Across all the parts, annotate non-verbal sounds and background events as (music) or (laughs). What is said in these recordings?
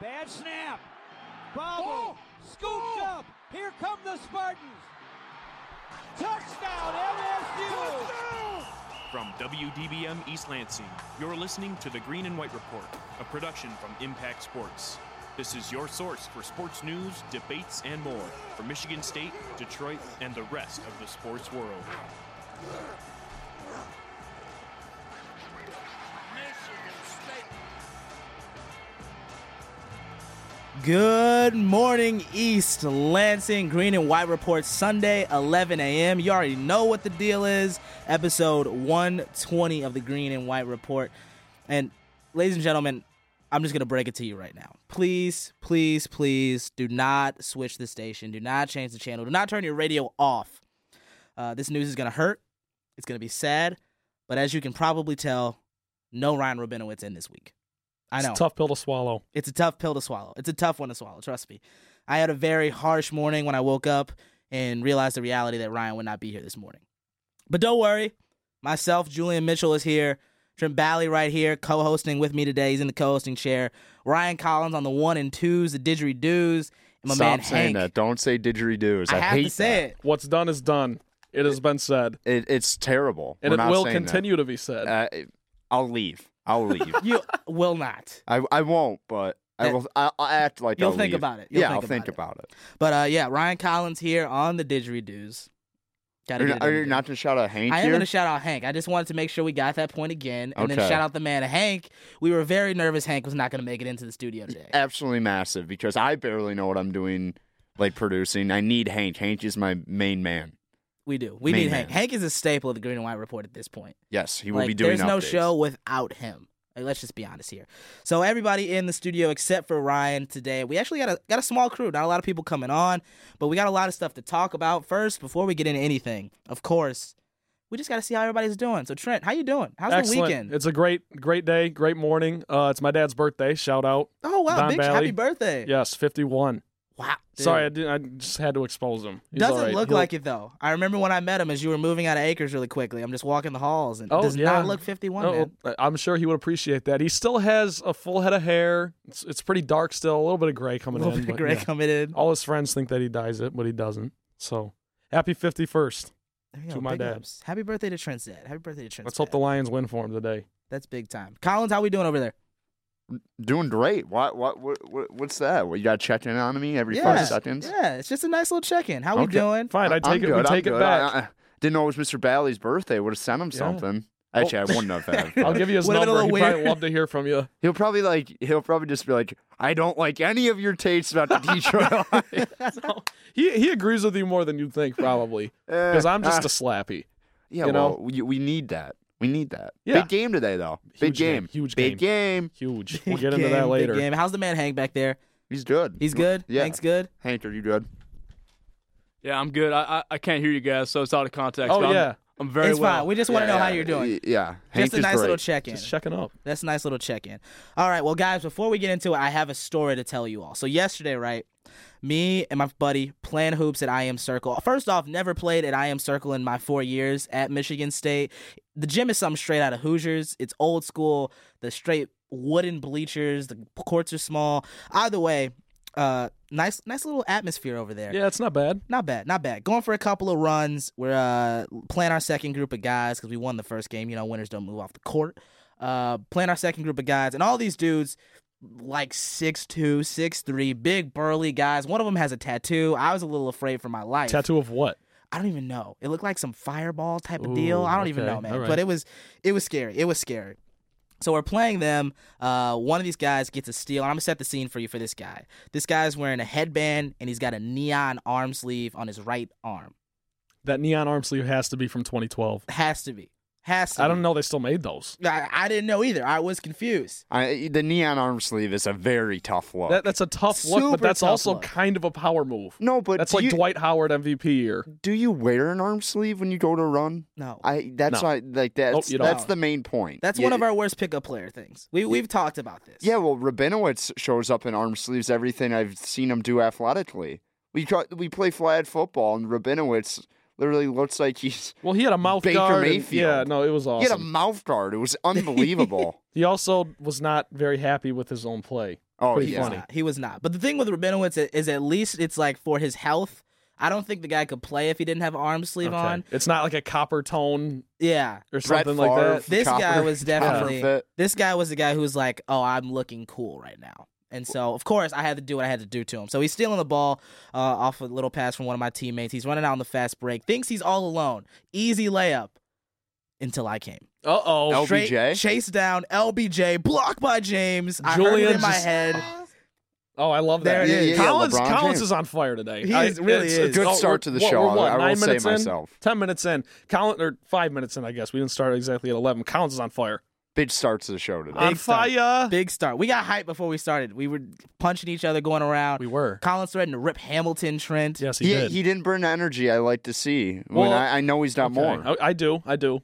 Bad snap. Bobble. Oh! Scooped oh! up. Here come the Spartans. Touchdown, MSU. From WDBM East Lansing, you're listening to the Green and White Report, a production from Impact Sports. This is your source for sports news, debates, and more for Michigan State, Detroit, and the rest of the sports world. Good morning, East Lansing. Green and White Report Sunday, 11 a.m. You already know what the deal is. Episode 120 of the Green and White Report. And, ladies and gentlemen, I'm just going to break it to you right now. Please, please, please do not switch the station. Do not change the channel. Do not turn your radio off. Uh, this news is going to hurt. It's going to be sad. But as you can probably tell, no Ryan Rabinowitz in this week. I know. It's a tough pill to swallow. It's a tough pill to swallow. It's a tough one to swallow, trust me. I had a very harsh morning when I woke up and realized the reality that Ryan would not be here this morning. But don't worry. Myself, Julian Mitchell is here. Trent Bally right here, co-hosting with me today. He's in the co-hosting chair. Ryan Collins on the one and twos, the didgeridoos, and my Stop man saying Hank. that. Don't say didgeridoos. I, I, have hate to say that. it. What's done is done. It has been said, It, It's terrible. and We're it not will saying that. continue to be said. Uh, I'll leave. I'll leave. (laughs) You will not. I I won't, but I will. I'll, I'll act like You'll I'll think leave. about it. You'll yeah, think I'll think about it. about it. But uh, yeah, Ryan Collins here on the didgeridoos. Gotta Are, get it are in you there. not to shout out Hank I am here? going to shout out Hank. I just wanted to make sure we got that point again, and then Okay. shout out the man Hank. We were very nervous Hank was not going to make it into the studio today. Absolutely massive because I barely know what I'm doing, like producing. I need Hank. Hank is my main man. We do. We Main need Hank. man. Hank is a staple of the Green and White Report at this point. Yes, he will like, be doing. there's no show without him. Like, let's just be honest here. So everybody in the studio except for Ryan today, we actually got a got a small crew. Not a lot of people coming on, but we got a lot of stuff to talk about. First, before we get into anything, of course, we just got to see how everybody's doing. So Trent, how you doing? How's Excellent. the weekend? It's a great, great day, great morning. Uh, it's my dad's birthday. Shout out. oh wow, Don big Valley. happy birthday! Yes, 51. Wow. Sorry, I, didn't, I just had to expose him. He's Doesn't all right. look He'll- like it though. I remember when I met him as you were moving out of Acres really quickly. I'm just walking the halls and it Oh, does yeah. not look 51, Oh, man. Uh, I'm sure he would appreciate that. He still has a full head of hair. It's, it's pretty dark still. A little bit of gray A coming little in. bit of gray yeah. coming in. All his friends think that he dyes it, but he doesn't. So happy 51st. To go, my big dad. ups. Happy birthday to Trent's dad. Happy birthday to Trent's Let's hope the Lions win for him today. That's big time. Collins, how are we doing over there? Doing great. What what what, what what's that? What, you got to check in on me every yeah. five seconds? Yeah, it's just a nice little check-in. How we Okay. doing? Fine, I I'm take it. good, We I'm it good. back. I, I didn't know it was Mr. Bally's birthday. Would have sent him Yeah. something. Oh. Actually, I oh. wouldn't have. Had, (laughs) I'll give you his Would've been a number. He'd probably love to hear from you. He'll probably like. He'll probably just be like, "I don't like any of your tastes about the Detroit (laughs) Lions." (laughs) So, he he agrees with you more than you think, probably, eh. because I'm just ah. a slappy. yeah. you well, know? we, we need that. We need that. Yeah. Big game today, though. Big Huge game, game. huge Big game. Huge. (laughs) We'll get Big into that game, big later. game. How's the man Hank back there? He's good. He's good. Yeah. Hank's good. Hank, are you good? Yeah, I'm good. I, I I can't hear you guys, so it's out of context. Oh but I'm- yeah, I'm, very it's well. fine. We just want to know how you're doing. Yeah. Hank Just a is nice great. little check-in. just checking up. That's a nice little check in. All right, well, guys, before we get into it, I have a story to tell you all. So, yesterday, right, me and my buddy playing hoops at IM Circle. First off, never played at IM Circle in my four years at Michigan State. The gym is something straight out of Hoosiers. It's old school, the straight wooden bleachers, the courts are small. Either way, uh, nice, nice little atmosphere over there. Yeah, it's not bad. Not bad, not bad. Going for a couple of runs. We're uh, playing our second group of guys because we won the first game. You know, winners don't move off the court. Uh, playing our second group of guys, and all these dudes, like six two, six three, big burly guys. One of them has a tattoo. I was a little afraid for my life. Tattoo of what? I don't even know. It looked like some fireball type of deal. I don't even know, man. Right. But it was it was scary. It was scary. So we're playing them. Uh, one of these guys gets a steal. And I'm gonna set the scene for you for this guy. This guy's wearing a headband and he's got a neon arm sleeve on his right arm. That neon arm sleeve has to be from 2012. Has to be. Has to. I don't know. They still made those. I, I didn't know either. I was confused. I, the neon arm sleeve is a very tough look. That, that's a tough look, Super but that's tough also look. kind of a power move. no, but That's do like you, Dwight Howard MVP year. Do you wear an arm sleeve when you go to run? No. I. That's No. why. Like that's you don't. that's the main point. That's Yeah, one of our worst pickup player things. We we've talked about this. Yeah, well, Rabinowitz shows up in arm sleeves. Everything I've seen him do athletically. We try, we play flag football, and Rabinowitz literally looks like he's Well, he had a mouth Baker guard. and- Mayfield. yeah, no, it was awesome. he had a mouth guard. It was (laughs) unbelievable. He also was not very happy with his own play. Oh, Pretty yeah. funny. not. He was not. But the thing with Rabinowitz is at least it's like for his health. I don't think the guy could play if he didn't have arm sleeve Okay. on. It's not like a copper tone Yeah. or Brett something like that. This guy was definitely this guy was the guy who was like, "Oh, I'm looking cool right now." And so, of course, I had to do what I had to do to him. So he's stealing the ball uh, off a little pass from one of my teammates. He's running out on the fast break, thinks he's all alone. Easy layup until I came. Uh oh. LBJ? Straight chase down, LBJ, blocked by James. I heard it Julian in my just- head. Oh, I love There that. it is. Yeah, Collins, LeBron Collins James. is on fire today. He I- really it's- is. Good start to the we're- show, We're, what, I will say minutes in? myself. Ten minutes in. Collins or five minutes in, I guess. We didn't start exactly at eleven. Collins is on fire. Big starts to the show today. on Big start. fire. Big start. We got hype before we started. We were punching each other, going around. We were. Collins threatened to rip Hamilton, Trent. Yes, he, he, did. he didn't burn energy I like to see. When I, I know he's not Okay. more. I, I do. I do.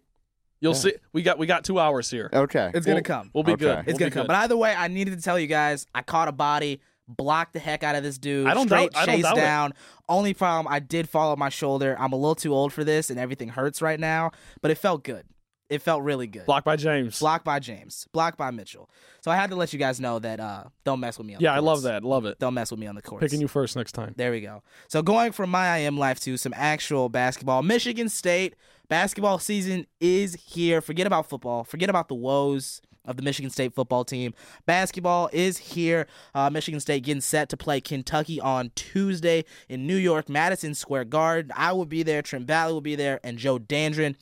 You'll Yeah. see. We got we got two hours here. Okay. It's gonna come. We'll be Okay. good. It's We'll gonna come. good. But either way, I needed to tell you guys, I caught a body, blocked the heck out of this dude. I don't straight doubt- I don't chase it. down. Only problem, I did fall on my shoulder. I'm a little too old for this, and everything hurts right now. But it felt good. It felt really good. Blocked by James. Blocked by James. Blocked by Mitchell. So I had to let you guys know that uh, don't mess with me on yeah, I love that. Love it. Don't mess with me on the court. Picking you first next time. There we go. So going from my IM life to some actual basketball. Michigan State basketball season is here. Forget about football. Forget about the woes of the Michigan State football team. Basketball is here. Uh, Michigan State getting set to play Kentucky on Tuesday in New York, Madison Square Garden. I will be there. Trent Valley will be there, and Joe Dandrin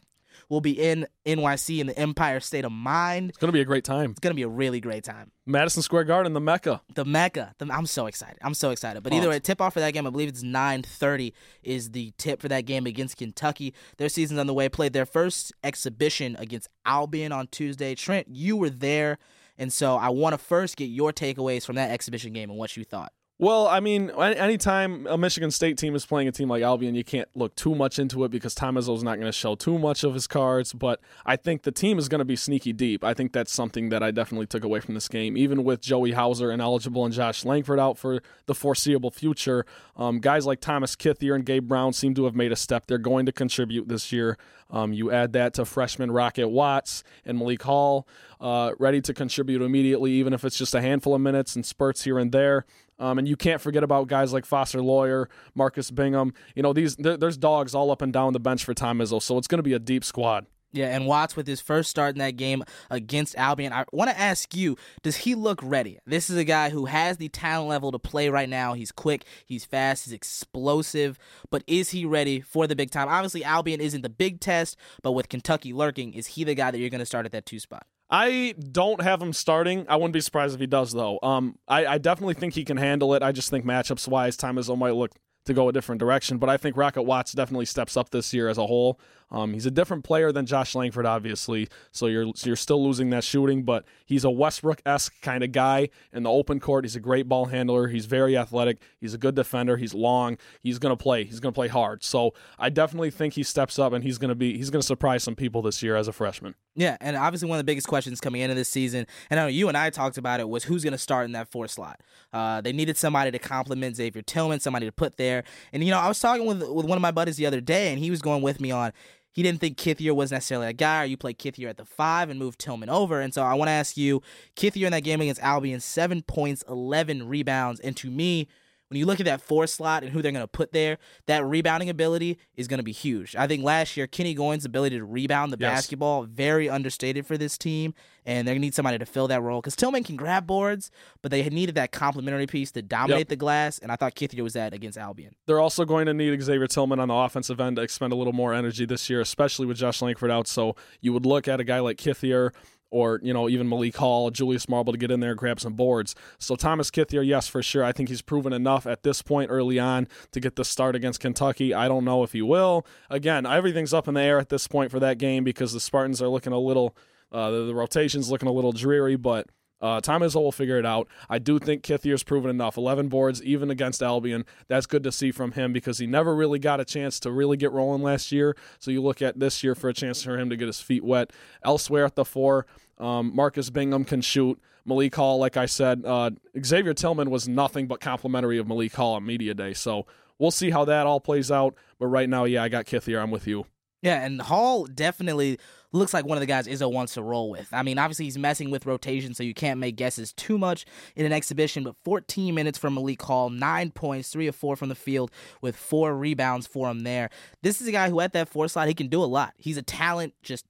will be in NYC in the Empire State of Mind. It's gonna be a great time. It's gonna be a really great time Madison Square Garden, the Mecca. the Mecca. The, I'm so excited. I'm so excited. But either way, tip off for that game. I believe it's 9:30 is the tip for that game against Kentucky. Their season's on the way. Played their first exhibition against Albion on Tuesday. Trent, you were there, and so I want to first get your takeaways from that exhibition game and what you thought. Well, I mean, anytime a Michigan State team is playing a team like Albion, you can't look too much into it because Tom Izzo's not going to show too much of his cards. But I think the team is going to be sneaky deep. I think that's something that I definitely took away from this game. Even with Joey Hauser ineligible and Josh Langford out for the foreseeable future, um, guys like Thomas Kithier and Gabe Brown seem to have made a step. They're going to contribute this year. Um, you add that to freshman Rocket Watts and Malik Hall, uh, ready to contribute immediately, even if it's just a handful of minutes and spurts here and there. Um, and you can't forget about guys like Foster Loyer, Marcus Bingham. You know, these there, there's dogs all up and down the bench for Tom Izzo, so it's going to be a deep squad. Yeah, and Watts with his first start in that game against Albion. I want to ask you, does he look ready? This is a guy who has the talent level to play right now. He's quick, he's fast, he's explosive, but is he ready for the big time? Obviously, Albion isn't the big test, but with Kentucky lurking, is he the guy that you're going to start at that two spot? I don't have him starting. I wouldn't be surprised if he does, though. Um, I, I definitely think he can handle it. I just think matchups wise, Tom Izzo might look to go a different direction. But I think Rocket Watts definitely steps up this year as a whole. Um, he's a different player than Josh Langford, obviously. So you're you're still losing that shooting, but he's a Westbrook esque kind of guy in the open court. He's a great ball handler. He's very athletic. He's a good defender. He's long. He's gonna play. He's gonna play hard. So I definitely think he steps up and he's gonna be he's gonna surprise some people this year as a freshman. Yeah, and obviously one of the biggest questions coming into this season, and I know you and I talked about it, was who's to start in that four slot. Uh, they needed somebody to complement Xavier Tillman, somebody to put there. And you know, I was talking with with one of my buddies the other day, and he was going with me on. He didn't think Kithier was necessarily a guy, or you play Kithier at the five and move Tillman over. And so I want to ask you, Kithier in that game against Albion, seven points, eleven rebounds, and to me. When you look at that four slot and who they're going to put there, that rebounding ability is going to be huge. I think last year, Kenny Goins' ability to rebound the Yes. basketball, very understated for this team, and they're going to need somebody to fill that role. Because Tillman can grab boards, but they had needed that complementary piece to dominate Yep. the glass, and I thought Kithier was that against Albion. They're also going to need Xavier Tillman on the offensive end to expend a little more energy this year, especially with Josh Langford out. So you would look at a guy like Kithier or, you know, even Malik Hall, Julius Marble to get in there and grab some boards. So Thomas Kithier, yes, for sure. I think he's proven enough at this point early on to get the start against Kentucky. I don't know if he will. Again, everything's up in the air at this point for that game because the Spartans are looking a little, uh, the, the rotation's looking a little dreary, but uh, Tom Izzo will figure it out. I do think Kithier's proven enough. 11 boards, even against Albion. That's good to see from him because he never really got a chance to really get rolling last year. So you look at this year for a chance for him to get his feet wet. Elsewhere at the four, um, Marcus Bingham can shoot. Malik Hall, like I said, uh, Xavier Tillman was nothing but complimentary of Malik Hall on media day. So we'll see how that all plays out. But right now, yeah, I got Kithier. I'm with you. Yeah, and Hall definitely looks like one of the guys Izzo wants to roll with. I mean, obviously he's messing with rotation, so you can't make guesses too much in an exhibition, but 14 minutes from Malik Hall, nine points, three of four from the field, with four rebounds for him there. This is a guy who at that four slot, he can do a lot. He's a talent, just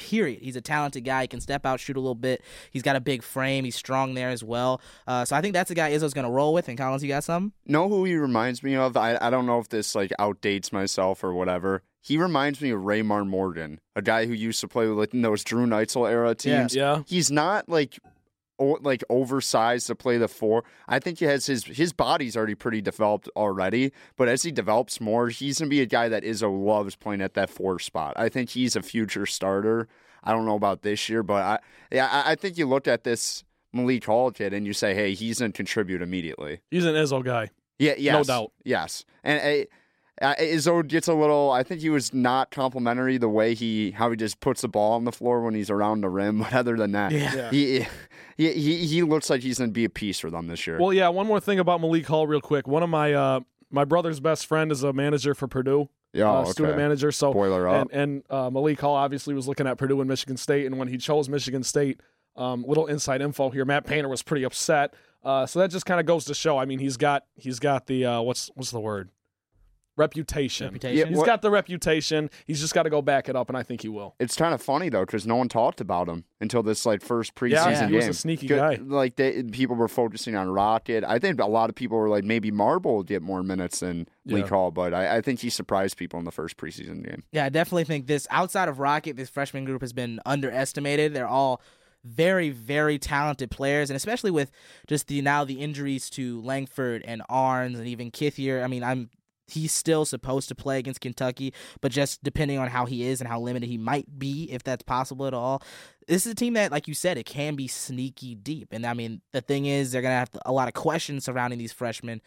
period. He's a talented guy. He can step out, shoot a little bit. He's got a big frame. He's strong there as well. Uh, so I think that's a guy Izzo's going to roll with. And Collins, you got some? Know who he reminds me of? I, I don't know if this like outdates myself or whatever. He reminds me of Raymar Morgan, a guy who used to play with like, those Drew Neitzel era teams. Yeah. He's not like o- like oversized to play the four. I think he has his his body's already pretty developed already, but as he develops more, he's gonna be a guy that Izzo loves playing at that four spot. I think he's a future starter. I don't know about this year, but I yeah, I, think you look at this Malik Hall kid and you say, hey, he's gonna contribute immediately. He's an Izzo guy. Yeah, yes, no doubt. Yes, and uh, uh, Izzo gets a little. I think he was not complimentary the way he how he just puts the ball on the floor when he's around the rim. (laughs) But other than that, Yeah. he, he he he looks like he's going to be a piece for them this year. Well, yeah. One more thing about Malik Hall, real quick. One of my uh, my brother's best friend is a manager for Purdue, yeah, uh, okay. student manager. So Spoiler up. and, and uh, Malik Hall obviously was looking at Purdue and Michigan State, and when he chose Michigan State, um, little inside info here. Matt Painter was pretty upset. Uh, so that just kind of goes to show. I mean, he's got he's got the uh, what's what's the word? Reputation. Reputation. Yeah, He's what- got the reputation. He's just got to go back it up, and I think he will. It's kind of funny though because no one talked about him until this like first preseason Yeah, game. he was a sneaky Good- guy. Like they, people were focusing on Rocket. I think a lot of people were like maybe Marble will get more minutes than Lee Yeah. Hall, but I, I think he surprised people in the first preseason game. Yeah, I definitely think this outside of Rocket, this freshman group has been underestimated. They're all very, very talented players, and especially with just the now the injuries to Langford and Ahrens and even Kithier. I mean, I'm he's still supposed to play against Kentucky, but just depending on how he is and how limited he might be, if that's possible at all. This is a team that, like you said, it can be sneaky deep. And I mean, the thing is, they're gonna have a lot of questions surrounding these freshmen.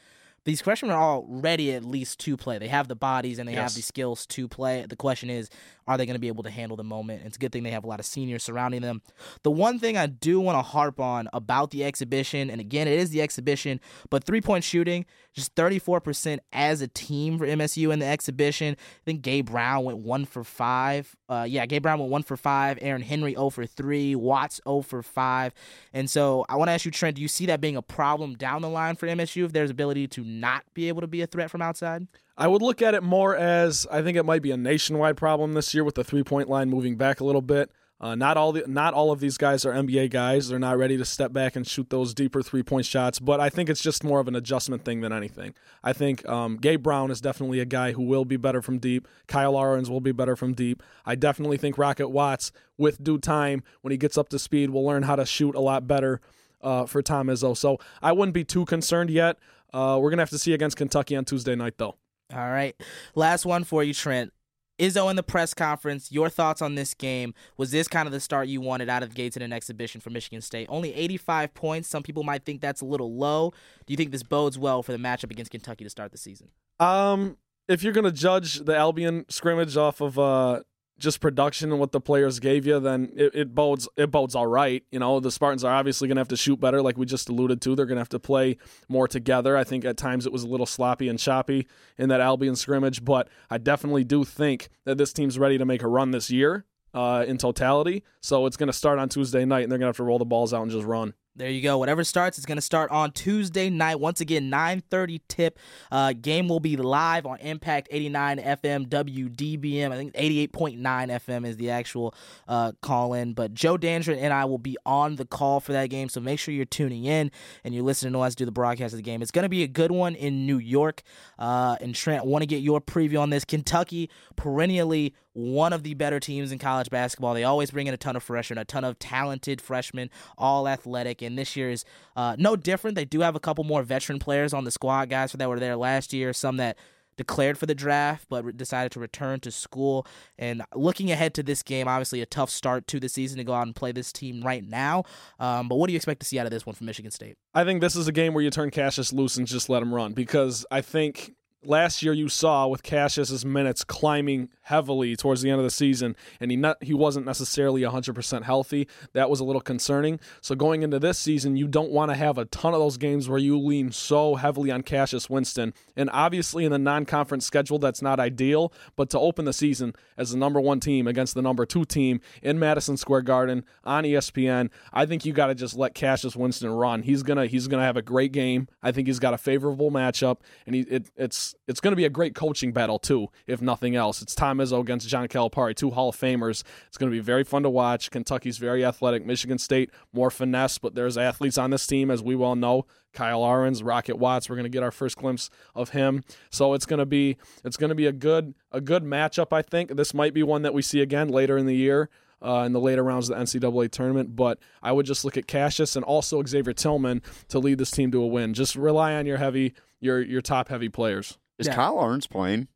These freshmen are all ready at least to play. They have the bodies and they have the skills to play. The question is, are they going to be able to handle the moment? It's a good thing they have a lot of seniors surrounding them. The one thing I do want to harp on about the exhibition, and again, it is the exhibition, but three point shooting, just 34% as a team for MSU in the exhibition. I think Gabe Brown went one for five. Uh, yeah, Gabe Brown went one for five. Aaron Henry 0 for three. Watts 0 for five. And so I want to ask you, Trent, do you see that being a problem down the line for MSU if there's ability to not be able to be a threat from outside? I would look at it more as I think it might be a nationwide problem this year with the three point line moving back a little bit. Uh, not all the not all of these guys are NBA guys. They're not ready to step back and shoot those deeper three point shots. But I think it's just more of an adjustment thing than anything. I think um, Gabe Brown is definitely a guy who will be better from deep. Kyle Ahrens will be better from deep. I definitely think Rocket Watts, with due time, when he gets up to speed, will learn how to shoot a lot better uh, for Tom Izzo. So I wouldn't be too concerned yet. Uh, we're gonna have to see against Kentucky on Tuesday night, though. All right. Last one for you, Trent. Izzo in the press conference, your thoughts on this game. Was this kind of the start you wanted out of the gates in an exhibition for Michigan State? Only 85 points. Some people might think that's a little low. Do you think this bodes well for the matchup against Kentucky to start the season? Um, if you're gonna judge the Albion scrimmage off of uh just production and what the players gave you, then it, it bodes it bodes all right. You know, the Spartans are obviously gonna have to shoot better, like we just alluded to. They're gonna have to play more together. I think at times it was a little sloppy and choppy in that Albion scrimmage, but I definitely do think that this team's ready to make a run this year. Uh, in totality, so it's going to start on Tuesday night, and they're going to have to roll the balls out and just run. There you go. Whatever starts, it's going to start on Tuesday night. Once again, 9:30 tip. Uh, game will be live on Impact 89 FM WDBM. I think 88.9 FM is the actual uh, call in. But Joe Dandrin and I will be on the call for that game. So make sure you're tuning in and you're listening to us do the broadcast of the game. It's going to be a good one in New York. Uh, and Trent, want to get your preview on this. Kentucky, perennially one of the better teams in college basketball. They always bring in a ton of freshmen, a ton of talented freshmen, all athletic. And this year is uh, no different. They do have a couple more veteran players on the squad, guys that were there last year, some that declared for the draft but decided to return to school. And looking ahead to this game, obviously a tough start to the season to go out and play this team right now. Um, but what do you expect to see out of this one from Michigan State? I think this is a game where you turn Cassius loose and just let him run because I think last year you saw with Cassius's minutes climbing heavily towards the end of the season, and he not he wasn't necessarily 100% healthy. That was a little concerning. So going into this season, you don't want to have a ton of those games where you lean so heavily on Cassius Winston. And obviously in the non-conference schedule, that's not ideal. But to open the season as the number one team against the number two team in Madison Square Garden on ESPN, I think you got to just let Cassius Winston run. He's gonna he's gonna have a great game. I think he's got a favorable matchup, and he it, it's it's going to be a great coaching battle too, if nothing else. It's Tom Izzo against John Calipari, two Hall of Famers. It's going to be very fun to watch. Kentucky's very athletic. Michigan State more finesse, but there's athletes on this team, as we well know. Kyle Ahrens, Rocket Watts. We're going to get our first glimpse of him. So it's going to be it's going to be a good a good matchup. I think this might be one that we see again later in the year. Uh, in the later rounds of the NCAA tournament, but I would just look at Cassius and also Xavier Tillman to lead this team to a win. Just rely on your heavy, your your top heavy players. Is Yeah. Kyle Ahrens playing?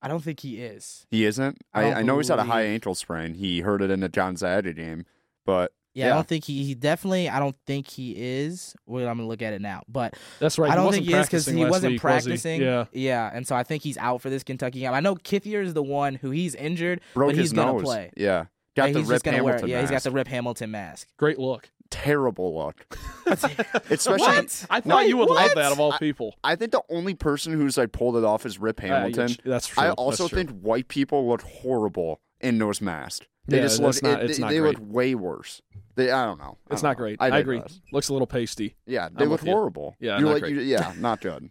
I don't think he is. He isn't. I I, I know he's had a high ankle sprain. He hurt it in the John Zaddy game, but Yeah, I don't think he, he definitely. I don't think he is. Well, I'm gonna look at it now, but That's right. I don't wasn't think he is because he wasn't week, was he? practicing. Yeah. yeah, and so I think he's out for this Kentucky game. I know Kithier is the one who he's injured, broke but his he's gonna nose. play. Yeah, got And the he's Rip just gonna Hamilton. wear. Yeah, he's got the Rip Hamilton mask. Great look. Terrible look. (laughs) Especially, What? I thought you would love that of all people. I think the only person who's like pulled it off is Rip Uh, Hamilton. you- that's true. I That's also true. think white people look horrible in those masks. They Yeah, just look. it's not- it- they they look way worse. They, I don't know. I it's don't not know. great. I, I, agree. digress. Looks a little pasty. Yeah, they I'm look with you. horrible. Yeah, You're not like, great. you- yeah, not good.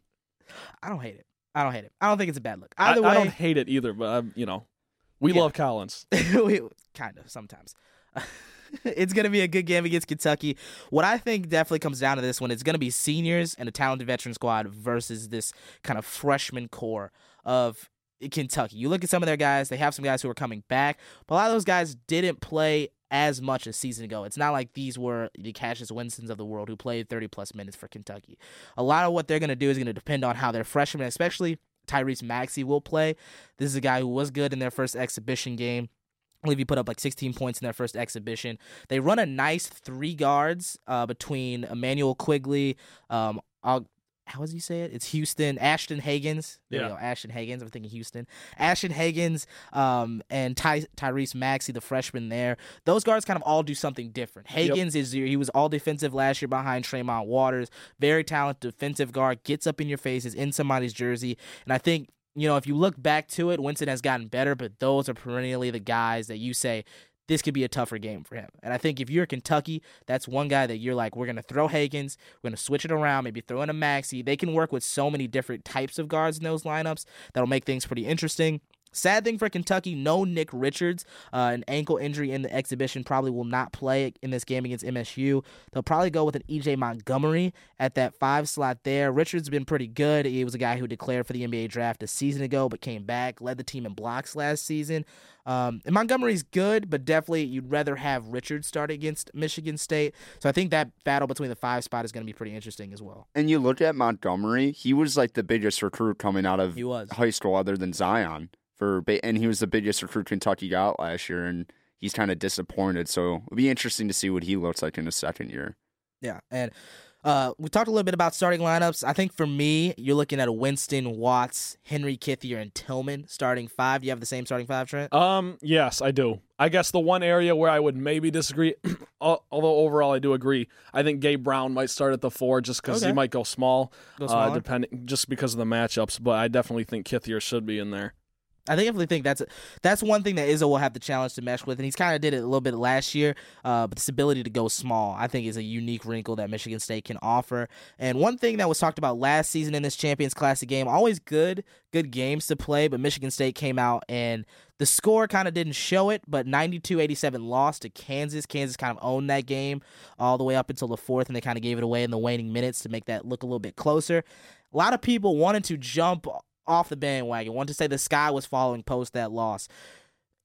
I don't hate it. I don't hate it. I don't think it's a bad look. I, Either I way, don't hate it either, but um, you know, we Yeah. love Collins. (laughs) we, kind of sometimes. (laughs) (laughs) it's going to be a good game against Kentucky. What I think definitely comes down to this one, it's going to be seniors and a talented veteran squad versus this kind of freshman core of Kentucky. You look at some of their guys, they have some guys who are coming back, but a lot of those guys didn't play as much a season ago. It's not like these were the Cassius Winstons of the world who played 30 plus minutes for Kentucky. A lot of what they're going to do is going to depend on how their freshmen, especially Tyrese Maxey, will play. This is a guy who was good in their first exhibition game. I believe he put up like 16 points in their first exhibition. They run a nice three guards uh, between Immanuel Quickley, um, I'll, how does he say it? It's Houston, Ashton Hagans. There Yeah. we go, Ashton Hagans. I'm thinking Houston. Ashton Hagans um, and Ty- Tyrese Maxey, the freshman there. Those guards kind of all do something different. Hagans is he was all defensive last year behind Tremont Waters. Very talented defensive guard, gets up in your face, is in somebody's jersey, and I think you know, if you look back to it, Winston has gotten better, but those are perennially the guys that you say this could be a tougher game for him. And I think if you're Kentucky, that's one guy that you're like, we're going to throw Hagans, we're going to switch it around, maybe throw in a Maxey. They can work with so many different types of guards in those lineups that'll make things pretty interesting. Sad thing for Kentucky, no Nick Richards. Uh, an ankle injury in the exhibition probably will not play in this game against MSU. They'll probably go with an EJ Montgomery at that five slot there. Richards been pretty good. He was a guy who declared for the NBA draft a season ago, but came back, led the team in blocks last season. Um, and Montgomery's good, but definitely you'd rather have Richards start against Michigan State. So I think that battle between the five spot is going to be pretty interesting as well. And you look at Montgomery; he was like the biggest recruit coming out of high school, other than Zion. For and he was the biggest recruit Kentucky got last year, and he's kind of disappointed. So it'll be interesting to see what he looks like in his second year. Yeah, and uh, we talked a little bit about starting lineups. I think for me, you're looking at a Winston, Watts, Henry Kithier, and Tillman starting five. Do you have the same starting five, Trent? Um, yes, I do. I guess the one area where I would maybe disagree, (clears throat) although overall I do agree, I think Gabe Brown might start at the four just because Okay. he might go small, Go uh, depending just because of the matchups. But I definitely think Kithier should be in there. I definitely think that's that's one thing that Izzo will have the challenge to mesh with, and he's kind of did it a little bit last year. Uh, but this ability to go small, I think, is a unique wrinkle that Michigan State can offer. And one thing that was talked about last season in this Champions Classic game, always good, good games to play, but Michigan State came out and the score kind of didn't show it, but 92-87 lost to Kansas. Kansas kind of owned that game all the way up until the fourth, and they kind of gave it away in the waning minutes to make that look a little bit closer. A lot of people wanted to jump off the bandwagon, wanted to say the sky was falling post that loss.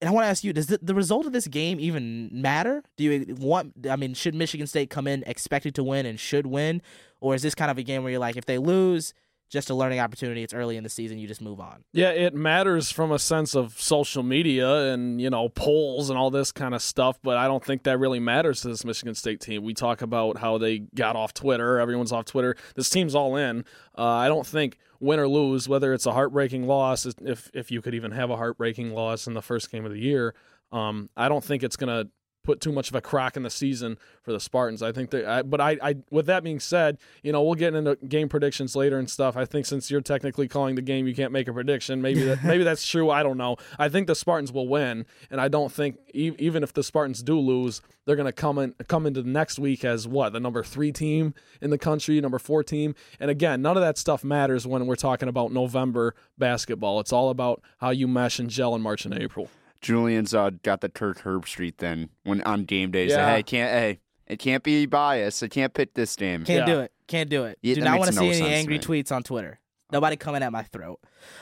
And I want to ask you: Does the, the result of this game even matter? Do you want? I mean, should Michigan State come in expected to win and should win, or is this kind of a game where you're like, if they lose, just a learning opportunity. It's early in the season. You just move on. Yeah, it matters from a sense of social media and, you know, polls and all this kind of stuff, but I don't think that really matters to this Michigan State team. We talk about how they got off Twitter, everyone's off Twitter. This team's all in. Uh, I don't think win or lose, whether it's a heartbreaking loss, if if you could even have a heartbreaking loss in the first game of the year, um, I don't think it's going to put too much of a crack in the season for the Spartans. I think that, but I, I, with that being said, you know, we'll get into game predictions later and stuff. I think since you're technically calling the game, you can't make a prediction. Maybe that, maybe that's (laughs) true. I don't know. I think the Spartans will win, and I don't think e- even if the Spartans do lose, they're going to come in come into the next week as what the number three team in the country, number four team. And again, none of that stuff matters when we're talking about November basketball. It's all about how you mesh and gel in March and April. Julian's uh, got the Kirk Herbstreit then when on game days. Yeah. Hey, can't hey, it can't be biased. I can't pick this game. Can't Yeah. do it. Can't do it. Yeah, do not want to no see any angry tweets on Twitter. Nobody coming at my throat.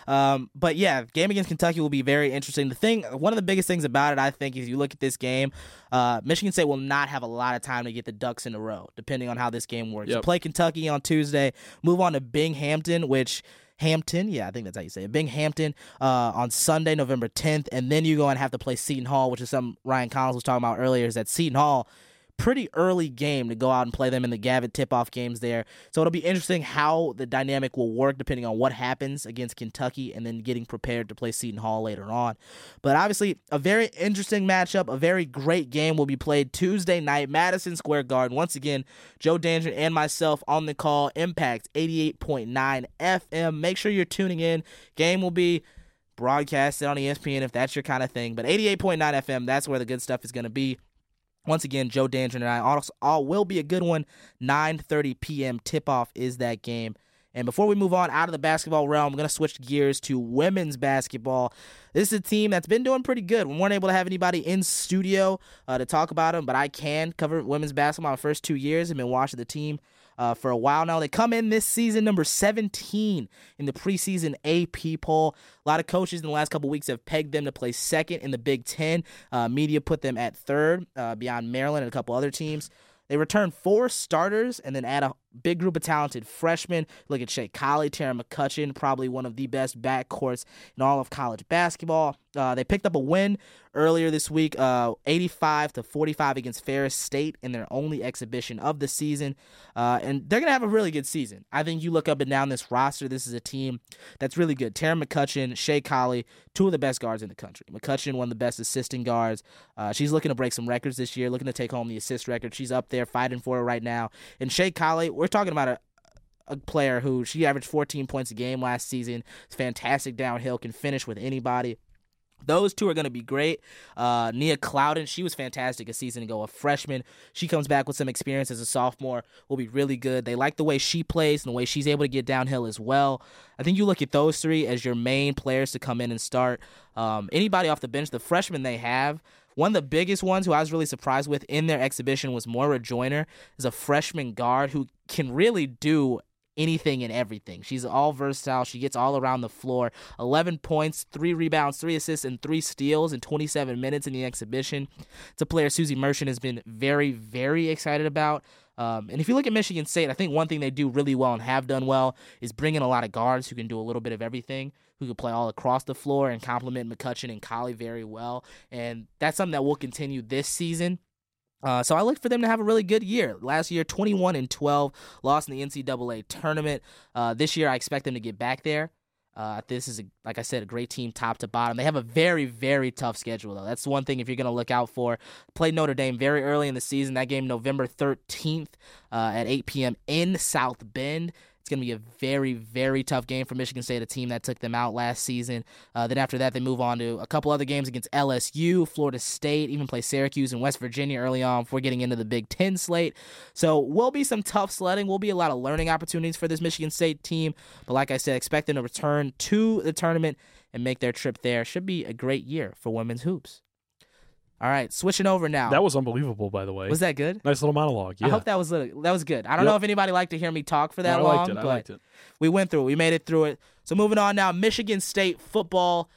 Um, but yeah, game against Kentucky will be very interesting. The thing, one of the biggest things about it, I think, is you look at this game, uh, Michigan State will not have a lot of time to get the ducks in a row, depending on how this game works. You play Kentucky on Tuesday, move on to Binghamton, which Hampton, yeah, I think that's how you say it. Binghamton uh, on Sunday, November 10th, and then you go and have to play Seton Hall, which is something Ryan Collins was talking about earlier. Is that Seton Hall pretty early game to go out and play them in the Gavitt tip-off games there. So it'll be interesting how the dynamic will work depending on what happens against Kentucky and then getting prepared to play Seton Hall later on. But obviously, a very interesting matchup, a very great game will be played Tuesday night, Madison Square Garden. Once again, Joe Danger and myself on the call, Impact 88.9 FM. Make sure you're tuning in. Game will be broadcasted on ESPN if that's your kind of thing. But 88.9 FM, that's where the good stuff is going to be. Once again, Joe Danger and I all will be a good one. 9:30 p.m. tip off is that game. And before we move on out of the basketball realm, I'm going to switch gears to women's basketball. This is a team that's been doing pretty good. We weren't able to have anybody in studio uh, to talk about them, but I can cover women's basketball my first two years. I've been watching the team uh, for a while now. They come in this season number 17 in the preseason AP poll. A lot of coaches in the last couple weeks have pegged them to play second in the Big Ten. Uh, media put them at third, uh, beyond Maryland and a couple other teams. They return four starters and then add a big group of talented freshmen. Look at Shay Colley, Taryn McCutcheon, probably one of the best backcourts in all of college basketball. Uh, they picked up a win earlier this week, uh, 85 to 45 against Ferris State in their only exhibition of the season. Uh, and they're going to have a really good season. I think you look up and down this roster, this is a team that's really good. Taryn McCutcheon, Shay Colley, two of the best guards in the country. McCutcheon, one of the best assisting guards. Uh, she's looking to break some records this year, looking to take home the assist record. She's up there fighting for it right now. And Shay Colley, we're talking about a a player who she averaged 14 points a game last season. Fantastic downhill, can finish with anybody. Those two are going to be great. Uh, Nia Clouden, she was fantastic a season ago, a freshman. She comes back with some experience as a sophomore, will be really good. They like the way she plays and the way she's able to get downhill as well. I think you look at those three as your main players to come in and start. Um, anybody off the bench, the freshmen they have, one of the biggest ones who I was really surprised with in their exhibition was Moira Joiner, is a freshman guard who can really do anything and everything. She's all versatile. She gets all around the floor. 11 points, 3 rebounds, 3 assists, and 3 steals in 27 minutes in the exhibition. It's a player Suzy Merchant has been very, very excited about. Um, and if you look at Michigan State, I think one thing they do really well and have done well is bring in a lot of guards who can do a little bit of everything, who can play all across the floor and complement McCutcheon and Colley very well. And that's something that will continue this season. Uh, so I look for them to have a really good year. Last year, 21 and 12, lost in the NCAA tournament. Uh, this year, I expect them to get back there. Uh, this is, a, like I said, a great team top to bottom. They have a very, very tough schedule, though. That's one thing if you're going to look out for. Play Notre Dame very early in the season. That game, November 13th uh, at 8 p.m. in South Bend. It's going to be a very, very tough game for Michigan State, a team that took them out last season. Uh, then after that, they move on to a couple other games against LSU, Florida State, even play Syracuse and West Virginia early on before getting into the Big Ten slate. So will be some tough sledding. Will be a lot of learning opportunities for this Michigan State team. But like I said, expect them to return to the tournament and make their trip there. Should be a great year for women's hoops. All right, switching over now. That was unbelievable, by the way. was that good? nice little monologue. Yeah. I hope that was that was good. I don't Yep. know if anybody liked to hear me talk for that I long, liked it. I but liked it. we went through it. We made it through it. So moving on now, Michigan State football.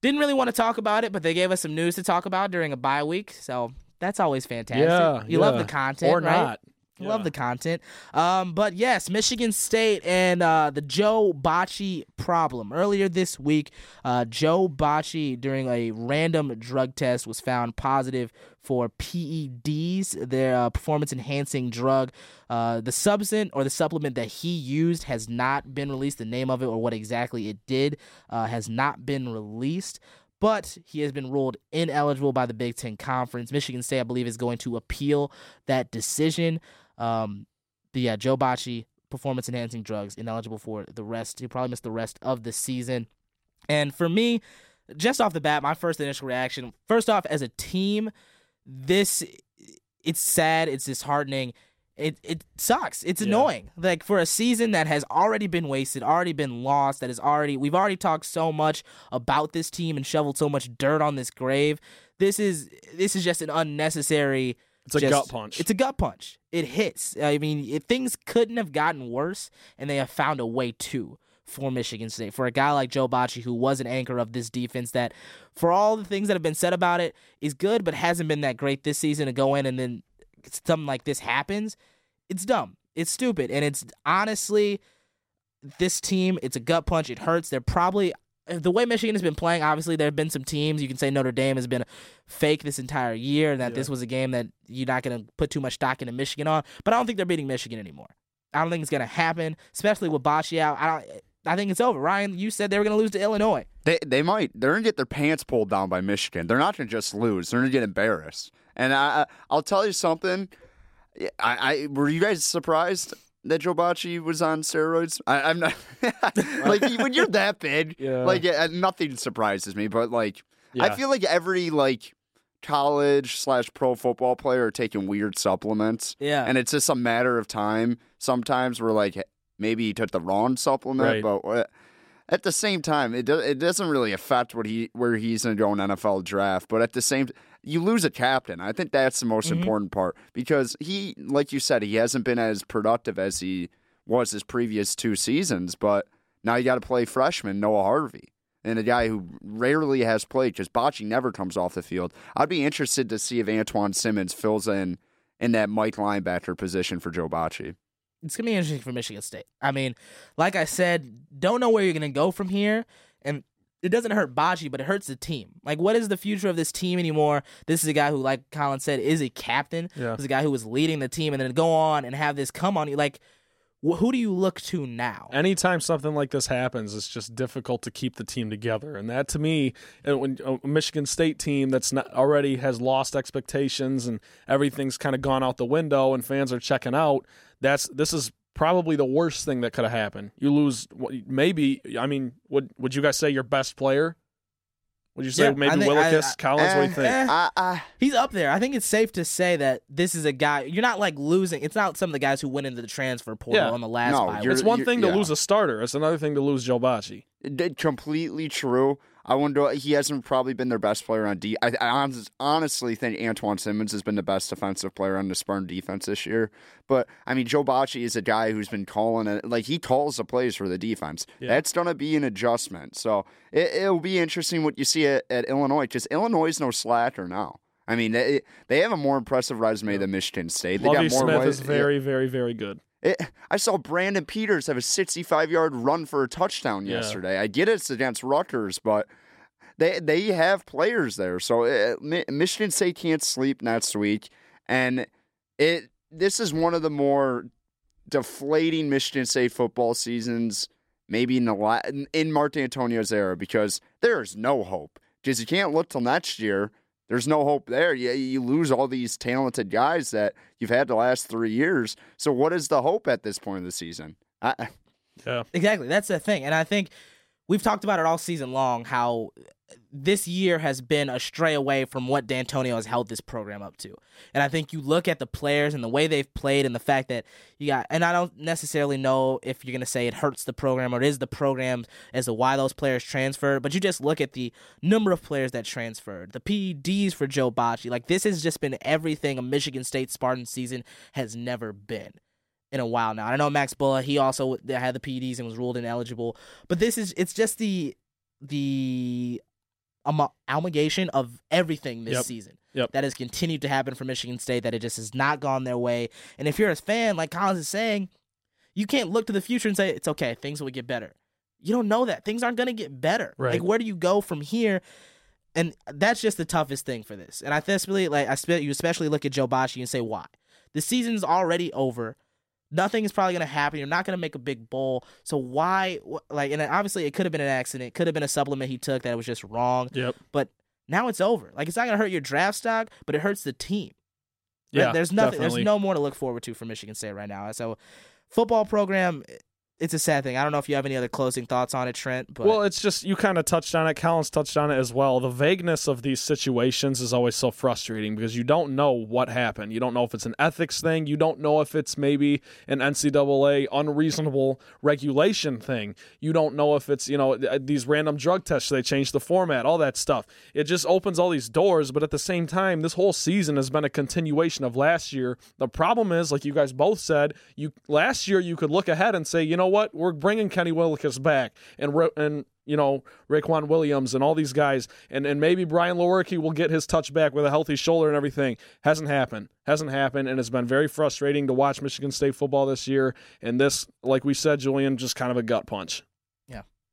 Didn't really want to talk about it, but they gave us some news to talk about during a bye week. So that's always fantastic. Yeah, you love the content, or right? not. Love the content. Um, but yes, Michigan State and uh, the Joe Bachie problem. Earlier this week, uh, Joe Bachie, during a random drug test, was found positive for PEDs, their uh, performance enhancing drug. Uh, the substance or the supplement that he used has not been released. The name of it or what exactly it did uh, has not been released but he has been ruled ineligible by the Big Ten Conference. Michigan State, I believe, is going to appeal that decision. Um, but yeah, Joe Bachie, performance enhancing drugs, ineligible for the rest. He'll probably miss the rest of the season. And for me, just off the bat, my first initial reaction, first off, as a team, this it's sad, it's disheartening. It it sucks. It's Yeah. annoying. Like for a season that has already been wasted, already been lost, that is already we've already talked so much about this team and shoveled so much dirt on this grave. This is this is just an unnecessary It's a just- gut punch. It's a gut punch. It hits. I mean, it, things couldn't have gotten worse, and they have found a way to for Michigan State. For a guy like Joe Bachie, who was an anchor of this defense, that for all the things that have been said about it, is good, but hasn't been that great this season to go in and then something like this happens. It's dumb. It's stupid, and it's honestly this team. It's a gut punch. It hurts. They're probably Uh, the way Michigan has been playing, obviously there have been some teams. You can say Notre Dame has been fake this entire year, and that Yeah. this was a game that you're not going to put too much stock into Michigan on. But I don't think they're beating Michigan anymore. I don't think it's going to happen, especially with Bachie out. I don't. I think it's over. Ryan, you said they were going to lose to Illinois. They they might they're gonna get their pants pulled down by Michigan. They're not gonna just lose. They're gonna get embarrassed. And I I- I'll tell you something. I, I were you guys surprised that Joe Bachie was on steroids? I, I'm not (laughs) like when you're that big. (laughs) Yeah. Like uh, nothing surprises me. But like I feel like every like college slash pro football player are taking weird supplements. Yeah. And it's just a matter of time. Sometimes we're like, maybe he took the wrong supplement, Right. but at the same time, it do, it doesn't really affect what he where he's going to go in NFL draft. But at the same, you lose a captain. I think that's the most Mhm. important part because he, like you said, he hasn't been as productive as he was his previous two seasons. But now you got to play freshman Noah Harvey. And a guy who rarely has played because Bachie never comes off the field. I'd be interested to see if Antjuan Simmons fills in in that Mike linebacker position for Joe Bachie. it's gonna be interesting for Michigan State. I mean, like I said, don't know where you're gonna go from here, and it doesn't hurt Bachie, but it hurts the team. Like, what is the future of this team anymore? This is a guy who, like Colin said, is a captain. Yeah. This is a guy who was leading the team, and then go on and have this come on you. Like, wh- who do you look to now? anytime something like this happens, it's just difficult to keep the team together. And that to me, when a Michigan State team that's not already has lost expectations and everything's kind of gone out the window and fans are checking out, that's this is probably the worst thing that could have happened. You lose maybe I mean, would would you guys say your best player? Would you say Yeah, maybe think- I- Willikis, I- Collins? what do you Eh, think? I, I, He's up there. I think it's safe to say that this is a guy. You're not like losing. It's not some of the guys who went into the transfer portal Yeah. on the last No, bye. it's one thing to yeah. lose a starter. It's another thing to lose Joe Bachie. D- completely true. I wonder. He hasn't probably been their best player on D. I, I honestly think Antjuan Simmons has been the best defensive player on the Spartan defense this year. But I mean, Joe Bachie is a guy who's been calling it. Like he calls the plays for the defense. Yeah. That's gonna be an adjustment. So it, it'll be interesting what you see at, at Illinois because Illinois is no slacker now. I mean, they, they have a more impressive resume than Michigan State. They Lovie got more Smith ways- is very, very, very good. It, I saw Brandon Peters have a 65 yard run for a touchdown Yeah. yesterday. I get it's against Rutgers, but they they have players there. So uh, Mi- Michigan State can't sleep next week, and it this is one of the more deflating Michigan State football seasons maybe in the la- in Mark Dantonio's era because there is no hope because you can't look till next year. There's no hope there. You, you lose all these talented guys that you've had the last three years. So what is the hope at this point of the season? I, Yeah. Exactly. That's the thing. And I think we've talked about it all season long how this year has been a stray away from what Dantonio has held this program up to. And I think you look at the players and the way they've played and the fact that you got and I don't necessarily know if you're going to say it hurts the program or it is the program as to why those players transferred, but you just look at the number of players that transferred, the PEDs for Joe Bachie. Like this has just been everything a Michigan State Spartan season has never been in a while now. I know Max Bullough, he also had the PEDs and was ruled ineligible. But this is it's just the the amalgamation of everything this Yep. season. Yep. That has continued to happen for Michigan State. That it just has not gone their way. And if you're a fan, like Collins is saying, you can't look to the future and say it's okay. Things will get better. You don't know that things aren't going to get better. Right. Like where do you go from here? And that's just the toughest thing for this. And I especially like I spe- you especially look at Joe Bachie and say why. The season's already over. Nothing is probably going to happen. You're not going to make a big bowl. So why like and obviously it could have been an accident. It could have been a supplement he took that was just wrong. Yep. But now it's over. Like it's not going to hurt your draft stock, but it hurts the team. Yeah. there's nothing. definitely. There's no more to look forward to for Michigan State right now. So, football program, it's a sad thing. I don't know if you have any other closing thoughts on it, Trent. But Well, it's just you kind of touched on it. Collins touched on it as well. The vagueness of these situations is always so frustrating because you don't know what happened. You don't know if it's an ethics thing. You don't know if it's maybe an NCAA unreasonable regulation thing. You don't know if it's you know uh, these random drug tests. They changed the format, all that stuff. It just opens all these doors. But at the same time, this whole season has been a continuation of last year. The problem is, like you guys both said, you last year you could look ahead and say, you know what, we're bringing Kenny Willekes back and and you know Raequan Williams and all these guys, and and maybe Brian Lewerke will get his touch back with a healthy shoulder and everything. Hasn't happened. Hasn't happened, and it's been very frustrating to watch Michigan State football this year. And this, like we said, Julian, just kind of a gut punch.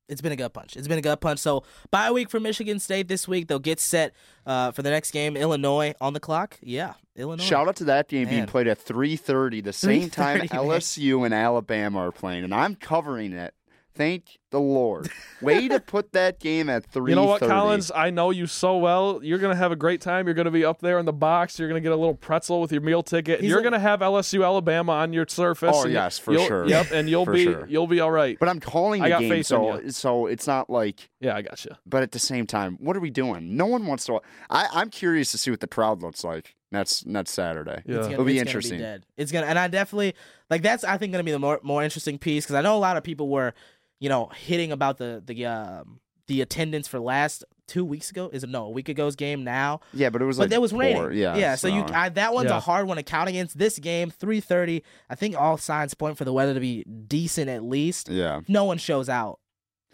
It's been a gut punch. It's been a gut punch. So, bye week for Michigan State this week. They'll get set uh, for the next game. Illinois on the clock. Yeah, Illinois. Shout out to that game being played at 3:30, the same time 3:30, man. LSU and Alabama are playing, and I'm covering it. Thank the Lord. Way to (laughs) put that game at three. You know what, Collins? I know you so well. You're gonna have a great time. You're gonna be up there in the box. You're gonna get a little pretzel with your meal ticket. He's You're a- gonna have LSU Alabama on your surface. Oh, and yes, for you'll- sure. Yep, and you'll For be sure. you'll be all right. But I'm calling I the got game, faith in so you. so it's not like. Yeah, I got you. But at the same time, what are we doing? No one wants to. I, I'm curious to see what the crowd looks like. That's that's Saturday. Yeah. It's gonna, It'll be it's gonna interesting. dead. It's gonna, and I definitely like that's. I think gonna be the more more interesting piece because I know a lot of people were, you know, hitting about the the um the attendance for last two weeks ago. Is no a week ago's game now? Yeah, but it was but like there was raining. Yeah, yeah. So you I, that one's Yeah. a hard one to count against. This game, three thirty. I think all signs point for the weather to be decent at least. yeah. If no one shows out,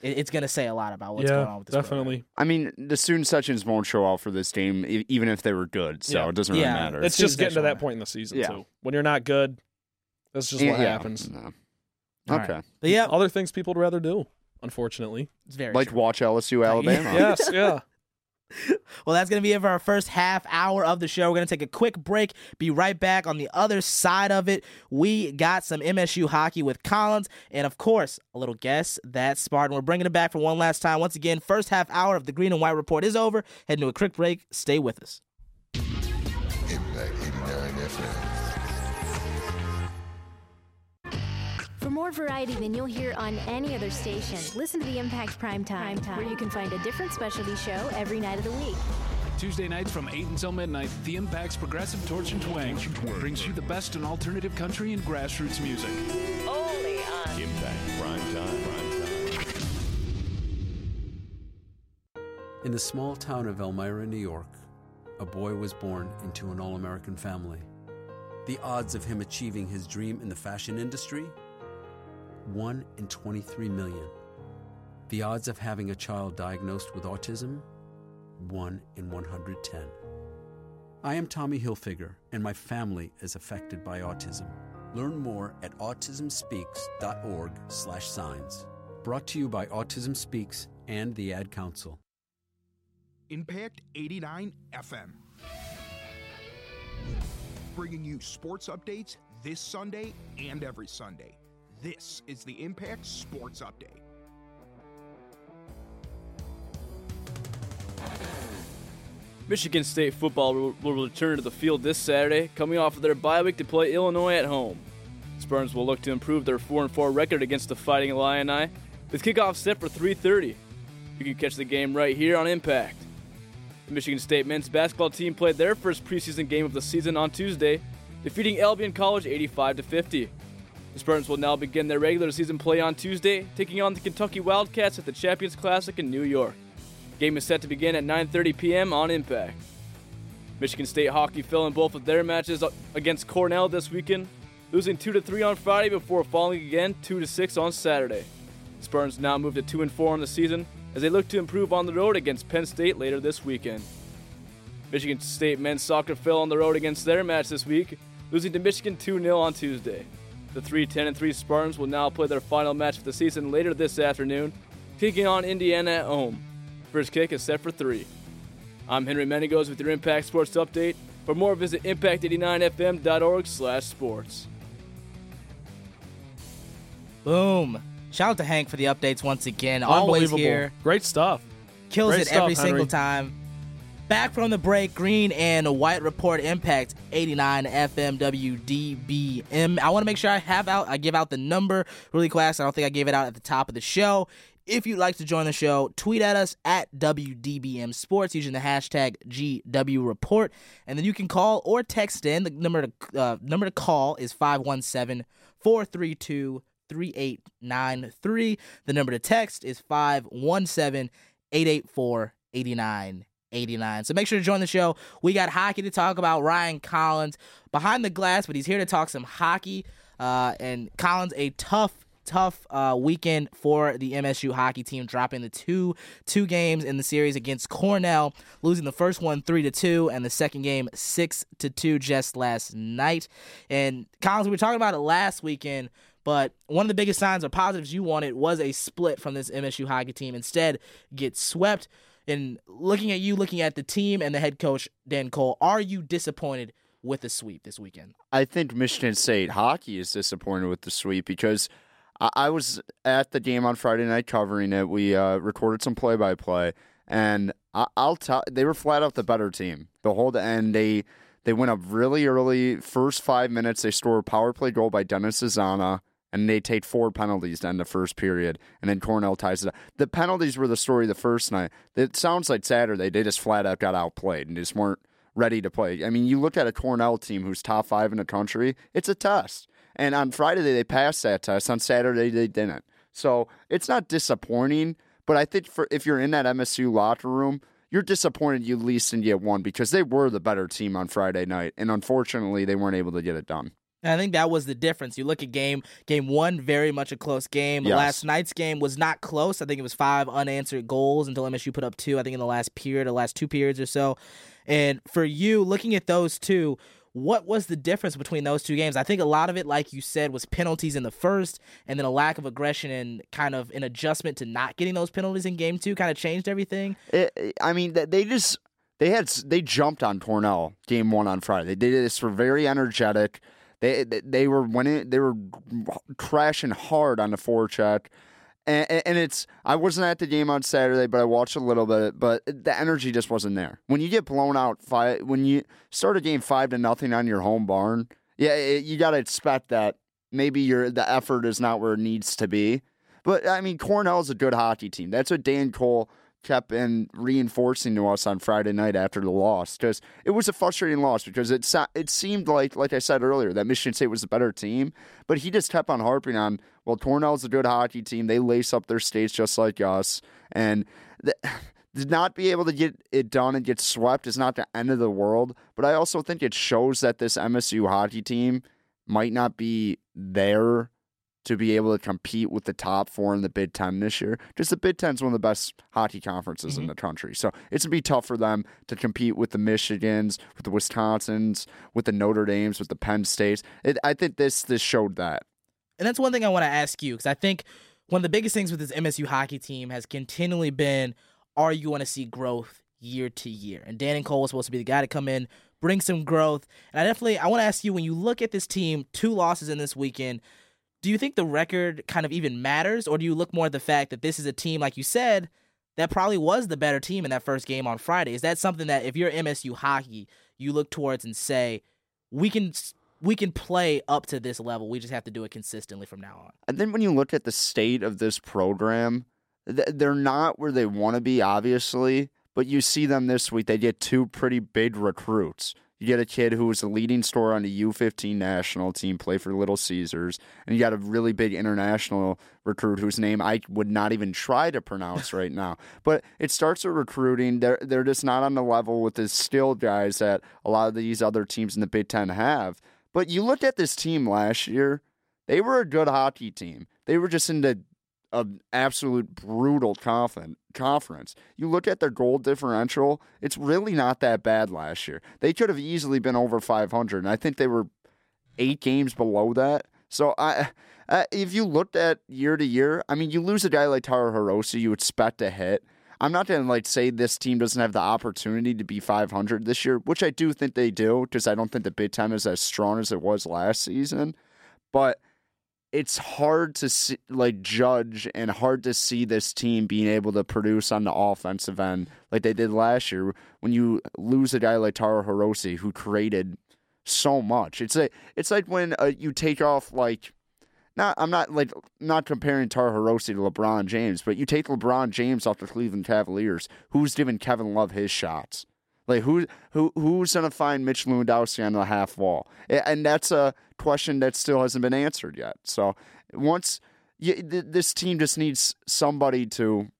it, it's gonna say a lot about what's going on with this program. definitely. I mean, the student sections won't show out for this game, e- even if they were good. So Yeah. it doesn't really matter. It's soon as just getting to that up. point in the season Yeah. too. When you're not good, that's just Yeah, what yeah. happens. No. All right. Okay. But yeah, Other things people would rather do, unfortunately. it's very Like true. watch LSU Alabama. (laughs) yes, yeah. (laughs) Well, that's going to be it for our first half hour of the show. We're going to take a quick break, be right back on the other side of it. We got some MSU hockey with Collins, and of course, a little guess that's Spartan. We're bringing it back for one last time. Once again, first half hour of the Green and White Report is over. Heading to a quick break. Stay with us. Impact 89 FM. For more variety than you'll hear on any other station, listen to the Impact Prime Time, where you can find a different specialty show every night of the week. Tuesday nights from 8 until midnight, The Impact's Progressive Torch and Twang brings you the best in alternative country and grassroots music. Only on Impact Prime Time. Prime Time. In the small town of Elmira, New York, a boy was born into an all American family. The odds of him achieving his dream in the fashion industry? 1 in 23 million. The odds of having a child diagnosed with autism? 1 in 110. I am Tommy Hilfiger, and my family is affected by autism. Learn more at autismspeaks.org/signs. Brought to you by Autism Speaks and the Ad Council. Impact 89 FM. Bringing you sports updates this Sunday and every Sunday. This is the Impact Sports Update. Michigan State football will, return to the field this Saturday, coming off of their bye week to play Illinois at home. Spartans will look to improve their 4-4 record against the Fighting Illini, with kickoff set for 3:30. You can catch the game right here on Impact. The Michigan State men's basketball team played their first preseason game of the season on Tuesday, defeating Albion College 85 to 50. The Spartans will now begin their regular season play on Tuesday, taking on the Kentucky Wildcats at the Champions Classic in New York. Game is set to begin at 9:30 p.m. on Impact. Michigan State hockey fell in both of their matches against Cornell this weekend, losing 2 3 on Friday before falling again 2 6 on Saturday. The Spartans now move to 2 and 4 on the season as they look to improve on the road against Penn State later this weekend. Michigan State men's soccer fell on the road against their match this week, losing to Michigan 2 0 on Tuesday. The 3 10 3 Spartans will now play their final match of the season later this afternoon, kicking on Indiana at home. First kick is set for 3. I'm Henry Menegos with your Impact Sports Update. For more, visit impact89fm.org slash sports. Boom. Shout out to Hank for the updates once again. Always here. Great stuff. Kills Great it stuff, every Henry. single time. Back from the break, Green and White Report Impact 89 FM WDBM. I want to make sure I have out I give out the number really fast. I don't think I gave it out at the top of the show. If you'd like to join the show, tweet at us at WDBM Sports using the hashtag GW Report, and then you can call or text in. The number to uh, number to call is 517 432 3893. The number to text is 517 884 8989. So make sure to join the show. We got hockey to talk about. Ryan Collins behind the glass, but he's here to talk some hockey. Uh, and Collins, a tough, tough uh, weekend for the MSU hockey team, dropping the two two games in the series against Cornell, losing the first one three to two, and the second game six to two just last night. And Collins, we were talking about it last weekend. But one of the biggest signs or positives you wanted was a split from this MSU hockey team. Instead, get swept. And looking at you, looking at the team and the head coach Danton Cole, are you disappointed with the sweep this weekend? I think Michigan State hockey is disappointed with the sweep because I, was at the game on Friday night covering it. We uh, recorded some play by play, and I, I'll tell they were flat out the better team the whole end. They they went up really early. First five minutes, they score a power play goal by Dennis Cesana. And they take four penalties to end the first period, and then Cornell ties it up. The penalties were the story the first night. It sounds like Saturday they just flat out got outplayed and just weren't ready to play. I mean, you look at a Cornell team who's top five in the country, it's a test. And on Friday, they passed that test. On Saturday, they didn't. So it's not disappointing, but I think for if you're in that MSU locker room, you're disappointed you least didn't get one because they were the better team on Friday night. And unfortunately, they weren't able to get it done. And I think that was the difference. You look at game game one, very much a close game. Yes. Last night's game was not close. I think it was five unanswered goals until MSU put up two. I think in the last period, or last two periods or so. And for you, looking at those two, what was the difference between those two games? I think a lot of it, like you said, was penalties in the first, and then a lack of aggression and kind of an adjustment to not getting those penalties in game two kind of changed everything. It, I mean, they just they had they jumped on Cornell game one on Friday. They did this were very energetic. They they, were winning. They were crashing hard on the forecheck. And, and- and it's I wasn't at the game on Saturday, but I watched a little bit. But the energy just wasn't there. When you get blown out five, when you start a game five to nothing on your home barn, yeah, it, you got to expect that maybe your the effort is not where it needs to be. But I mean, Cornell's a good hockey team. That's what Danton Cole kept in reinforcing to us on Friday night after the loss because it was a frustrating loss because it it seemed like like I said earlier that Michigan State was a better team, but he just kept on harping on well Cornell's a good hockey team. They lace up their states just like us, and the, (sighs) not be able to get it done and get swept is not the end of the world. But I also think it shows that this MSU hockey team might not be there to be able to compete with the top four in the Big Ten this year. Just the Big Ten's one of the best hockey conferences in mm-hmm. the country. So it's gonna be tough for them to compete with the Michigans, with the Wisconsins, with the Notre Dames, with the Penn States. It, I think this this showed that. And that's one thing I want to ask you because I think one of the biggest things with this MSU hockey team has continually been are you going to see growth year to year? And Danton Cole was supposed to be the guy to come in, bring some growth. And I definitely I want to ask you when you look at this team, two losses in this weekend, do you think the record kind of even matters or do you look more at the fact that this is a team like you said that probably was the better team in that first game on Friday? Is that something that if you're MSU hockey, you look towards and say we can we can play up to this level. We just have to do it consistently from now on. And then when you look at the state of this program, they're not where they want to be, obviously. But you see them this week. They get two pretty big recruits. You get a kid who was the leading scorer on the U15 national team, play for Little Caesars, and you got a really big international recruit whose name I would not even try to pronounce right now. But it starts with recruiting. They're they're just not on the level with the skilled guys that a lot of these other teams in the Big Ten have. But you look at this team last year; they were a good hockey team. They were just in the an absolute brutal conference. You look at their goal differential; it's really not that bad last year. They could have easily been over 500, and I think they were eight games below that. So I, if you looked at year to year, I mean, you lose a guy like Taro Hirose, you expect a hit. I'm not going to like say this team doesn't have the opportunity to be 500 this year, which I do think they do because I don't think the Big Ten is as strong as it was last season. But it's hard to see, like judge and hard to see this team being able to produce on the offensive end like they did last year when you lose a guy like Taro Hirose who created so much. It's like it's like when uh, you take off like not I'm not like not comparing Taro Hirose to LeBron James, but you take LeBron James off the Cleveland Cavaliers, who's giving Kevin Love his shots? Like who who who's gonna find Mitch Lewandowski on the half wall? And that's a question that still hasn't been answered yet. So once you, this team just needs somebody to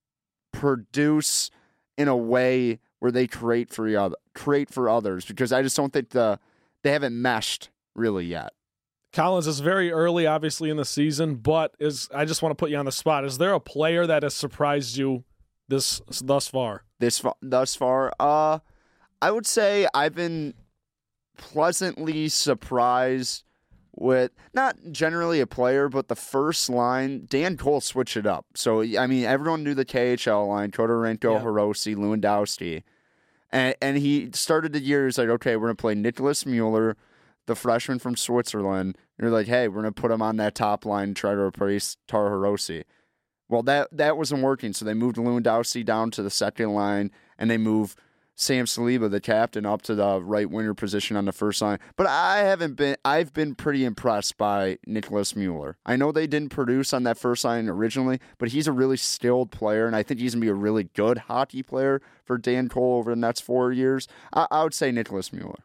produce in a way where they create for other, create for others because I just don't think the they haven't meshed really yet. Collins is very early, obviously, in the season, but is I just want to put you on the spot. Is there a player that has surprised you this thus far? This thus far, uh, I would say I've been pleasantly surprised with not generally a player, but the first line. Danton Cole switched it up. So I mean, everyone knew the KHL line: Khodorenko, yeah. Hirose, Lewandowski, and and he started the year. He's like, okay, we're gonna play Nicholas Mueller, the freshman from Switzerland. And You're like, hey, we're gonna put him on that top line, and try to replace Taro Hirose. Well, that that wasn't working, so they moved Lewandowski down to the second line, and they moved Sam Saliba, the captain, up to the right winger position on the first line. But I haven't been. I've been pretty impressed by Nicholas Mueller. I know they didn't produce on that first line originally, but he's a really skilled player, and I think he's gonna be a really good hockey player for Danton Cole over the next four years. I, I would say Nicholas Mueller.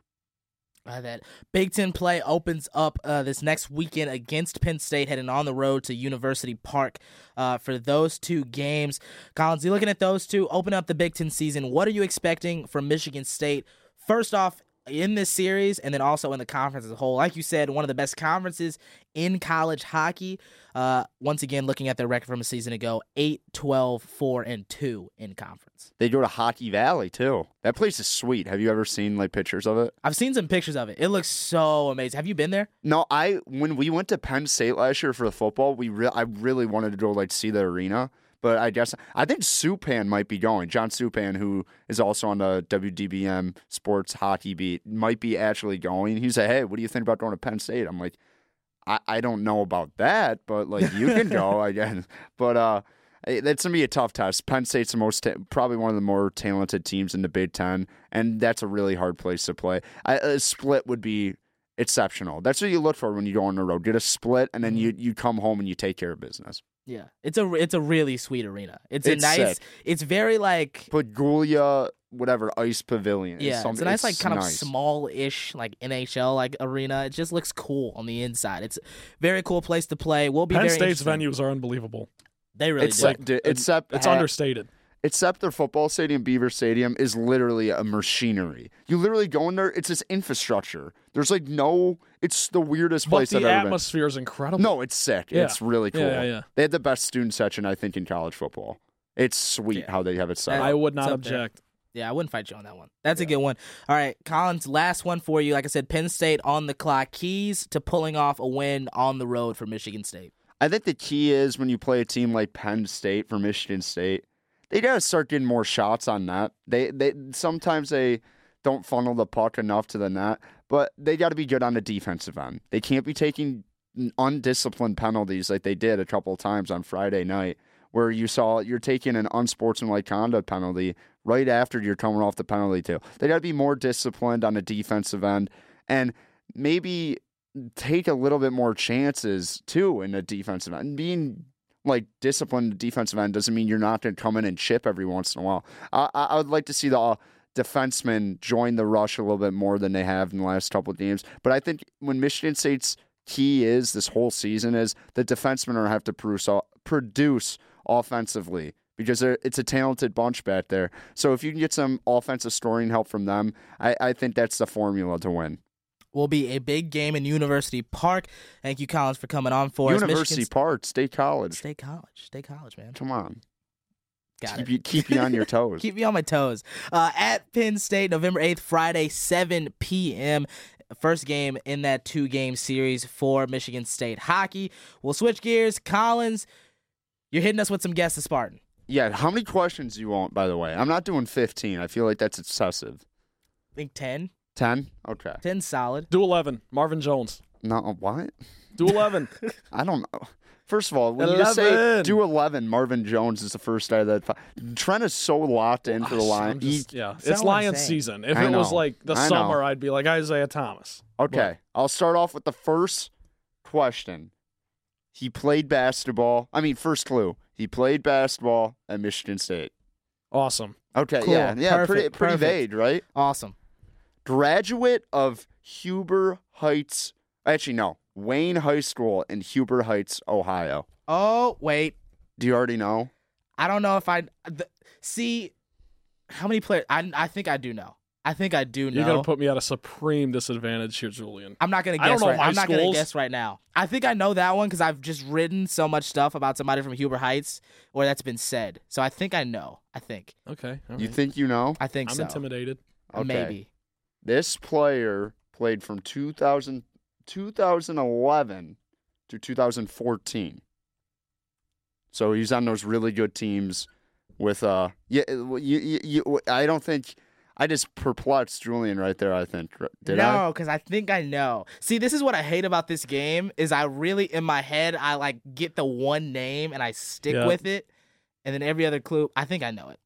That Big Ten play opens up uh, this next weekend against Penn State, heading on the road to University Park uh, for those two games. Collins, you looking at those two, open up the Big Ten season. What are you expecting from Michigan State? First off, in this series and then also in the conference as a whole. Like you said, one of the best conferences in college hockey. Uh, once again, looking at their record from a season ago 8, 12, 4, and 2 in conference. They go to Hockey Valley too. That place is sweet. Have you ever seen like pictures of it? I've seen some pictures of it. It looks so amazing. Have you been there? No, I when we went to Penn State last year for the football, we re- I really wanted to go like see the arena. But I guess I think Supan might be going. John Supan, who is also on the WDBM sports hockey beat, might be actually going. He said, "Hey, what do you think about going to Penn State?" I'm like, I, I don't know about that, but like you can go, (laughs) I guess. But uh, that's gonna be a tough test. Penn State's the most ta- probably one of the more talented teams in the Big Ten, and that's a really hard place to play. I, a split would be exceptional. That's what you look for when you go on the road. Get a split, and then you you come home and you take care of business. Yeah, it's a it's a really sweet arena. It's, it's a nice. Sick. It's very like Pegula, whatever ice pavilion. Yeah, it's a nice like kind nice. of small-ish like NHL like arena. It just looks cool on the inside. It's a very cool place to play. We'll be Penn very State's venues are unbelievable. They really it's do. Like, except it's understated except their football stadium, Beaver Stadium, is literally a machinery. You literally go in there, it's this infrastructure. There's like no, it's the weirdest but place the I've ever atmosphere is incredible. No, it's sick. Yeah. It's really cool. Yeah, yeah, yeah. They had the best student section, I think, in college football. It's sweet Yeah. how they have it set up. I would not up there. object. Yeah, I wouldn't fight you on that one. That's a good one. All right, Collins, last one for you. Like I said, Penn State on the clock. Keys to pulling off a win on the road for Michigan State. I think the key is when you play a team like Penn State for Michigan State, they gotta start getting more shots on that. They they sometimes they don't funnel the puck enough to the net, but they got to be good on the defensive end. They can't be taking undisciplined penalties like they did a couple times on Friday night, where you saw you're taking an unsportsmanlike conduct penalty right after you're coming off the penalty too. They got to be more disciplined on the defensive end and maybe take a little bit more chances too in the defensive end. Being like disciplined defensive end doesn't mean you're not going to come in and chip every once in a while. I, I would like to see the uh, defensemen join the rush a little bit more than they have in the last couple of games. But I think when Michigan State's key is this whole season is the defensemen are have to produce, produce offensively because it's a talented bunch back there. So if you can get some offensive scoring help from them, I, I think that's the formula to win. Will be a big game in University Park. Thank you, Collins, for coming on for us. University Park, State College. State College. State College, man. Come on. Got keep it. You, keep you on your (laughs) toes. Keep me on my toes. Uh, at Penn State, November 8th, Friday, 7 p.m. First game in that two game series for Michigan State hockey. We'll switch gears. Collins, you're hitting us with some guess of Spartan. yeah, how many questions do you want, by the way? I'm not doing 15. I feel like that's excessive. I think 10. 10? Okay. 10 solid. Do 11. Marvin Jones. No, uh, what? Do 11. (laughs) I don't know. First of all, when you say do 11, Marvin Jones is the first guy that. Trent is so locked in for the line. I'm just- yeah, Sound it's what Lions saying. season. If I it was like the I know. summer, I'd be like Isaiah Thomas. Okay, I'll start off with the first question. He played basketball. I mean, first clue. He played basketball at Michigan State. Awesome. Okay, Cool. yeah, yeah, pretty pretty perfect. vague, right? Awesome. Graduate of Huber Heights. Actually, no, Wayne High School in Huber Heights, Ohio. Oh, wait. Do you already know? I don't know if I the, see how many players. I, I think I do know. I think I do know. You're gonna put me at a supreme disadvantage here, Julian. I'm not gonna I don't guess know right. my I'm not gonna guess right now. I think I know that one because I've just written so much stuff about somebody from Huber Heights, or that's been said. So I think I know. I think. Okay. all You think you know? I think so. I'm so. intimidated. Okay. Maybe. This player played from 2000, 2011 to 2014. So he's on those really good teams with uh yeah you, you, you, I don't think I just perplexed Julian right there I think did I no, because I think I know. See, this is what I hate about this game is I really in my head I like get the one name and I stick Yeah. with it, and then every other clue I think I know it.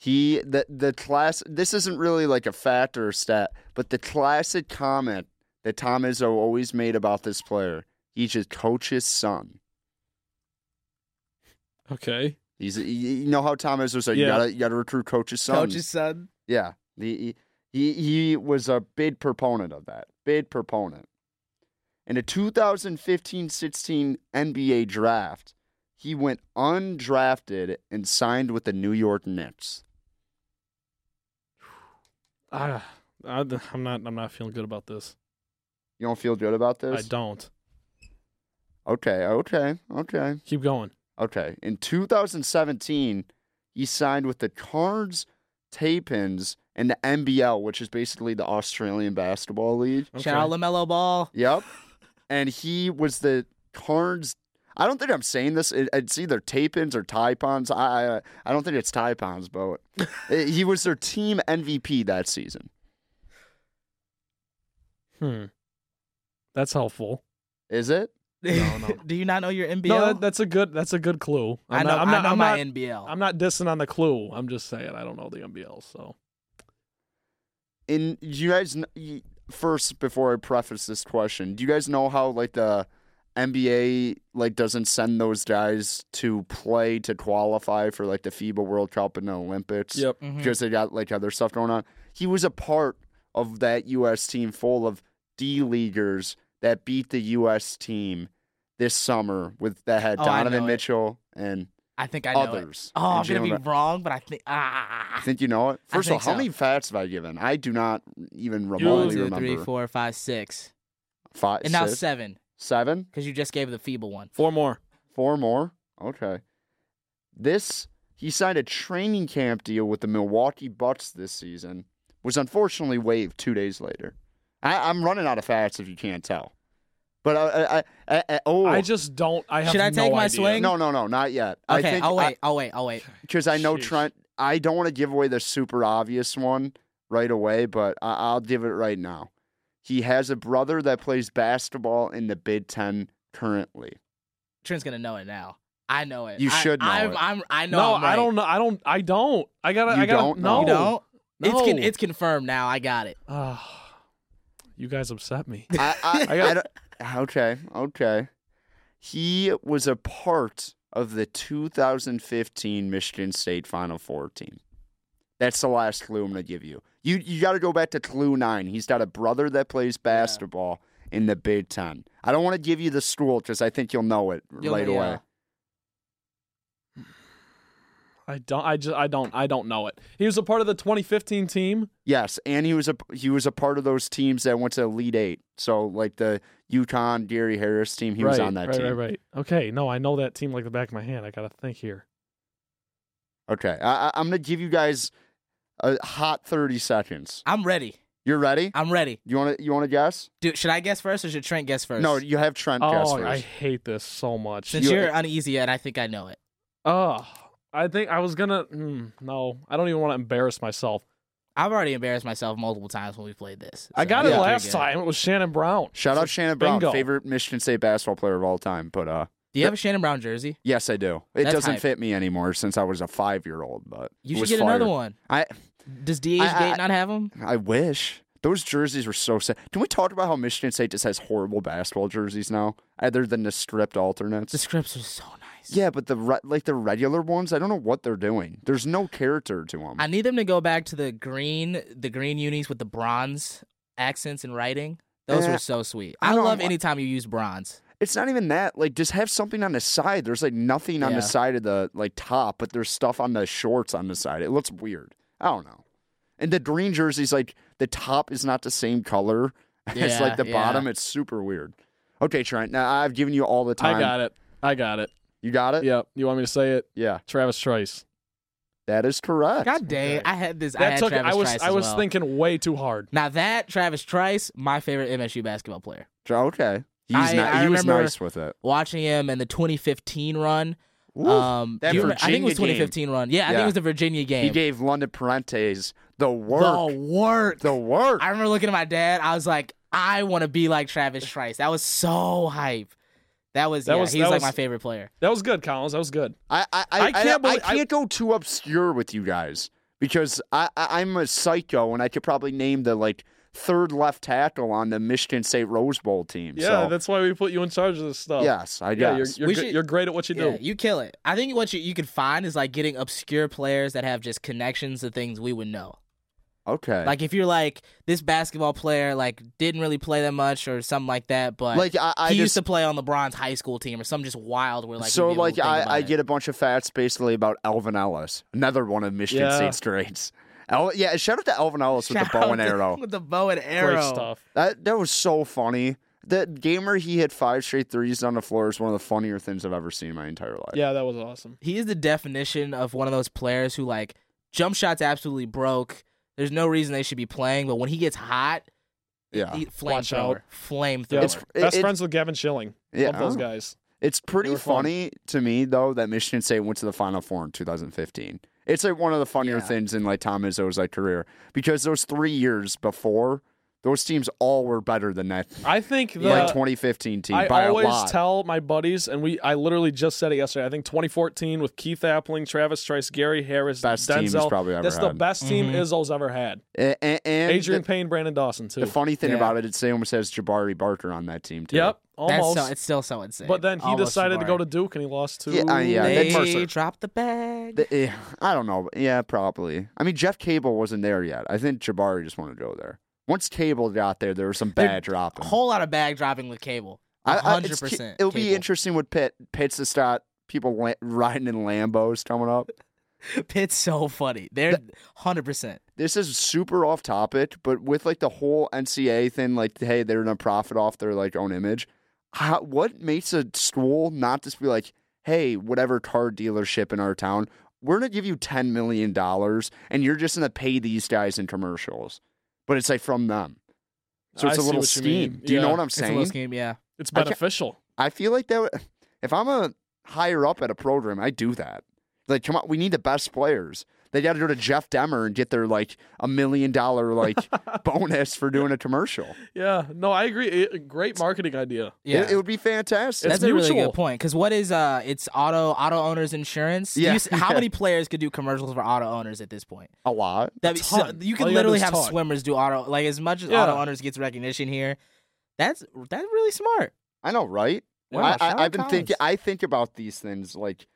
He the the class this isn't really like a fact or a stat but the classic comment that Tom Izzo always made about this player he's just coach's son Okay. He's you- you know how Tom Izzo said you gotta you gotta recruit coach's son. Coach's son. Yeah, he, he he was a big proponent of that. Big proponent. In the 2015-16 NBA draft, he went undrafted and signed with the New York Knicks. I, I, I'm not. I'm not feeling good about this. You don't feel good about this. I don't. Okay, okay, okay, Keep going. okay. In 2017, he signed with the Cards Tapins and the NBL, which is basically the Australian Basketball League. Shout out Lamelo Ball. Yep. and he was the Cards. I don't think I'm saying this. It, it's either Tapins or Taipons. I, I I don't think it's Taipons, but (laughs) he was their team MVP that season. Hmm. That's helpful. Is it? No, no. (laughs) Do you not know your NBL? No, that, that's a good. That's a good clue. I'm I know. Not, I'm I not, know I'm my not, NBL. I'm not dissing on the clue. I'm just saying I don't know the NBL. So In you guys first before I preface this question, do you guys know how like the NBA like doesn't send those guys to play to qualify for like the FIBA World Cup and the Olympics? Yep. Mhm. because they got like other stuff going on. He was a part of that U.S. team full of D leaguers that beat the U.S. team this summer with that had Oh, Donovan know it. Mitchell and I think I know others. It. Oh, I'm gonna be Jalen- wrong, but I think ah. I think you know it. First of all, think how many facts have I given? I do not even remotely two, remember. three, four, five, six, Five, and now six, seven seven, because you just gave the feeble one. four more. four more. Okay. This he signed a training camp deal with the Milwaukee Bucks this season. Was unfortunately waived two days later. I, I'm running out of facts if you can't tell. But I, I, I, I oh, I just don't. I have Should I no take my idea. swing? no, no, no, not yet. I Okay, think I'll wait. I'll wait. I'll wait. because I, know Sheesh. Trent. I don't want to give away the super obvious one right away, but I, I'll give it right now. He has a brother that plays basketball in the Big Ten currently. Trent's gonna know it now. I know it. You I- should know I'm, it. I'm, I know. No, I'm I don't know. I don't. I don't. I gotta. You I gotta. don't no. know? You don't. It's con- No. it's confirmed now. I got it. Ah, (sighs) you guys upset me. I, I, (laughs) I got- I okay, okay. He was a part of the 2015 Michigan State Final Four team. That's the last clue I'm going to give you. You you got to go back to clue nine. He's got a brother that plays basketball in the Big Ten. I don't want to give you the school because I think you'll know it You'll- right yeah. away. I don't. I just. I don't. I don't know it. He was a part of the 2015 team. Yes, and he was a he was a part of those teams that went to Elite Eight. So like the UConn Gary Harris team, he was on that right, team. Right, right, Okay, no, I know that team like the back of my hand. I gotta think here. Okay, I, I- I'm gonna give you guys a hot 30 seconds. I'm ready. You're ready? I'm ready. You want to you want to guess? Dude, should I guess first or should Trent guess first? No, you have Trent guess Oh, first. I hate this so much. Since you're uneasy and I think I know it. Oh, I think I was gonna. Mm, no, I don't even want to embarrass myself. I've already embarrassed myself multiple times when we played this. I so got I'm it pretty last time. It was Shannon Brown. Shout So out Shannon Brown, bingo. favorite Michigan State basketball player of all time. But uh, Do you have a Shannon Brown jersey? yes, I do. It That's doesn't hype. fit me anymore since I was a five year old. But You should was get another one. I Does DH I- I- Gate not have them? I wish those jerseys were so sad. Can we talk about how Michigan State just has horrible basketball jerseys now, other than the stripped alternates? The scripts are so nice. Yeah, but the re- like the regular ones, I don't know what they're doing. There's no character to them. I need them to go back to the green, the green unis with the bronze accents and writing. Those Eh, were so sweet. I I, love anytime you use bronze. It's not even that. Like, just have something on the side. There's like nothing on Yeah. the side of the like top, but there's stuff on the shorts on the side. It looks weird. I don't know. And the green jerseys, like the top is not the same color as like the yeah. bottom. It's super weird. Okay, Trent. Now I've given you all the time. I got it. I got it. You got it. Yep. You want me to say it? Yeah, Travis Trice. that is correct. God dang, it, I had this. I had took. Travis I was. Trice I was well. thinking way too hard. Now that Travis Trice, my favorite MSU basketball player. Okay, he's I- not. I he was nice with it. Watching him in the 2015 run. Ooh, um, that you remember- I think it was Virginia game. 2015 run. Yeah, I think it was the Virginia game. He gave London Perrantes the work. The work. The work. I remember looking at my dad. I was like, I want to be like Travis Trice. That was so hype. That was That yeah, was- he's that like was- my favorite player. That was good, Collins. That was good. I I, I, I I can't can't, believe- I, can't go too obscure with you guys because I, I I'm a psycho and I could probably name the like third left tackle on the Michigan State Rose Bowl team. Yeah, so, that's why we put you in charge of this stuff. yes, I Yeah, you're guess. you're, should- you're great at what you Yeah, do. you kill it. I think what you, you could find is like getting obscure players that have just connections to things we would know. okay. Like if you're like this basketball player like didn't really play that much or something like that, but Like, I- I he just- used to play on LeBron's high school team or something just wild where like so we'd be able like I, I get a bunch of facts basically about Elvin Ellis, another one of Michigan Yeah. State's greats. El, yeah, shout out to Elvin Ellis with the bow and arrow. (laughs) with the bow and arrow. Great stuff. That that was so funny. The gamer he hit five straight threes on the floor is one of the funnier things I've ever seen in my entire life. Yeah, that was awesome. He is the definition of one of those players who like jump shots absolutely broke. There's no reason they should be playing, but when he gets hot, Yeah. he, Watch out. flamethrower, flamethrower. Yeah, It's- best it- friends with Gavin Schilling. Yeah. Love those Oh. guys. It's pretty They were fun. funny to me though that Michigan State went to the Final Four in 2015. It's like one of the funnier Yeah. things in like Tom Izzo's like career because those three years before, those teams all were better than that I think the like 2015 team I by a always lot. tell my buddies, and we I literally just said it yesterday. I think 2014 with Keith Appling, Travis Trice, Gary Harris, Best Denzel. team he's probably ever That's the best team Mhm. Izzo's ever had. A- a- and Adrian the, Payne, Branden Dawson too. the funny thing Yeah. about it, it's they almost has Jabari Parker on that team too. Yep, That's almost. so, it's still so insane. but then he Almost decided to go to Duke, and he lost to Yeah, uh, yeah, they Mercer. dropped the bag. The- eh, I don't know. Yeah, probably. I mean, Jeff Capel wasn't there yet. I think Jabari just wanted to go there. Once Capel got there, there was some There- bad dropping. A whole lot of bag dropping with Capel. I- I- hundred it's- percent. It'll be interesting with Pitt. Pitt's to start people la- riding in Lambos coming up. (laughs) Pitt's so funny. They're hundred percent. This is super off topic, but with like the whole NCA thing, like hey, they're gonna profit off their like own image. How, what makes a school not just be like, hey, whatever car dealership in our town, we're gonna give you ten million dollars, and you're just gonna pay these guys in commercials, but it's like from them. So it's a little what you scheme. mean. Do you know what I'm saying? It's a little saying? scheme, yeah. It's I beneficial. I feel like that. would- If I'm a higher up at a program, I do that. Like, come on, we need the best players. They got to go to Jeff Demmer and get their like a million dollar like (laughs) bonus for doing a commercial. Yeah, no, I agree. It- great marketing idea. Yeah. It, it would be fantastic. That's It's a really good point. Because what is uh, it's auto auto owners insurance. Do you Yeah. how (laughs) Yeah. many players could do commercials for auto owners at this point? a lot. That be- so you All could you gotta do literally is have talk. swimmers do auto. Like as much as Yeah. auto owners gets recognition here, that's that's really smart. I know, right? Wow, I, I, I've been thinking. I think about these things like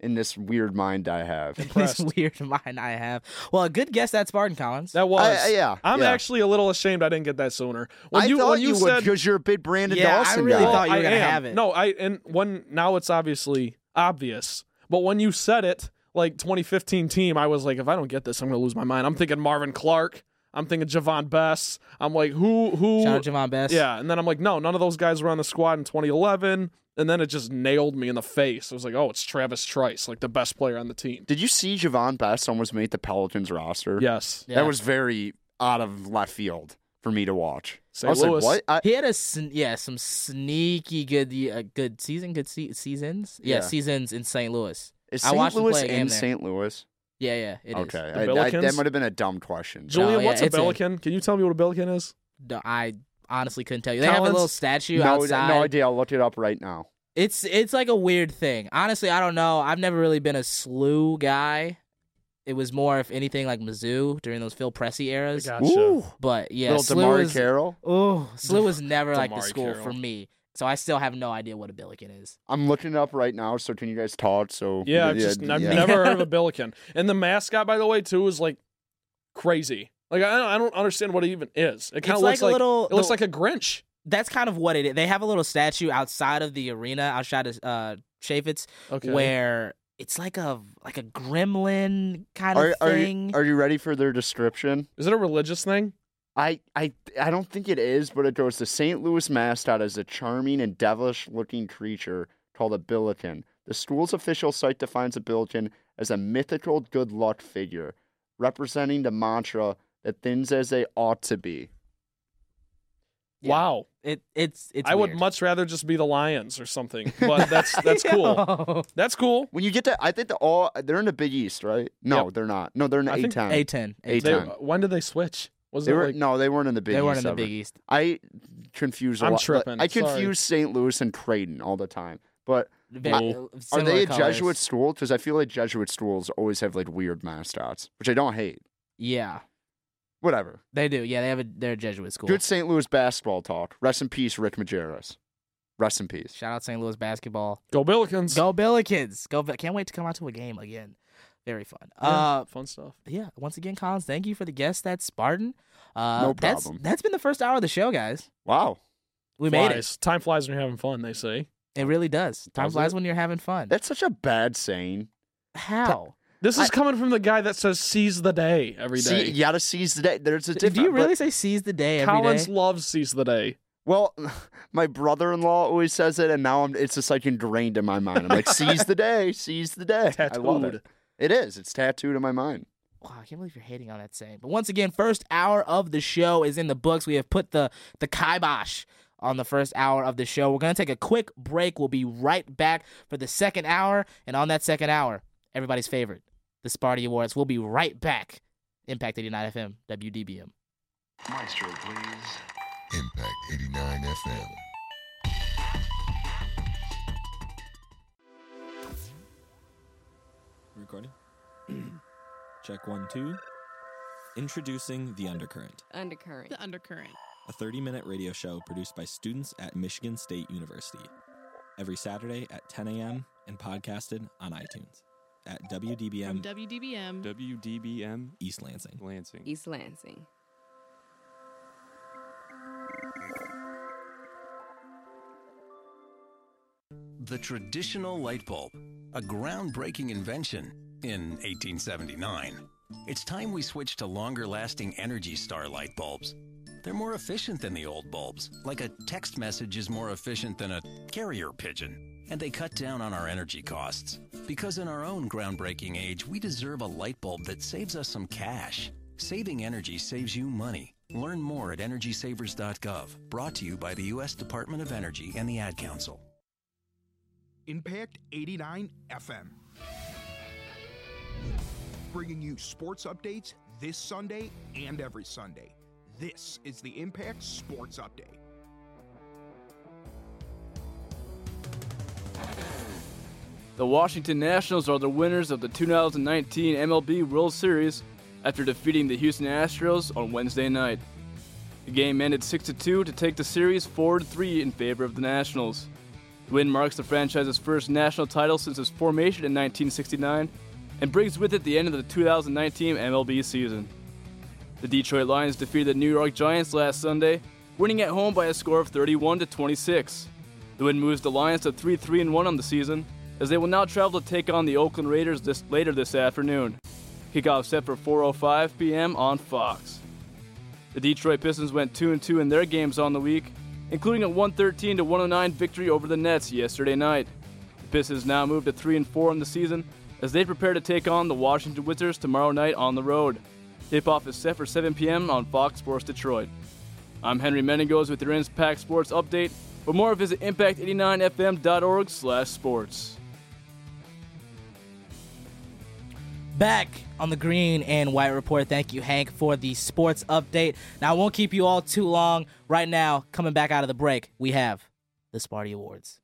in this weird mind I have. this weird (laughs) mind I have. Well, a good guess that Spartan Collins. That was. I- I- yeah, I'm yeah. actually a little ashamed I didn't get that sooner. When I you thought when you, would said because you're a big Brandon Yeah, I really guy. thought you were gonna have it. No, I and when now it's obviously obvious. But when you said it, like 2015 team, I was like, if I don't get this, I'm gonna lose my mind. I'm thinking Marvin Clark. I'm thinking Javon Bess. I'm like, who who Shout out Javon Bess. Yeah, and then I'm like, no, none of those guys were on the squad in 2011. And then it just nailed me in the face. I was like, oh, it's Travis Trice, like the best player on the team. Did you see Javon Bess almost made the Pelicans roster? Yes. Yeah. That was very out of left field for me to watch. St. I was Louis. like, what? I, He had a sn- yeah some sneaky good uh, good season good se- seasons yeah, Yeah. seasons in St. Louis. is I St. watched him Louis play a game in. St. Louis? Yeah, yeah, it is. okay, The I- I- that might have been a dumb question. Julian, yeah, what's a it's a- Can you tell me what a Billiken is? No, I honestly couldn't tell you. They have a little statue no, outside. no idea. I'll look it up right now. It's it's like a weird thing. Honestly, I don't know. I've never really been a slew guy. It was more, if anything, like Mizzou during those Phil Pressey eras. Gotcha. Ooh, But yeah, little slew Damari was, Carroll. Oh, slew was never like the school Carroll. for me. So I still have no idea what a billiken is. I'm looking it up right now. So can you guys talk? So Yeah, I've, just, I've yeah. never heard of a Billiken. And the mascot, by the way, too, is like crazy. Like I don't, I don't understand what it even is. It kind It's of like looks a like little- it looks the- like a Grinch. That's kind of what it is. They have a little statue outside of the arena, outside of uh, Chaifetz, Okay. where it's like a like a gremlin kind of Are, are, thing. you, are you ready for their description? Is it a religious thing? I, I I don't think it is, but it goes the St. Louis mascot is a charming and devilish looking creature called a billiken. The school's official site defines a billiken as a mythical good luck figure, representing the mantra that things as they ought to be. Yeah. Wow. It it's it's. I would much rather just be the Lions or something. (laughs) But that's that's cool. (laughs) That's cool. When you get to, I think the all they're in the Big East, right? No, Yep. they're not. No, they're in the I A ten. A ten. A They, ten. when did they switch? Was They were like no, they weren't in the Big They East. weren't in the ever. Big East. I confuse. a I'm lot- tripping. I confuse St. Louis and Creighton all the time. But Very- Cool. Are similar they a colors. Jesuit school? Because I feel like Jesuit schools always have like weird mascots, which I don't hate. Yeah, Whatever. they do. Yeah, they have a they're a Jesuit school. Good St. Louis basketball talk. Rest in peace, Rick Majerus. Rest in peace. Shout out St. Louis basketball. go Billikens? Go Billikens. Go. Bill- Can't wait to come out to a game again. Very fun. Yeah, Uh, fun stuff. yeah. Once again, Collins, thank you for the guest. That's Spartan. Uh, No That's, problem. that's been the first hour of the show, guys. Wow. We made it. Time flies when you're having fun. They say. It really does. Time Does flies it? when you're having fun. That's such a bad saying. How? This is I- coming from the guy that says "seize the day" every day. See, you gotta seize the day. There's a Do you really say seize the day every day? Collins loves "seize the day." Well, (laughs) my brother-in-law always says it, and now I'm, it's just like ingrained in my mind. I'm like, seize the day, (laughs) seize the day. I love Tattooed. it. It is. It's tattooed in my mind. Wow, I can't believe you're hating on that saying. But once again, first hour of the show is in the books. We have put the the kibosh on the first hour of the show. We're gonna take a quick break. We'll be right back for the second hour, and on that second hour, everybody's favorite, the Sparty Awards. We'll be right back. Impact 89 FM, WDBM. Maestro, please. Impact 89 FM. Recording? (clears throat) Check one, two. Introducing The Undercurrent, Undercurrent. The undercurrent. a 30 minute radio show produced by students at Michigan State University. Every Saturday at 10 a.m. and podcasted on iTunes at WDBM. From WDBM WDBM. WDBM East Lansing. Lansing. East Lansing. The traditional light bulb, a groundbreaking invention in 1879. It's time we switch to longer lasting Energy Star light bulbs. They're more efficient than the old bulbs, like a text message is more efficient than a carrier pigeon. And they cut down on our energy costs. Because in our own groundbreaking age, we deserve a light bulb that saves us some cash. Saving energy saves you money. Learn more at EnergySavers.gov. Brought to you by the U.S. Department of Energy and the Ad Council. Impact 89 FM. Bringing you sports updates this Sunday and every Sunday. This is the Impact Sports Update. The Washington Nationals are the winners of the 2019 MLB World Series after defeating the Houston Astros on Wednesday night. The game ended 6 2 to take the series 4 3 in favor of the Nationals. The win marks the franchise's first national title since its formation in 1969 and brings with it the end of the 2019 MLB season. The Detroit Lions defeated the New York Giants last Sunday, winning at home by a score of 31 to 26. The win moves the Lions to 3 3 1 on the season as they will now travel to take on the Oakland Raiders this, later this afternoon. Kickoff set for 4:05 p.m. on Fox. The Detroit Pistons went 2 2 in their games on the week, including a 113 to 109 victory over the Nets yesterday night. The Pistons now move to 3 4 in the season as they prepare to take on the Washington Wizards tomorrow night on the road. Tip-off is set for 7 p.m. on Fox Sports Detroit. I'm Henry Meningos with your Impact Sports update. For more, visit impact89fm.org slash sports. Back on the green and white report. Thank you, Hank, for the sports update. Now, I won't keep you all too long. Right now, coming back out of the break, we have the Sparty Awards.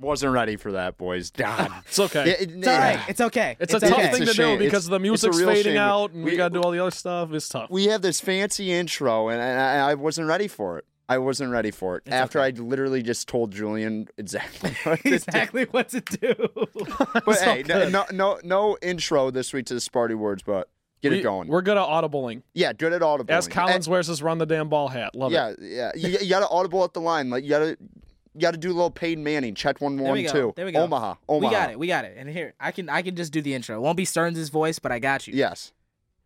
Wasn't ready for that, boys. (laughs) God. It's okay. Yeah, it- It's all right. It's okay. It's, It's a tough thing It's to a do because It's- the music's fading shame. out and we, We- got to do all the other stuff. It's tough. We have this fancy intro, and I, I wasn't ready for it. I wasn't ready for it. After I literally just told Julian exactly (laughs) what to do. exactly what to do. (laughs) But hey, no, no, no, no intro this week to the Sparty words, but get we, it going. We're good at audibling. Yeah, good at audible. As Collins wears his run the damn ball hat. Love yeah, it. yeah. You, you got to audible at the line. Like you got to, you got to do a little Peyton Manning. Check one, There one, we go. two. There we go. Omaha, Omaha. We got it. We got it. And here, I can I can just do the intro. It won't be Stearns' voice, but I got you. Yes.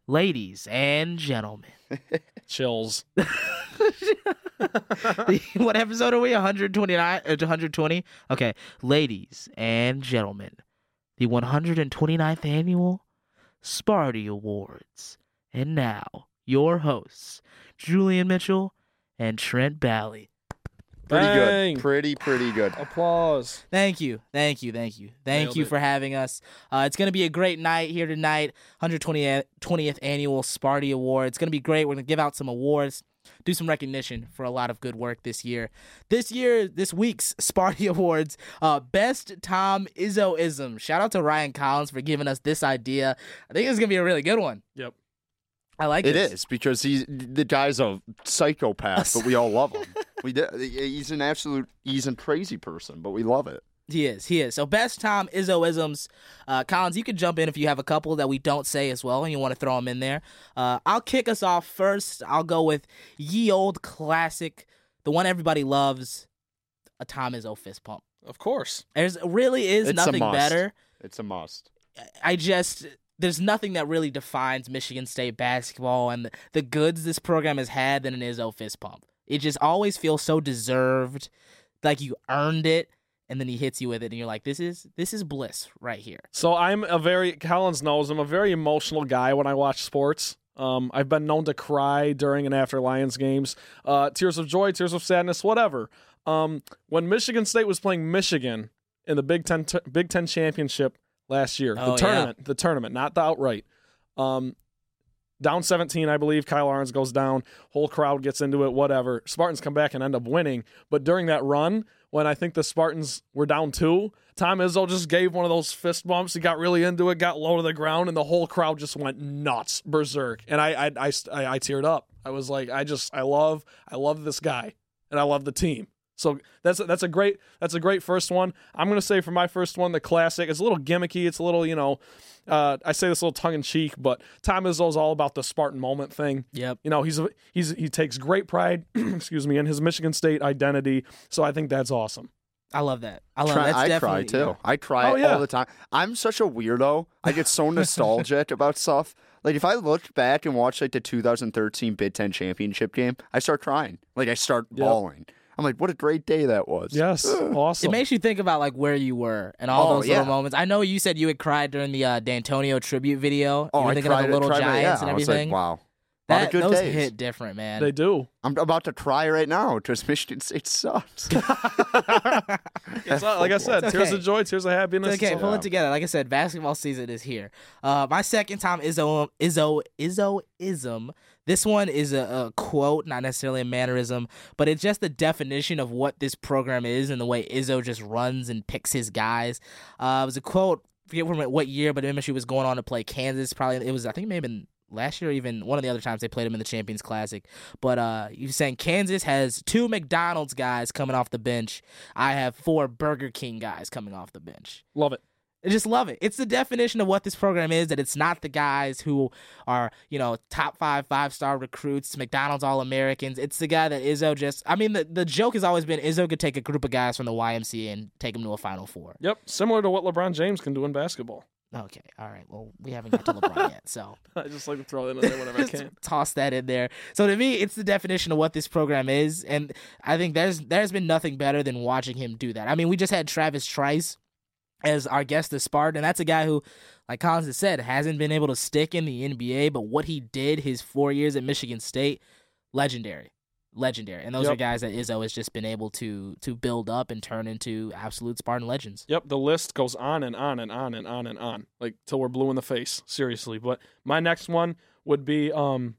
Ladies and gentlemen. (laughs) Chills. (laughs) what episode are we? 129 uh, 120? Okay. Ladies and gentlemen, the 129th annual Sparty Awards. And now, your hosts, Julian Mitchell and Trent Bally. Pretty Bang. good. Pretty, pretty good. Applause. Thank you, thank you, thank you, thank Nailed you it. for having us. Uh, it's gonna be a great night here tonight. 120th annual Sparty Award. It's gonna be great. We're gonna give out some awards, do some recognition for a lot of good work this year. This year, this week's (laughs) Sparty Awards, uh, best Tom Izzoism. Shout out to Ryan Collins for giving us this idea. I think it's gonna be a really good one. Yep. I like It this. is because he's the guy's a psychopath, but we all love him. (laughs) We did, he's an absolute he's a crazy person, but we love it. He is. He is. So best Tom Izzoisms. Uh, Collins, you can jump in if you have a couple that we don't say as well, and you want to throw them in there. Uh, I'll kick us off first. I'll go with ye old classic, the one everybody loves, a Tom Izzo fist pump. Of course. There's really is It's a nothing must. better. It's a must. I just there's nothing that really defines Michigan State basketball and the, the goods this program has had than an Izzo fist pump. It just always feels so deserved, like you earned it, and then he hits you with it, and you're like, this is this is bliss right here. So I'm a very Collins knows I'm a very emotional guy when I watch sports. Um, I've been known to cry during and after Lions games, uh, tears of joy, tears of sadness, whatever. Um, when Michigan State was playing Michigan in the Big Ten t- Big Ten championship last year, Oh, the tournament, the tournament, not the outright. Um, down 17, I believe. Kyle Ahrens goes down. Whole crowd gets into it. Whatever. Spartans come back and end up winning. But during that run, when I think the Spartans were down two, Tom Izzo just gave one of those fist bumps. He got really into it, got low to the ground, and the whole crowd just went nuts, berserk. And I, I, I, I, I teared up. I was like, I just, I love, I love this guy, and I love the team. So that's that's a great that's a great first one. I'm gonna say for my first one, the classic. It's a little gimmicky. It's a little you know, uh, I say this a little tongue in cheek, but Tom Izzo's all about the Spartan moment thing. Yep. You know he's he's he takes great pride, (clears throat) excuse me, in his Michigan State identity. So I think that's awesome. I love that. I love Try- that's I definitely cry too. I cry Oh, yeah. all the time. I'm such a weirdo. I get so (laughs) nostalgic about stuff. Like if I look back and watch like the 2013 Big Ten championship game, I start crying. Like I start Yep. bawling. I'm like, what a great day that was. Yes, awesome. It makes you think about like where you were and all Oh, those little yeah. moments. I know you said you had cried during the uh, Dantonio tribute video. Oh, you were I thinking cried, of the little cried, giants yeah. and I was like, everything. wow. A lot that of good those days. hit different, man. they do. I'm about to cry right now because Michigan State sucks. (laughs) It's not, like I said, It's tears of joy, tears of happiness. It's okay, It's pull it together. Like I said, basketball season is here. Uh, my second time Izzo Izzo Izzo ism. This one is a, a quote, not necessarily a mannerism, but it's just the definition of what this program is and the way Izzo just runs and picks his guys. Uh, it was a quote. Forget from what year, but MSU was going on to play Kansas. Probably it was. I think maybe last year, or even one of the other times they played him in the Champions Classic. But uh, you saying Kansas has two McDonald's guys coming off the bench. I have four Burger King guys coming off the bench. Love it. I just love it. It's the definition of what this program is. That it's not the guys who are you know top five, five star recruits, McDonald's All Americans. It's the guy that Izzo just. I mean, the the joke has always been Izzo could take a group of guys from the YMCA and take them to a Final Four. Yep, similar to what LeBron James can do in basketball. Okay, all right. Well, we haven't got to LeBron yet, so (laughs) I just like to throw that in there whenever I (laughs) can. toss that in there. So to me, it's the definition of what this program is, and I think there's there's been nothing better than watching him do that. I mean, we just had Travis Trice as our guest this Spartan, and that's a guy who, like Collins has said, hasn't been able to stick in the NBA, but what he did his four years at Michigan State, legendary. Legendary. And those are guys that Izzo has just been able to to build up and turn into absolute Spartan legends. Yep, the list goes on and on and on and on and on, like till we're blue in the face. Seriously, but my next one would be um.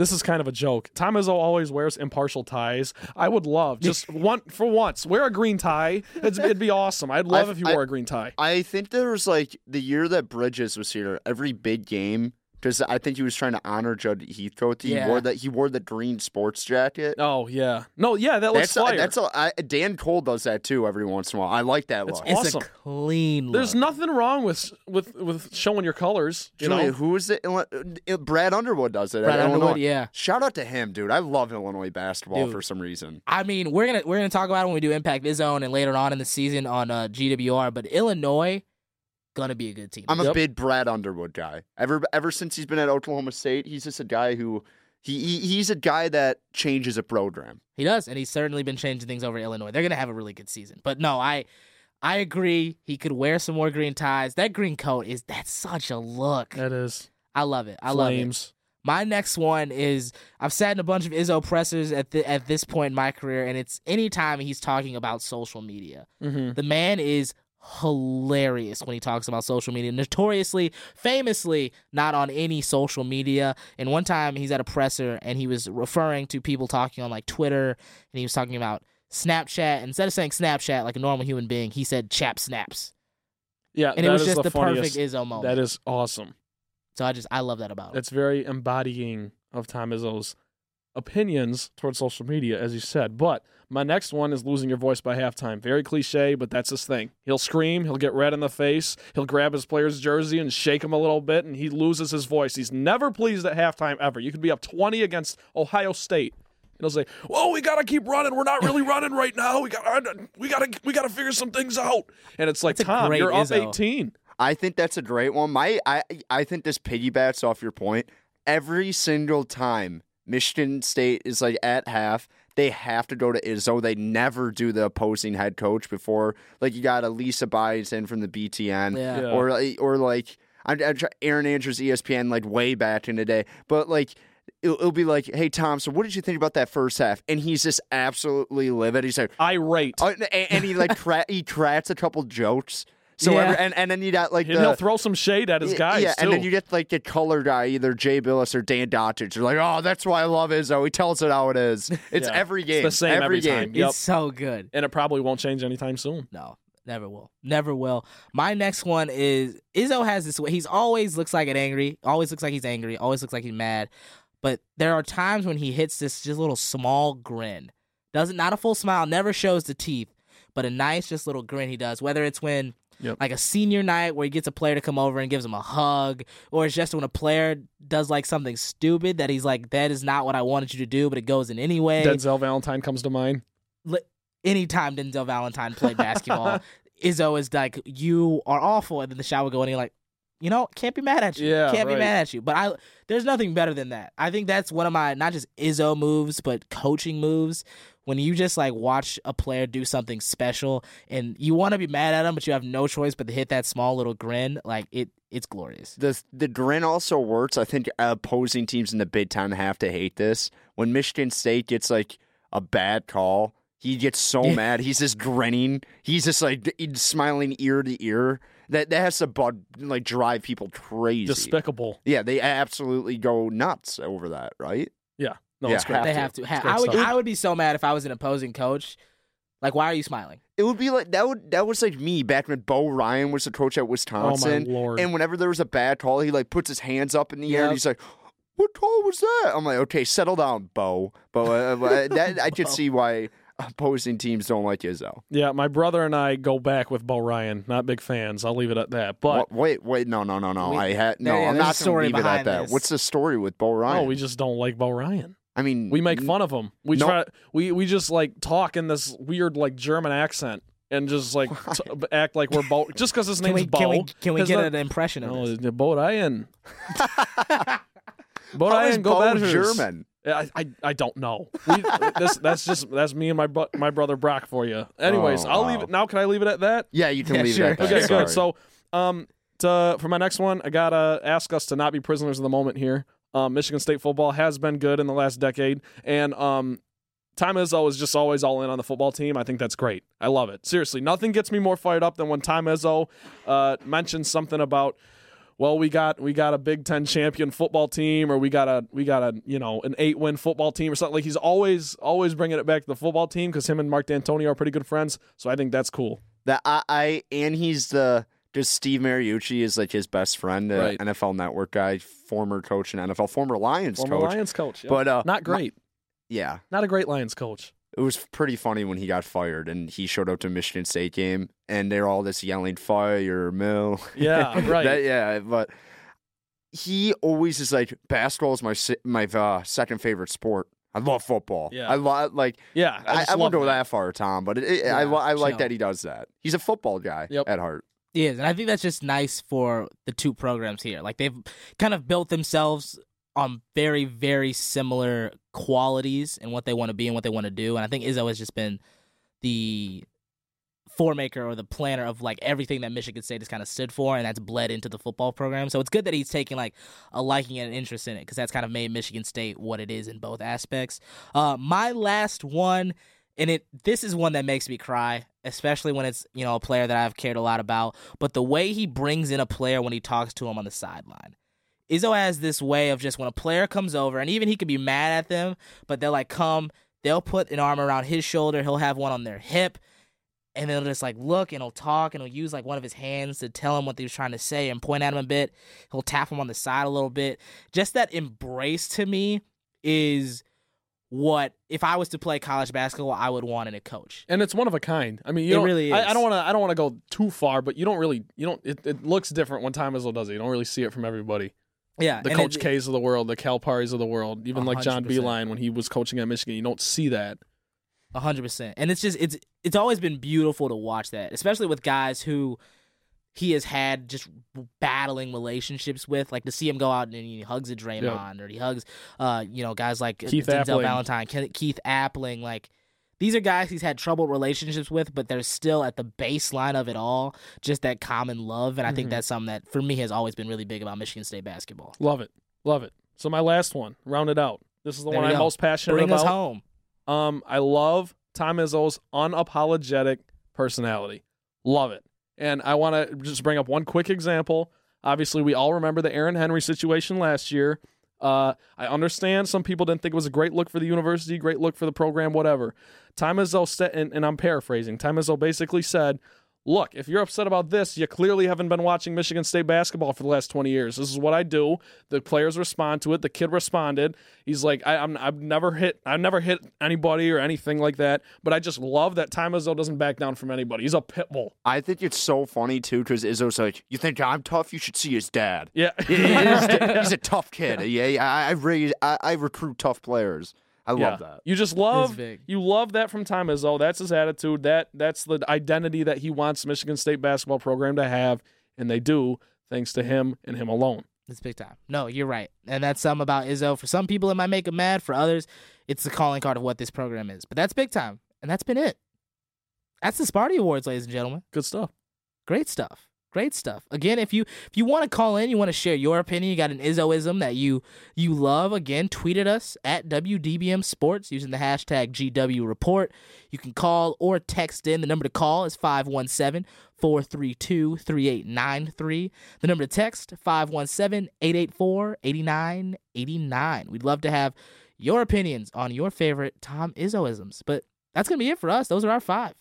This is kind of a joke. Tom Izzo always wears impartial ties. I would love (laughs) just one for once wear a green tie. It's, it'd be awesome. I'd love I've- if you I- wore a green tie. I think there was like the year that Bridges was here, every big game, because I think he was trying to honor Judd Heathcote. He Yeah. wore that. He wore the green sports jacket. Oh yeah, no, yeah, that looks that's fire. that's a, I, Danton Cole does that too every once in a while. I like that It's look. It's awesome. a clean There's nothing wrong with with with showing your colors. You Julia, know, who is it? Uh, Brad Underwood does it. at Brad Underwood, Illinois. yeah. Shout out to him, dude. I love Illinois basketball Dude. for some reason. I mean, we're gonna we're gonna talk about it when we do Impact This Zone and later on in the season on uh, GWR. But Illinois gonna be a good team. I'm a big Brad Underwood guy. Ever ever since he's been at Oklahoma State, he's just a guy who he, he he's a guy that changes a program. He does, and he's certainly been changing things over at Illinois. They're gonna have a really good season. But no, I I agree. He could wear some more green ties. That green coat is that's such a look. that is I love it. I love it. flames. My next one is I've sat in a bunch of Izzo pressers at the, at this point in my career, and it's anytime he's talking about social media. Mhm. The man is hilarious when he talks about social media. Notoriously, famously, not on any social media. And one time he's at a presser and he was referring to people talking on like Twitter, and he was talking about Snapchat. Instead of saying Snapchat like a normal human being, he said Chap Snaps. Yeah, And it was is just the the perfect Izzo moment. That is awesome. So I just I love that about him. It's very embodying of Tom Izzo's opinions towards social media, as you said. But my next one is losing your voice by halftime. Very cliche, but that's his thing. He'll scream, he'll get red in the face, he'll grab his player's jersey and shake him a little bit, and he loses his voice. He's never pleased at halftime ever. You could be up 20 against Ohio State. And he'll say, "Whoa, we gotta keep running. We're not really (laughs) running right now. We got, we gotta, we gotta figure some things out." And it's like, Tom, you're up Izzo. 18. I think that's a great one. My I I think this piggybacks off your point. Every single time Michigan State is like at half, they have to go to Izzo. They never do the opposing head coach before. Like you got Elisa Bias in from the BTN, Yeah. Yeah. or like- or like I'm, I'm try- Erin Andrews, ESPN, like way back in the day. But like it'll, it'll be like, hey Tom, so what did you think about that first half? And he's just absolutely livid. He's like, Irate. oh, and, and he like (laughs) cra- he cracks a couple jokes. So Yeah. every, and and then you got like the, he'll throw some shade at his yeah, guys, Yeah, too. and then you get like the color guy, either Jay Bilas or Dan Dakich. You're like, oh, that's why I love Izzo. He tells it how it is. (laughs) It's Yeah. every It's game. the same every game. time. Yep. It's so good. and it probably won't change anytime soon. No, never will. Never will. My next one is Izzo has this way. He's always looks like it angry. Always looks like he's angry. Always looks like he's mad. But there are times when he hits this just little small grin. Doesn't not a full smile. Never shows the teeth, but a nice just little grin he does. Whether it's when Yep. like a senior night where he gets a player to come over and gives him a hug, or it's just when a player does like something stupid that he's like, that is not what I wanted you to do, but it goes in anyway Denzel Valentine comes to mind. li- anytime Denzel Valentine played basketball, (laughs) Izzo is like, "You are awful," and then the shot would go, and you're like, "You know, can't be mad at you. Yeah, can't right. be mad at you." But I, there's nothing better than that. I think that's one of my not just Izzo moves, but coaching moves. When you just like watch a player do something special, and you want to be mad at him, but you have no choice but to hit that small little grin, like it, it's glorious. The the grin also works. I think opposing teams in the Big Ten have to hate this. When Michigan State gets like a bad call, he gets so Yeah. mad. He's just grinning. He's just like smiling ear to ear. That that has to bud, like drive people crazy. Despicable. yeah, they absolutely go nuts over that, right? Yeah. No, Yeah, it's great. they to. have to. It's Ha- I would. stuff. I would be so mad if I was an opposing coach. Like, why are you smiling? It would be like that. Would that was like me back when Bo Ryan was the coach at Wisconsin. Oh, Lord. And whenever there was a bad call, he like puts his hands up in the air and he's like, "What call was that?" I'm like, "Okay, settle down, Bo." But uh, that (laughs) I could see why opposing teams don't like Izzo. Yeah, my brother and I go back with Bo Ryan. Not big fans. I'll leave it at that. But Wha- wait, wait, no, no, no, no. We- I had no. yeah, I'm not story going to leave it at behind that. What's the story with Bo Ryan? oh, we just don't like Bo Ryan. I mean, We make fun of them. We No. try. We we just like talk in this weird like German accent and just like (laughs) t- act like we're Bo. Just because his Can name's we, Bo. can we can we get name- an impression of No, this? it's Bo Ryan. (laughs) Bo How is Ryan, go Bo Badgers. German? I, I I don't know. We, this, that's just that's me and my bro- my brother Brock for you. Anyways, Oh, I'll wow. leave it now. Can I leave it at that? Yeah, you can Yeah, leave sure. it at that. Okay, Sorry. good. So, um, to, for my next one, I gotta ask us to not be prisoners of the moment here. Um, Michigan State football has been good in the last decade, and um, Tom Izzo is just always all in on the football team. I think that's great. I love it. Seriously, nothing gets me more fired up than when Tom Izzo uh, mentions something about. Well, we got we got a Big Ten champion football team, or we got a we got a you know an eight win football team, or something like he's always always bringing it back to the football team because him and Mark Dantonio are pretty good friends. So I think that's cool. that I, I and he's the just Steve Mariucci is like his best friend, the Right. NFL Network guy, former coach in NFL, former Lions Former coach. Lions coach, yeah. But uh, not great. yeah, Not a great Lions coach. it was pretty funny when he got fired and he showed up to Michigan State game and they're all just yelling fire Mill. Yeah, (laughs) right. That- yeah, but he always is like basketball is my my uh, second favorite sport. I love football. Yeah. I love like Yeah, I I, I, won't go that. that far, Tom, but it, it, I, Yeah, li- I like that he does that. He's a football guy Yep. at heart. Is, and I think that's just nice for the two programs here. Like they've kind of built themselves on very, very similar qualities and what they want to be and what they want to do. And I think Izzo has just been the foremaker or the planner of like everything that Michigan State has kind of stood for, and that's bled into the football program. So it's good that he's taking like a liking and an interest in it because that's kind of made Michigan State what it is in both aspects. Uh, my last one, and it this is one that makes me cry, especially when it's you know a player that I've cared a lot about. But the way he brings in a player when he talks to him on the sideline. Izzo has this way of just when a player comes over, and even he could be mad at them, but they'll like come, they'll put an arm around his shoulder, he'll have one on their hip, and they'll just like look and he'll talk and he'll use like one of his hands to tell him what they was trying to say and point at him a bit. He'll tap him on the side a little bit. Just that embrace to me is what if I was to play college basketball, I would want in a coach. and it's one of a kind. I mean, you It really I, I don't want to. I don't want to go too far, but you don't really. You don't. It, it looks different when Tom Izzo does it. You don't really see it from everybody. Yeah, The Coach it- K's of the world, the Calipari's of the world, even like John 100%. Beeline when he was coaching at Michigan. You don't see that. A hundred percent. And it's just it's it's always been beautiful to watch that, especially with guys who he has had just battling relationships with, like to see him go out and he hugs a Draymond or he hugs, uh, you know, guys like Keith Denzel Appling. Valentine, Keith Appling, like. These are guys he's had troubled relationships with, but they're still at the baseline of it all, just that common love. And I think Mhm. that's something that, for me, has always been really big about Michigan State basketball. Love it. Love it. So my last one, round it out. This is the There one I'm go. most passionate Bring about. us home. Um, I love Tom Izzo's unapologetic personality. Love it. And I want to just bring up one quick example. Obviously, we all remember the Aaron Henry situation last year. Uh, I understand some people didn't think it was a great look for the university, great look for the program, whatever. Tom Izzo said, and, and I'm paraphrasing. Tom Izzo basically said, "Look, if you're upset about this, you clearly haven't been watching Michigan State basketball for the last 20 years. This is what I do. The players respond to it. The kid responded. He's like, I, I'm, I've never hit, I've never hit anybody or anything like that. But I just love that Tom Izzo doesn't back down from anybody. He's a pit bull. I think it's so funny too because Izzo's like, "You think I'm tough? You should see his dad. Yeah, His (laughs) he's a tough kid. Yeah, I, I raise, I, I recruit tough players. I Yeah. love that. You just love you love that from Tom Izzo. That's his attitude. That that's the identity that he wants Michigan State basketball program to have, and they do thanks to him and him alone. It's big time. No, you're right. And that's some about Izzo. For some people, it might make them mad. For others, it's the calling card of what this program is. But that's big time. And that's been it. That's the Sparty Awards, ladies and gentlemen. Good stuff. Great stuff. Great stuff. Again, if you if you want to call in, you want to share your opinion, you got an Izzoism that you you love, again, tweet at us at WDBM Sports using the hashtag GW Report. You can call or text in. The number to call is 517 432 3893. The number to text 517 884 8989. We'd love to have your opinions on your favorite Tom Izzoisms. But that's to be it for us. Those are our five.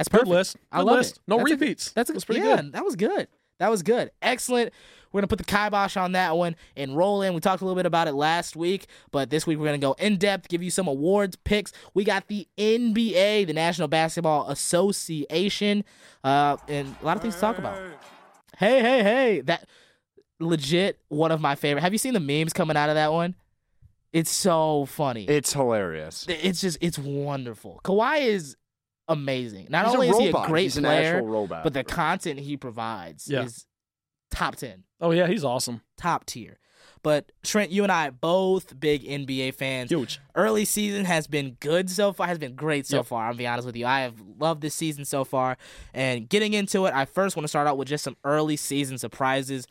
That's Good perfect. list. I love list. it. No That's a- repeats. that's a, That's pretty yeah, good. That was good. That was good. Excellent. We're gonna put the kibosh on that one and roll in. We talked a little bit about it last week, but this week we're gonna go in depth, give you some awards picks. We got the NBA, the National Basketball Association, uh, and a lot of things to talk about. Hey, hey, hey! That legit one of my favorite. Have you seen the memes coming out of that one? It's so funny. It's hilarious. It's just it's wonderful. Kawhi is amazing. Not He's a only is he a great He's an player, actual robot. but the content he provides Yeah. is top 10. Oh, yeah, he's awesome. top tier. But Trent, you and I both big NBA fans. Huge. Early season has been good so far. Has been great so Yep. far. I'll be honest with you. I have loved this season so far. And getting into it, I first want to start out with just some early season surprises.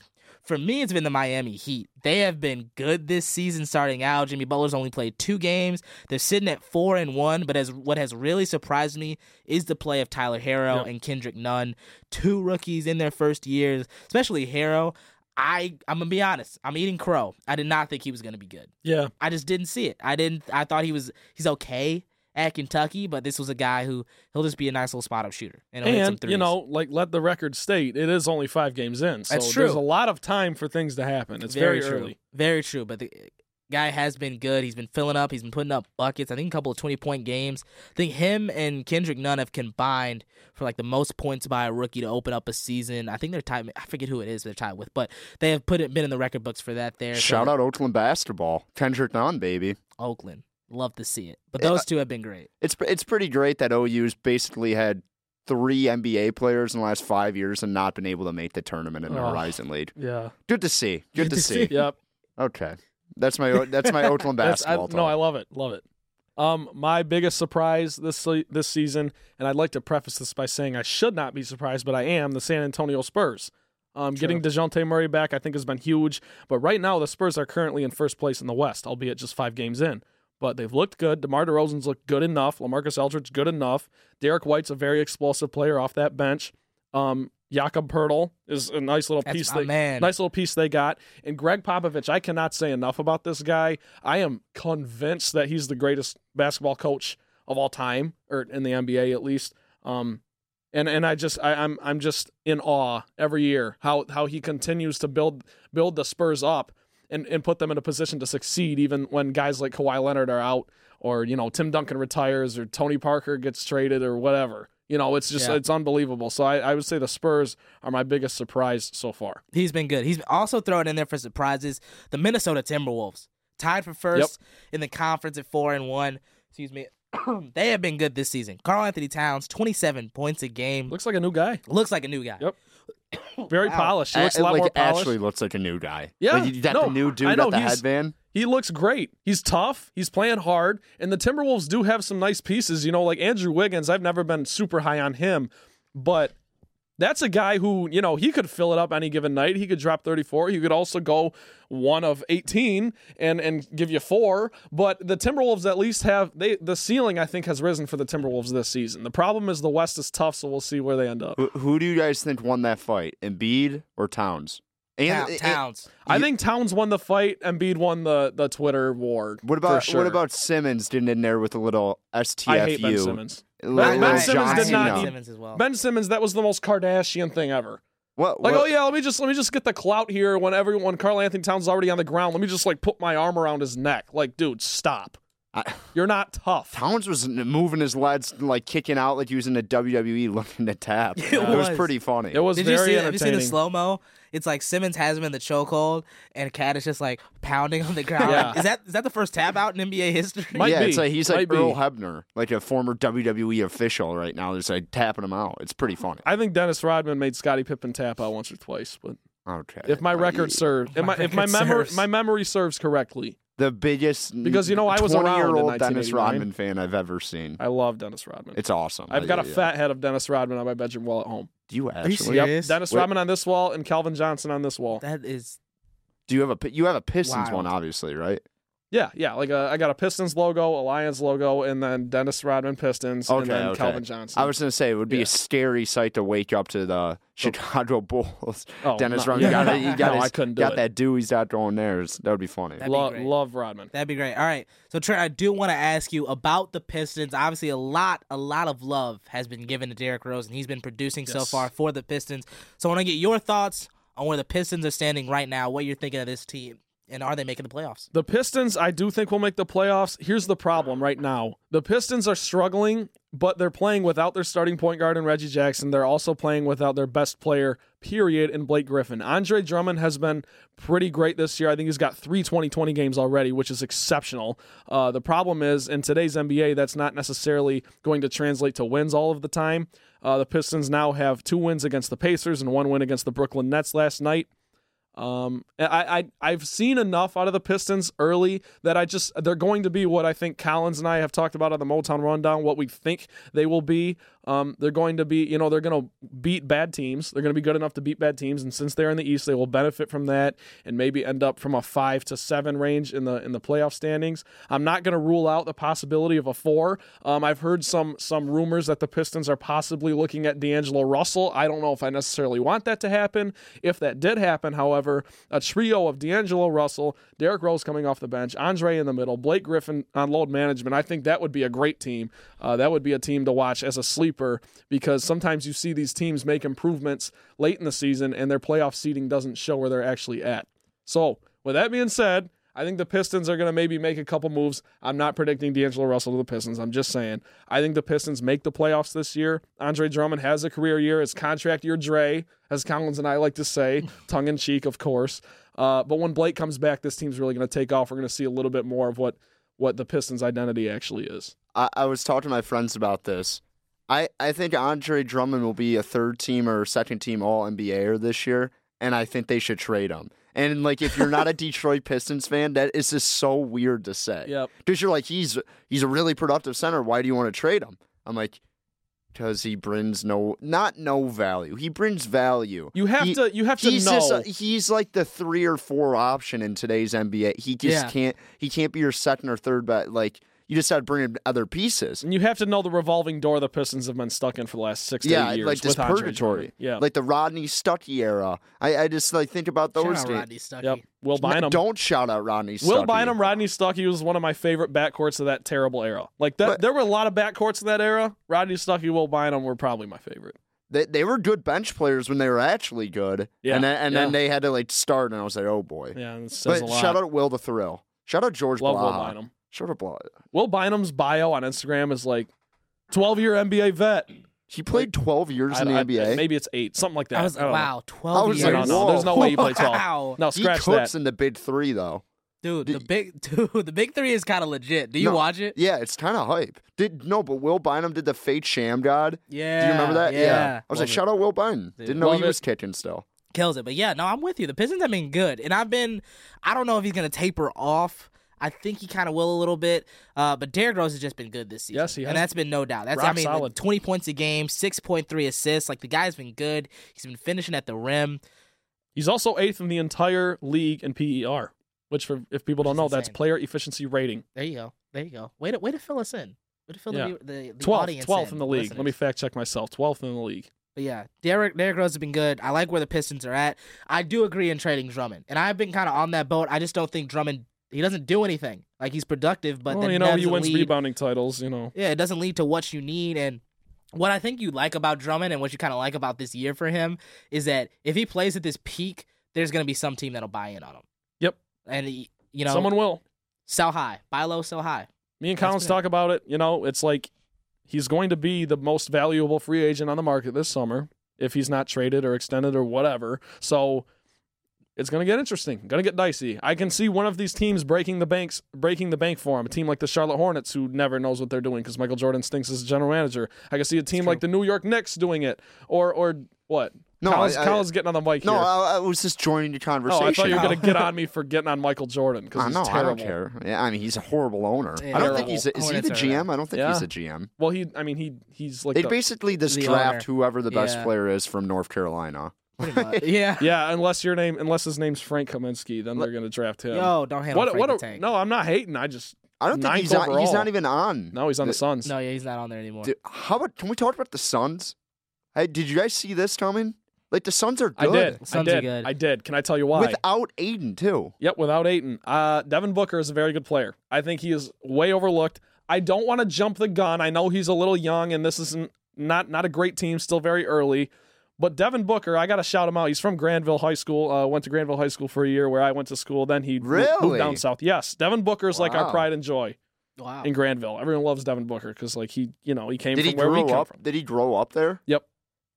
For me, it's been the Miami Heat. They have been good this season starting out. Jimmy Butler's only played two games. They're sitting at four and one. But as what has really surprised me is the play of Tyler Herro Yep. and Kendrick Nunn, two rookies in their first years, especially Herro. I I'm gonna be honest. I'm eating crow. I did not think he was gonna be good. Yeah. I just didn't see it. I didn't. I thought he was he's okay at Kentucky, but this was a guy who he'll just be a nice little spot up shooter and, he'll hit some And you know, like let the record state, it is only five games in, so That's there's a lot of time for things to happen. It's very, true. early. Very true. But the guy has been good. He's been filling up. He's been putting up buckets. I think a couple of twenty point games. I think him and Kendrick Nunn have combined for like the most points by a rookie to open up a season. I think they're tied. I forget who it is they're tied with, but they have put it been in the record books for that. There. So- Shout out Oakland basketball. Kendrick Nunn, baby. Oakland. Love to see it. But Yeah. those two have been great. It's it's pretty great that OU's basically had three NBA players in the last five years and not been able to make the tournament in the Oh. Horizon League. Yeah. Good to see. (laughs) Good, to, see. Yep. Okay, that's my that's my Oakland (laughs) That's- I- basketball. no, I love it. Love it. Um, my biggest surprise this this season, and I'd like to preface this by saying I should not be surprised, but I am the San Antonio Spurs. Um, getting Dejounte Murray back, I think, has been huge. But right now, the Spurs are currently in first place in the West, albeit just five games in. But they've looked good. DeMar DeRozan's looked good enough. LaMarcus Aldridge good enough. Derrick White's a very explosive player off that bench. Um, Jakob Poeltl is a nice little That's piece. they, man. Nice little piece they got. And Gregg Popovich, I cannot say enough about this guy. I am convinced that he's the greatest basketball coach of all time, or in the NBA at least. Um, and and I just I, I'm I'm just in awe every year how how he continues to build build the Spurs up and, and put them in a position to succeed even when guys like Kawhi Leonard are out or you know Tim Duncan retires or Tony Parker gets traded or whatever. You know, it's just Yeah. it's unbelievable. So I, I would say the Spurs are my biggest surprise so far. He's been good. He's also thrown in there for surprises. The Minnesota Timberwolves tied for first in the conference at four and one. Excuse me. (clears throat) they have been good this season. Karl-Anthony Towns, twenty seven points a game. Looks like a new guy. Looks like a new guy. Yep. Very Wow. polished. He looks a lot like more polished. actually looks like a new guy. Yeah, like, you got no, the new dude I know, the headband. He looks great. He's tough. He's playing hard. And the Timberwolves do have some nice pieces. You know, like Andrew Wiggins. I've never been super high on him, but that's a guy who, you know, he could fill it up any given night. He could drop 34. He could also go one of 18 and and give you four. But the Timberwolves at least have they the ceiling I think has risen for the Timberwolves this season. The problem is the West is tough, so we'll see where they end up. Who, who do you guys think won that fight, Embiid or Towns? Town- and- Towns. I think Towns won the fight. Embiid won the the Twitter war. What about for sure. what about Simmons getting in there with a little STFU? I hate Ben Simmons. Little- Ben, little ben Simmons did not Cena. need Simmons as well. Ben Simmons. That was the most Kardashian thing ever. What? Like, what- oh yeah, let me just let me just get the clout here when everyone Karl-Anthony Towns is already on the ground. Let me just like put my arm around his neck. Like, dude, stop. I- You're not tough. Towns was moving his legs, like kicking out, like he was in the WWE looking to tap. It, was. was pretty funny. It was Did you very see? Have you seen the slow mo? It's like Simmons has him in the chokehold, and Cat is just like pounding on the ground. Yeah. Is that is that the first tap out in NBA history? Might yeah, be. it's like he's Might like be. Earl Hebner, like a former WWE official right now. Just like tapping him out. It's pretty funny. I think Dennis Rodman made Scottie Pippen tap out once or twice, but Okay. if my record serves, if My my, if my record memory my memory serves correctly, the biggest Because, you know, I was around in year-old Dennis Rodman fan I've ever seen. I love Dennis Rodman. It's awesome. I've got a Yeah, yeah. fat head of Dennis Rodman on my bedroom wall at home. Do you you actually? serious? Yep, Dennis Wait. Rodman on this wall and Calvin Johnson on this wall. That is Do you have a you have a Pistons Wow. one? Obviously, right? Yeah, yeah. Like a, I got a Pistons logo, a Lions logo, and then Dennis Rodman Pistons, and Okay, then okay. Calvin Johnson. I was gonna say it would be Yeah. a scary sight to wake up to the oh. Chicago (laughs) Bulls. Oh, Dennis (laughs) no, Rodman yeah. got, he got, No, his- I couldn't do got it. that do he's got going there. That would be funny. Be Lo- love Rodman. That'd be great. All right. So Trent, I do want to ask you about the Pistons. Obviously, a lot, a lot of love has been given to Derrick Rose, and he's been producing so far for the Pistons. So I want to get your thoughts on where the Pistons are standing right now. What you're thinking of this team, and are they making the playoffs? The Pistons, I do think will make the playoffs. Here's the problem right now: the Pistons are struggling, but they're playing without their starting point guard in Reggie Jackson. They're also playing without their best player, period, in Blake Griffin. Andre Drummond has been pretty great this year. I think he's got three 20-20 games already, which is exceptional. Uh, the problem is in today's NBA, that's not necessarily going to translate to wins all of the time. Uh, the Pistons now have two wins against the Pacers and one win against the Brooklyn Nets last night. Um, I, I I've seen enough out of the Pistons early that I just they're going to be what I think Collins and I have talked about on the Motown Rundown. What we think they will be. Um, they're going to be you know they're going to beat bad teams. They're going to be good enough to beat bad teams, and since they're in the East, they will benefit from that and maybe end up from a five to seven range in the in the playoff standings. I'm not going to rule out the possibility of a four. Um, I've heard some some rumors that the Pistons are possibly looking at D'Angelo Russell. I don't know if I necessarily want that to happen. If that did happen, however, a trio of D'Angelo Russell, Derrick Rose coming off the bench, Andre in the middle, Blake Griffin on load management, I think that would be a great team. Uh, that would be a team to watch as a sleeper because sometimes you see these teams make improvements late in the season and their playoff seeding doesn't show where they're actually at. So, with that being said, I think the Pistons are going to maybe make a couple moves. I'm not predicting D'Angelo Russell to the Pistons. I'm just saying. I think the Pistons make the playoffs this year. Andre Drummond has a career year. It's contract year Dre, as Collins and I like to say, (laughs) tongue in cheek, of course. Uh, but when Blake comes back, this team's really going to take off. We're going to see a little bit more of what, what the Pistons' identity actually is. I, I was talking to my friends about this. I, I think Andre Drummond will be a third team or second team All NBAer this year, and I think they should trade him. And like, if you're not a (laughs) Detroit Pistons fan, that is just so weird to say. Yep. Because you're like, he's he's a really productive center. Why do you want to trade him? I'm like, because he brings no, not no value. He brings value. You have He- to you have to he's know. just he's like the three or four option in today's NBA. He just Yeah. can't. He can't be your second or third But Like you just have to bring in other pieces. and you have to know the revolving door the Pistons have been stuck in for the last six to yeah, eight years. like this purgatory. Yeah. like the Rodney Stuckey era. I, I just like think about Shout those out days. Rodney Stuckey. Yep. Will Bynum. Don't shout out Rodney Stuckey. Will Bynum, Rodney Stuckey was one of my favorite backcourts of that terrible era. Like that, But- there were a lot of backcourts in that era. Rodney Stuckey, Will Bynum were probably my favorite. They, they were good bench players when they were actually good. Yeah, and then, and yeah. then they had to like start, and I was like, oh boy. Yeah, says But a lot. shout out Will the Thrill. Shout out George Love Will Blaha. Bynum. Shout out Blah. Will Bynum's bio on Instagram is like, twelve year NBA vet. He played 12 years I- in the I- NBA. Maybe it's eight, something like that. I was I don't know. wow, I twelve was years. like, no, no, there's no way he played 12. Wow. No, he scratch cooks that. in the big three though. Dude, the big (laughs) dude, the big three is kind of legit. Do you No, watch it? Yeah, it's kind of hype. Did no, but Will Bynum did the fake Shammgod. Yeah. Do you remember that? Yeah. I was Love like, shout out Will Bynum. Dude, Didn't know he it. was kicking still. kills it. But yeah, no, I'm with you. The Pistons have been good, and I've been. I don't know if he's gonna taper off. I think he kind of will a little bit. Uh, but Derrick Rose has just been good this season. Yes, he and that's been no doubt. That's I mean, solid. 20 points a game, 6.3 assists. Like the guy's been good. He's been finishing at the rim. He's also eighth in the entire league in PER, which for if people don't know, is that's player efficiency rating. There you go. There you go. Way to way to fill us in. Way to fill Yeah. the, the, the 12th, audience 12th in, in the league. Let me fact check myself. 12th in the league. But yeah, Derrick Derrick Rose has been good. I like where the Pistons are at. I do agree in trading Drummond, and I've been kind of on that boat. I just don't think Drummond he doesn't do anything. Like he's productive, but well, then you know, he wins lead- rebounding titles. You know, Yeah, it doesn't lead to what you need. And what I think you like about Drummond and what you kind of like about this year for him is that if he plays at this peak, there's going to be some team that'll buy in on him. Yep. And, he, you know, someone will. sell high, buy low, sell high. Me and Collins talk about it. You know, it's like he's going to be the most valuable free agent on the market this summer if he's not traded or extended or whatever. So it's going to get interesting. Going to get dicey. I can see one of these teams breaking the banks, breaking the bank for him. A team like the Charlotte Hornets, who never knows what they're doing because Michael Jordan stinks as a general manager. I can see a team like the New York Knicks doing it, or or what? No, Collins, I- I- Collins getting on the mic No, here. I, I was just joining the oh, conversation. I thought you were going to get on (laughs) me for getting on Michael Jordan because he's know, terrible. I don't care. Yeah, I mean, he's a horrible owner. Yeah, I don't terrible. think he's. A, is he the GM? I don't think he's a GM. Well, he, I mean, he he's like They the- basically just The draft owner. whoever the best Yeah. player is from North Carolina. Pretty much. (laughs) yeah. Yeah, unless your name, unless his name's Frank Kaminsky, then they're going to draft him. No, don't hate on what, Frank what the a- Tank. No, I'm not hating. I just I don't think he's on, he's not even on. No, he's on the, Suns. No, yeah, he's not on there anymore. Dude, how about can we talk about the Suns? Hey, did you guys see this coming? Like the Suns are I good. did. I Suns are good. I did. Can I tell you why? Without Ayton too. Yep, without Ayton. Uh, Devin Booker is a very good player. I think he is way overlooked. I don't want to jump the gun. I know he's a little young, and this isn't not not a great team, still very early. But Devin Booker, I got to shout him out. He's from Granville High School. Uh, went to Granville High School for a year, where I went to school. Then he Really? moved down south. Yes, Devin Booker is like our pride and joy Wow. in Granville. Everyone loves Devin Booker because like he, you know, he came Did from he where we grow come up? from. Did he grow up there? Yep.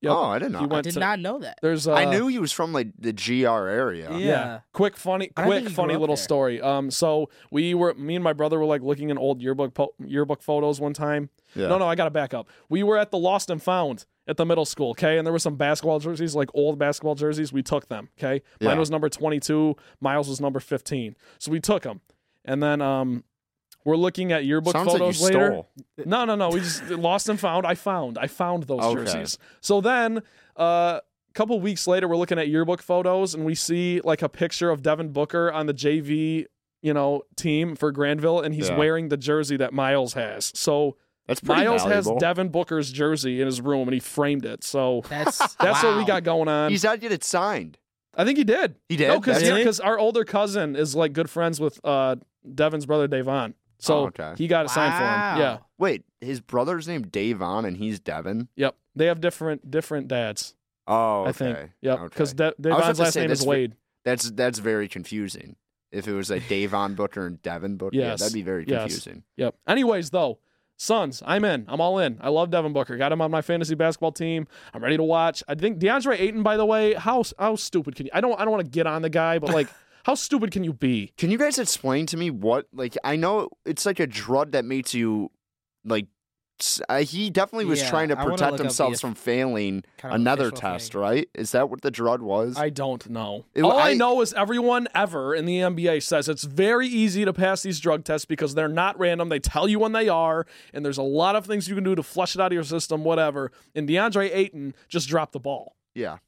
Yep. Oh, I didn't know. He I did to- not know that. There's uh, I knew he was from like the GR area. Yeah. Yeah. Quick, funny, quick, funny little there. story. Um, so we were, me and my brother were like looking in old yearbook po- yearbook photos one time. Yeah. No, no, I got to back up. We were at the Lost and Found at the middle school. Okay, and there were some basketball jerseys, like old basketball jerseys. We took them. Okay, mine was number twenty-two. Miles was number fifteen. So we took them, and then um, we're looking at yearbook Sounds like photos later. stole. No, no, no. We just (laughs) lost and found. I found. I found those Okay. jerseys. So then, uh, a couple weeks later, we're looking at yearbook photos, and we see like a picture of Devin Booker on the JV, you know, team for Granville, and he's Yeah. wearing the jersey that Miles has. So That's pretty Miles valuable. has Devin Booker's jersey in his room, and he framed it. So (laughs) That's (laughs) that's what we got going on. He's got to get it signed. I think he did. He did? No, because Really? our older cousin is like good friends with uh, Devin's brother Davon. So Oh, okay. he got it signed for him. Yeah. Wait, his brother's named Davon and he's Devin. Yep. They have different different dads. Oh, okay. I think. Yep. Okay. Because De- I was about Davon's last say, name is that's ve- Wade. That's that's very confusing. If it was like Davon Booker and Devin Booker, yeah, (laughs) that'd be very Yes. confusing. Yep. Anyways, though, Suns, I'm in. I'm all in. I love Devin Booker. Got him on my fantasy basketball team. I'm ready to watch. I think DeAndre Ayton, by the way, how how stupid can you? I don't I don't want to get on the guy, but like, (laughs) how stupid can you be? Can you guys explain to me what like I know it's like a drug that makes you like uh, he definitely was Yeah, trying to protect himself from failing kind of another test, thing. right? Is that what the drug was? I don't know. It- All I, I- know is everyone ever in the NBA says it's very easy to pass these drug tests because they're not random. They tell you when they are, and there's a lot of things you can do to flush it out of your system, whatever. And DeAndre Ayton just dropped the ball. yeah.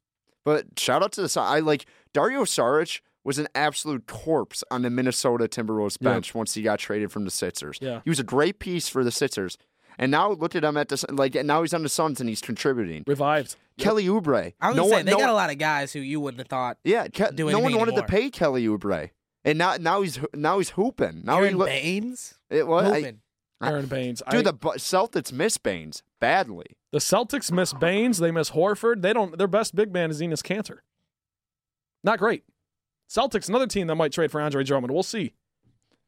But shout out to the I like Dario Saric was an absolute corpse on the Minnesota Timberwolves Yeah. bench once he got traded from the Sixers. Yeah. He was a great piece for the Sixers. And now look at him at the Sun- like now he's on the Suns and he's contributing. Revived. Kelly Oubre. I was no gonna say one, they no got a lot of guys who you wouldn't have thought. Yeah, Ke- do no one anything wanted anymore. to pay Kelly Oubre, and now now he's now he's hooping. Now Aaron he look. Baynes. It was I- Hooping. Aron Baynes. I- dude. the Celtics miss Baynes badly. The Celtics miss Baynes. They miss Horford. They don't. Their best big man is Enes Kanter. Not great. Celtics, another team that might trade for Andre Drummond. We'll see.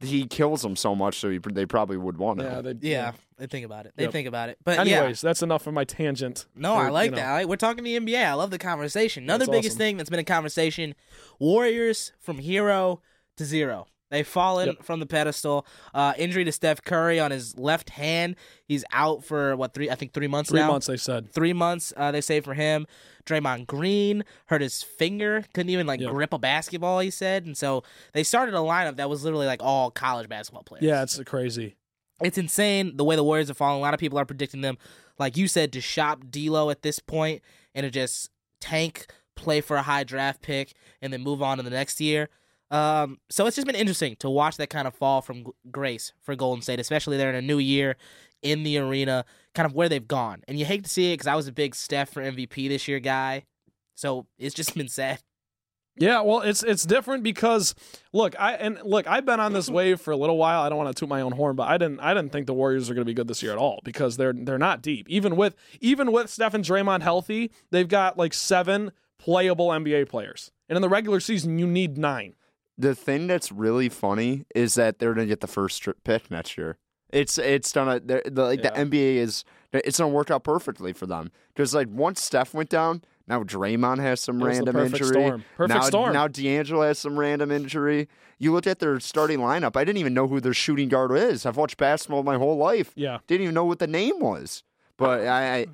He kills them so much, so he, they probably would want him. Yeah. They, Yeah, they think about it. They Yep. think about it. But yeah. Anyways, that's enough of my tangent. No, for, I like you know. that. I like, we're talking the NBA. I love the conversation. Another That's biggest awesome. thing that's been a conversation: Warriors from hero to zero. They've fallen Yep. from the pedestal. Uh, injury to Steph Curry on his left hand. He's out for what three? I think three months Three now. months, they said. Three months. Uh, they say for him. Draymond Green hurt his finger. Couldn't even like Yep. grip a basketball. He said, and so they started a lineup that was literally like all college basketball players. Yeah, it's crazy. It's insane the way the Warriors are falling. A lot of people are predicting them, like you said, to shop D'Lo at this point and to just tank, play for a high draft pick, and then move on to the next year. Um, so it's just been interesting to watch that kind of fall from grace for Golden State, especially they're in a new year in the arena, kind of where they've gone. And you hate to see it because I was a big Steph for MVP this year guy. So it's just been sad. Yeah, well, it's it's different because look, I and look, I've been on this (laughs) wave for a little while. I don't want to toot my own horn, but I didn't I didn't think the Warriors are going to be good this year at all because they're they're not deep. Even with even with Steph and Draymond healthy, they've got like seven playable NBA players, and in the regular season, you need nine. The thing that's really funny is that they're gonna get the first pick next year. It's it's gonna they're- the, like Yeah. the NBA is it's gonna work out perfectly for them because like once Steph went down, now Draymond has some It was the random perfect injury. storm. Perfect now, storm. Now D'Angelo has some random injury. You look at their starting lineup. I didn't even know who their shooting guard is. I've watched basketball my whole life. Yeah, Didn't even know what the name was. But I, I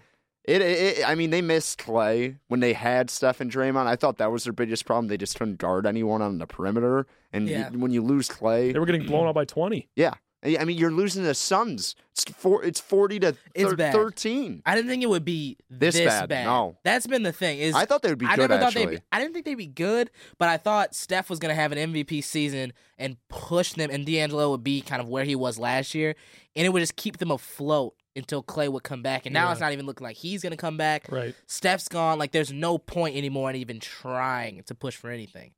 it, it, I mean, they missed Clay when they had Steph and Draymond. I thought that was their biggest problem. They just couldn't guard anyone on the perimeter. And Yeah. you- when you lose Clay, they were getting blown out by twenty. yeah, I I mean, you're losing the Suns. It's four. It's forty to It's thir- bad. thirteen. I didn't think it would be This this, bad, no. That's been the thing. Is I thought they would be I good, never thought they'd actually. be, I didn't think they'd be good, but I thought Steph was gonna have an MVP season and push them, and D'Angelo would be kind of where he was last year, and it would just keep them afloat until Clay would come back. And now Yeah. it's not even looking like he's gonna come back. Right. Steph's gone. Like there's no point anymore in even trying to push for anything.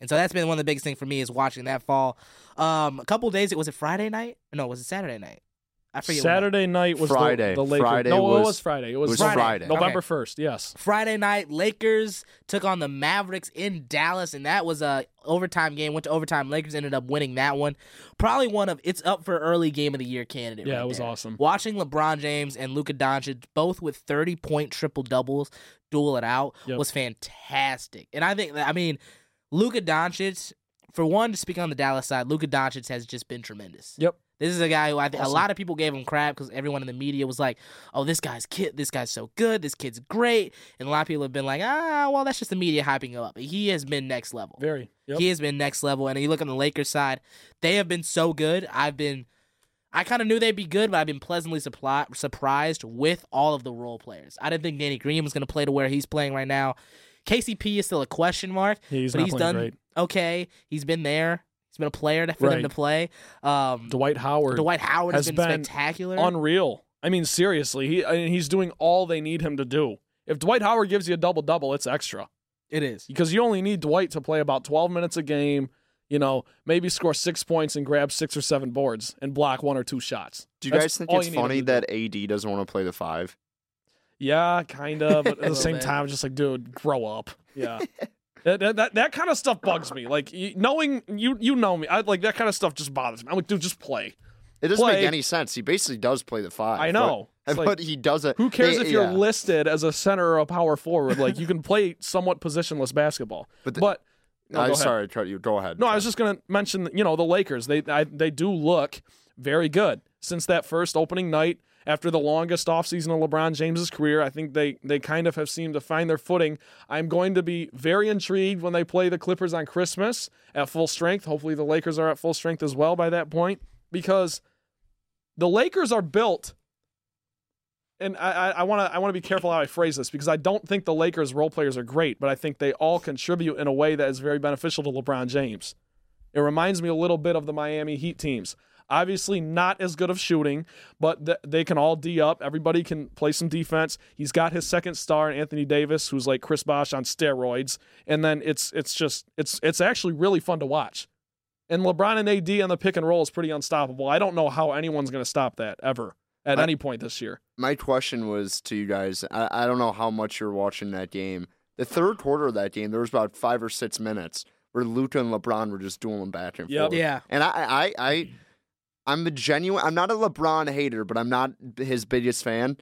And so that's been one of the biggest things for me is watching that fall. Um, a couple days. It was it Friday night? No, was it Saturday night? I forget. what night. Saturday night was Friday. The, Lakers. Friday no, it was- was Friday. It was, it was Friday. Friday. November Okay. first. Yes. Friday night, Lakers took on the Mavericks in Dallas, and that was a overtime game. Went to overtime. Lakers ended up winning that one. Probably one of it's up for early game of the year candidate. Yeah, right it was there. awesome. Watching LeBron James and Luka Doncic both with thirty point triple doubles duel it out Yep. was fantastic. And I think I mean Luka Doncic. For one, to speak on the Dallas side, Luka Doncic has just been tremendous. Yep. This is a guy who I think a lot of people gave him crap because everyone in the media was like, "Oh, this guy's kid, this guy's so good, this kid's great," and a lot of people have been like, "Ah, well, that's just the media hyping him up." But he has been next level. Very. Yep. He has been next level, and you look on the Lakers side, they have been so good. I've been, I kind of knew they'd be good, but I've been pleasantly suppli- surprised with all of the role players. I didn't think Danny Green was going to play to where he's playing right now. KCP is still a question mark, Yeah, he's but not he's done great. okay. He's been there. He's been a player for them to play. Um, Dwight Howard. Dwight Howard has, has been, been spectacular. Unreal. I mean, seriously, he I mean, he's doing all they need him to do. If Dwight Howard gives you a double double, it's extra it is. because you only need Dwight to play about 12 minutes a game. You know, maybe score six points and grab six or seven boards and block one or two shots. Do you That's guys think it's you need him funny to do. that AD doesn't want to play the five? Yeah, kind of. But at the (laughs) same bit. time, just like, dude, grow up. (laughs) Yeah. That, that, that, kind of stuff bugs me. Like knowing you, you know me. I like that kind of stuff just bothers me. I'm like, dude, just play. It doesn't Play. make any sense. He basically does play the five. I know. (laughs) but, like, but he doesn't. Who cares they- if you're yeah. listed as a center or a power forward? Like (laughs) you can play somewhat positionless basketball. But the- but no, I'm sorry, I cut you. Go ahead. No, I was just going to mention, you know, the Lakers. They I, they do look very good since that first opening night after the longest offseason of LeBron James's career. I think they they kind of have seemed to find their footing. I'm going to be very intrigued when they play the Clippers on Christmas at full strength. Hopefully the Lakers are at full strength as well by that point because the Lakers are built and I want to I want to be careful how I phrase this because I don't think the Lakers role players are great, but I think they all contribute in a way that is very beneficial to LeBron James. It reminds me a little bit of the Miami Heat teams. Obviously, not as good of shooting, but th- they can all D up. Everybody can play some defense. He's got his second star, Anthony Davis, who's like Chris Bosh on steroids, and then it's it's just it's it's actually really fun to watch. And LeBron and AD on the pick and roll is pretty unstoppable. I don't know how anyone's going to stop that ever at I- any point this year. My question was to you guys. I, I don't know how much you're watching that game. The third quarter of that game, there was about five or six minutes where Luka and LeBron were just dueling back and Yep. forth. Yeah. And I, I, I, I'm a genuine. I'm not a LeBron hater, but I'm not his biggest fan.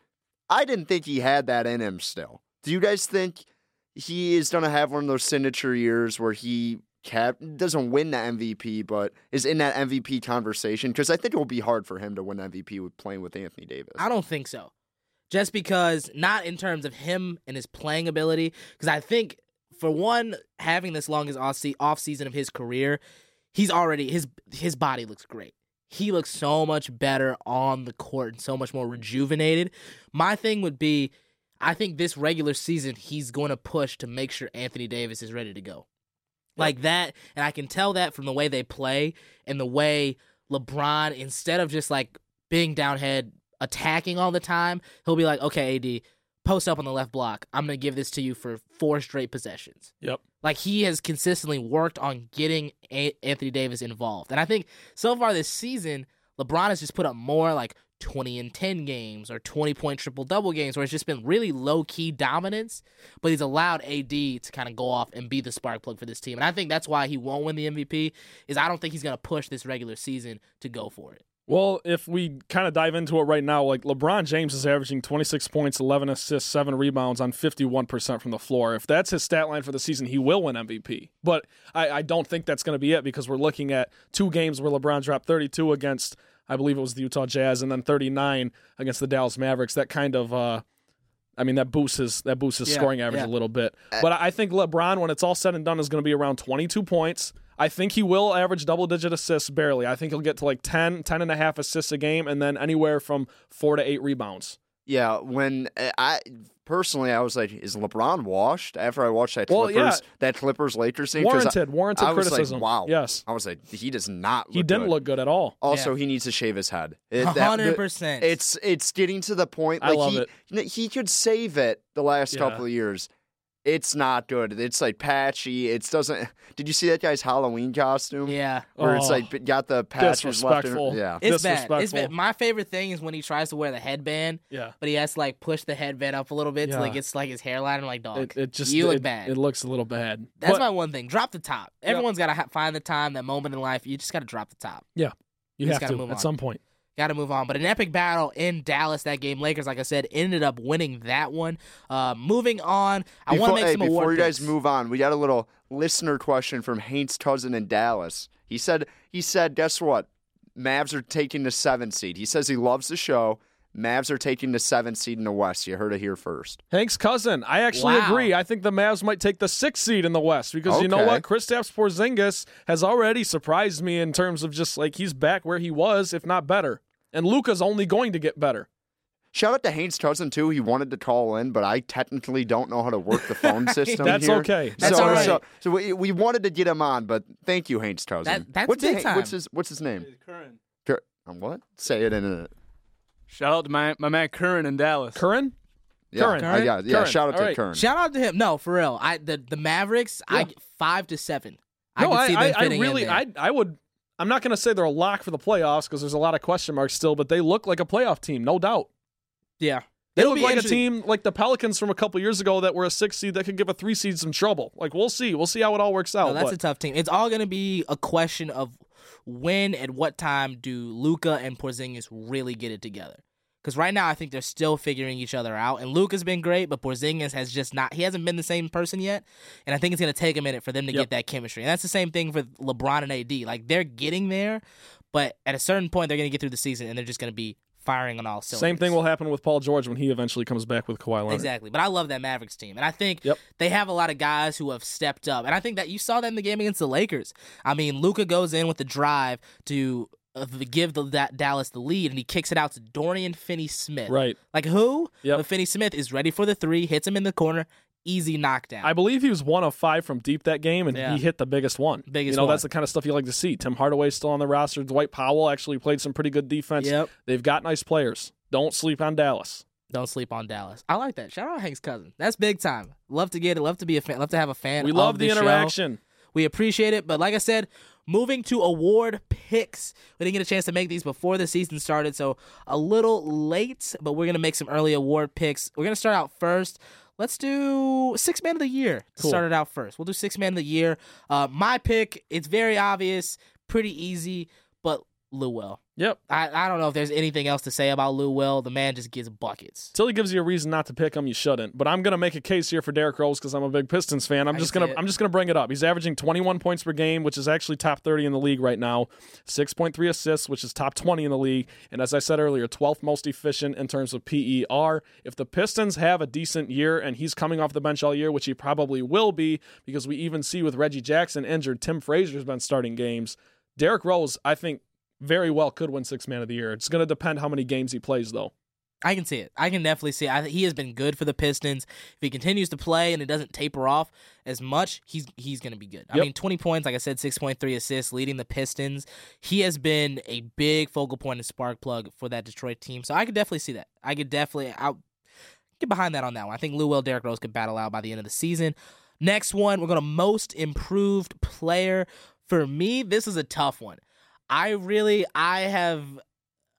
I didn't think he had that in him. Still, do you guys think he is to have one of those signature years where he doesn't win the MVP, but is in that MVP conversation? Because I think it will be hard for him to win MVP with playing with Anthony Davis. I don't think so. Just because, not in terms of him and his playing ability, because I think, for one, having this longest off season of his career, he's already his his body looks great. He looks so much better on the court and so much more rejuvenated. My thing would be, I think this regular season he's going to push to make sure Anthony Davis is ready to go. Like that, and I can tell that from the way they play and the way LeBron, instead of just like being downhead attacking all the time, he'll be like, okay, AD, post up on the left block. I'm going to give this to you for four straight possessions. Yep. Like he has consistently worked on getting A- Anthony Davis involved. And I think so far this season, LeBron has just put up more like 20 and 10 games or 20 point triple double games where it's just been really low key dominance, but he's allowed AD to kind of go off and be the spark plug for this team. And I think that's why he won't win the MVP is I don't think he's going to push this regular season to go for it. Well, if we kind of dive into it right now, like LeBron James is averaging 26 points, 11 assists, 7 rebounds on 51% from the floor. If that's his stat line for the season, he will win MVP. But I, I don't think that's going to be it because we're looking at two games where LeBron dropped 32 against, I believe it was the Utah Jazz, and then 39 against the Dallas Mavericks. That kind of, uh, I mean, that boosts his that boosts his Yeah, scoring average yeah. a little bit. But I think LeBron, when it's all said and done, is going to be around 22 points I think he will average double digit assists barely. I think he'll get to like 10, 10 and a half assists a game and then anywhere from four to eight rebounds. Yeah, when uh, I personally, I was like, "Is LeBron washed?" After I watched that Well, Clippers, yeah. that Clippers Lakers game, 'cause Warranted, I, warranted I was criticism. Like, wow, Yes. I was like, he does not. Look He didn't good. look good at all. Also, he needs to shave his head. It- hundred the- percent. It's it's getting to the point. I love he, it. He could save it the last Yeah. couple of years. It's not good. It's like patchy. It doesn't. (laughs) Did you see that guy's Halloween costume? Yeah. Where it's Oh. like got the patches left. In, Disrespectful. yeah. It's bad. It's bad. My favorite thing is when he tries to wear the headband, Yeah. but he has to like push the headband up a little bit to like Yeah. it's like his hairline. I'm like, dog, It, it just you look it, bad. It looks a little bad. That's But- my one thing. Drop the top. Everyone's got to ha- find the time, that moment in life. You just got to drop the top. yeah. You just have gotta to move at on. some point. Got to move on. But an epic battle in Dallas that game. Lakers, like I said, ended up winning that one. Uh, moving on, I want to make hey, some before award you guys picks. move on, we got a little listener question from Hank's cousin in Dallas. He said, he said, guess what? Mavs are taking the seventh seed. He says he loves the show. Mavs are taking the seventh seed in the West. You heard it here first. Hank's cousin. I actually Wow. agree. I think the Mavs might take the sixth seed in the West because you know what? Kristaps Porzingis has already surprised me in terms of just like he's back where he was, if not better. And Luka's only going to get better. Shout out to Hank's cousin too. He wanted to call in, but I technically don't know how to work the phone (laughs) system. That's here. okay. That's so, all right. So, so we, we wanted to get him on, but thank you, Hank's cousin. That- that's what's big the- time. What's his What's his name? Curran. Cur- um, what? Say it in a. Shout out to my, my man Curran in Dallas. Curran? Yeah, Curran. I got it. Yeah, Curran. shout out to right. Kern. Shout out to him. No, for real. I the the Mavericks. I Yeah. get five to seven. No, I I, see I, I really. I, I would. I'm not going to say they're a lock for the playoffs because there's a lot of question marks still, but they look like a playoff team, no doubt. yeah. They It'll look like a team like the Pelicans from a couple years ago that were a six seed that could give a three seed some trouble. Like we'll see, we'll see how it all works out. No, that's but- a tough team. It's all going to be a question of when and what time do Luka and Porzingis really get it together. Because right now, I think they're still figuring each other out. And Luka's been great, but Porzingis has just not. He hasn't been the same person yet. And I think it's going to take a minute for them to Yep. get that chemistry. And that's the same thing for LeBron and AD. Like they're getting there, but at a certain point, they're going to get through the season and they're just going to be firing on all cylinders. Same thing will happen with Paul George when he eventually comes back with Kawhi Leonard. Exactly. But I love that Mavericks team. And I think Yep. they have a lot of guys who have stepped up. And I think that you saw that in the game against the Lakers. I mean, Luca goes in with the drive to give the, that Dallas the lead, and he kicks it out to Dorian Finney Smith. Right. Like who? Yep. Finney Smith is ready for the three, hits him in the corner, easy knockdown. I believe he was one of five from deep that game, and Yeah. he hit the biggest one. Biggest you know, one. that's the kind of stuff you like to see. Tim Hardaway's still on the roster. Dwight Powell actually played some pretty good defense. Yep. They've got nice players. Don't sleep on Dallas. Don't sleep on Dallas. I like that. Shout out Hank's cousin. That's big time. Love to get it. Love to be a fan. Love to have a fan. We love the show. interaction. We appreciate it. But like I said, moving to award picks. We didn't get a chance to make these before the season started, so a little late, but we're going to make some early award picks. We're going to start out first. Let's do six man of the year. to Cool. Start it out first. We'll do six man of the year. Uh, my pick, it's very obvious, pretty easy, but Lou Will. Yep. I, I don't know if there's anything else to say about Lou Will. The man just gets buckets. Till he gives you a reason not to pick him, you shouldn't. But I'm gonna make a case here for Derrick Rose because I'm a big Pistons fan. I'm I just gonna. I'm just gonna bring it up. He's averaging 21 points per game, which is actually top 30 in the league right now. 6.3 assists, which is top 20 in the league. And as I said earlier, 12th most efficient in terms of PER. If the Pistons have a decent year and he's coming off the bench all year, which he probably will be, because we even see with Reggie Jackson injured, Tim Frazier's been starting games. Derrick Rose, I think, very well could win Six Man of the Year. It's going to depend how many games he plays, though. I can see it. I can definitely see. It. I, he has been good for the Pistons. If he continues to play and it doesn't taper off as much, he's he's going to be good. I mean, twenty points, like I said, six point three assists, leading the Pistons. He has been a big focal point and spark plug for that Detroit team. So I could definitely see that. I could definitely I'll get behind that on that one. I think Lou Will, Derrick Rose could battle out by the end of the season. Next one, we're going to most improved player. For me, this is a tough one. I really I have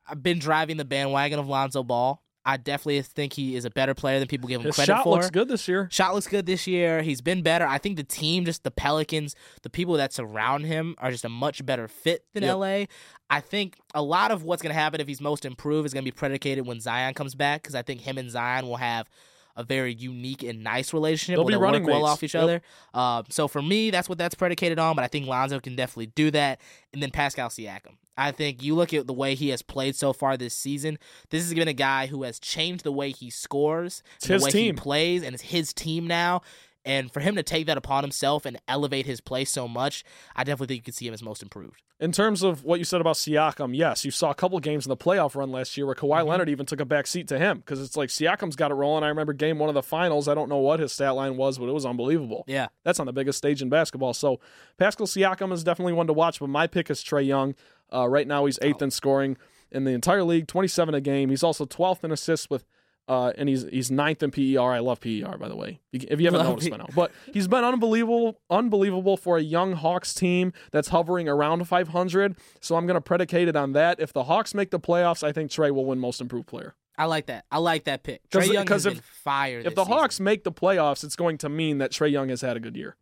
I've been driving the bandwagon of Lonzo Ball. I definitely think he is a better player than people give him His credit shot for. looks good this year. Shot looks good this year. He's been better. I think the team, just the Pelicans, the people that surround him are just a much better fit than Yep. LA. I think a lot of what's going to happen if he's most improved is going to be predicated when Zion comes back because I think him and Zion will have a very unique and nice relationship. They'll where be running work well mates. off each Yep. other. Uh, so for me, that's what that's predicated on. But I think Lonzo can definitely do that. And then Pascal Siakam. I think you look at the way he has played so far this season. This has been a guy who has changed the way he scores, It's and his the way team. he plays, and it's his team now. And for him to take that upon himself and elevate his play so much, I definitely think you could see him as most improved. In terms of what you said about Siakam, yes, you saw a couple games in the playoff run last year where Kawhi Mm-hmm. Leonard even took a back seat to him because it's like Siakam's got it rolling. I remember game one of the finals. I don't know what his stat line was, but it was unbelievable. Yeah. That's on the biggest stage in basketball. So Pascal Siakam is definitely one to watch, but my pick is Trae Young. Uh, right now, he's eighth in scoring in the entire league, 27 a game. He's also 12th in assists with. Uh, and he's he's ninth in PER. I love PER, by the way. If you haven't Love noticed by now, but he's been unbelievable, unbelievable for a young Hawks team that's hovering around 500. So I'm going to predicate it on that. If the Hawks make the playoffs, I think Trae will win Most Improved Player. I like that. I like that pick. Trae Young has if, been fire. if the season. Hawks make the playoffs, it's going to mean that Trae Young has had a good year.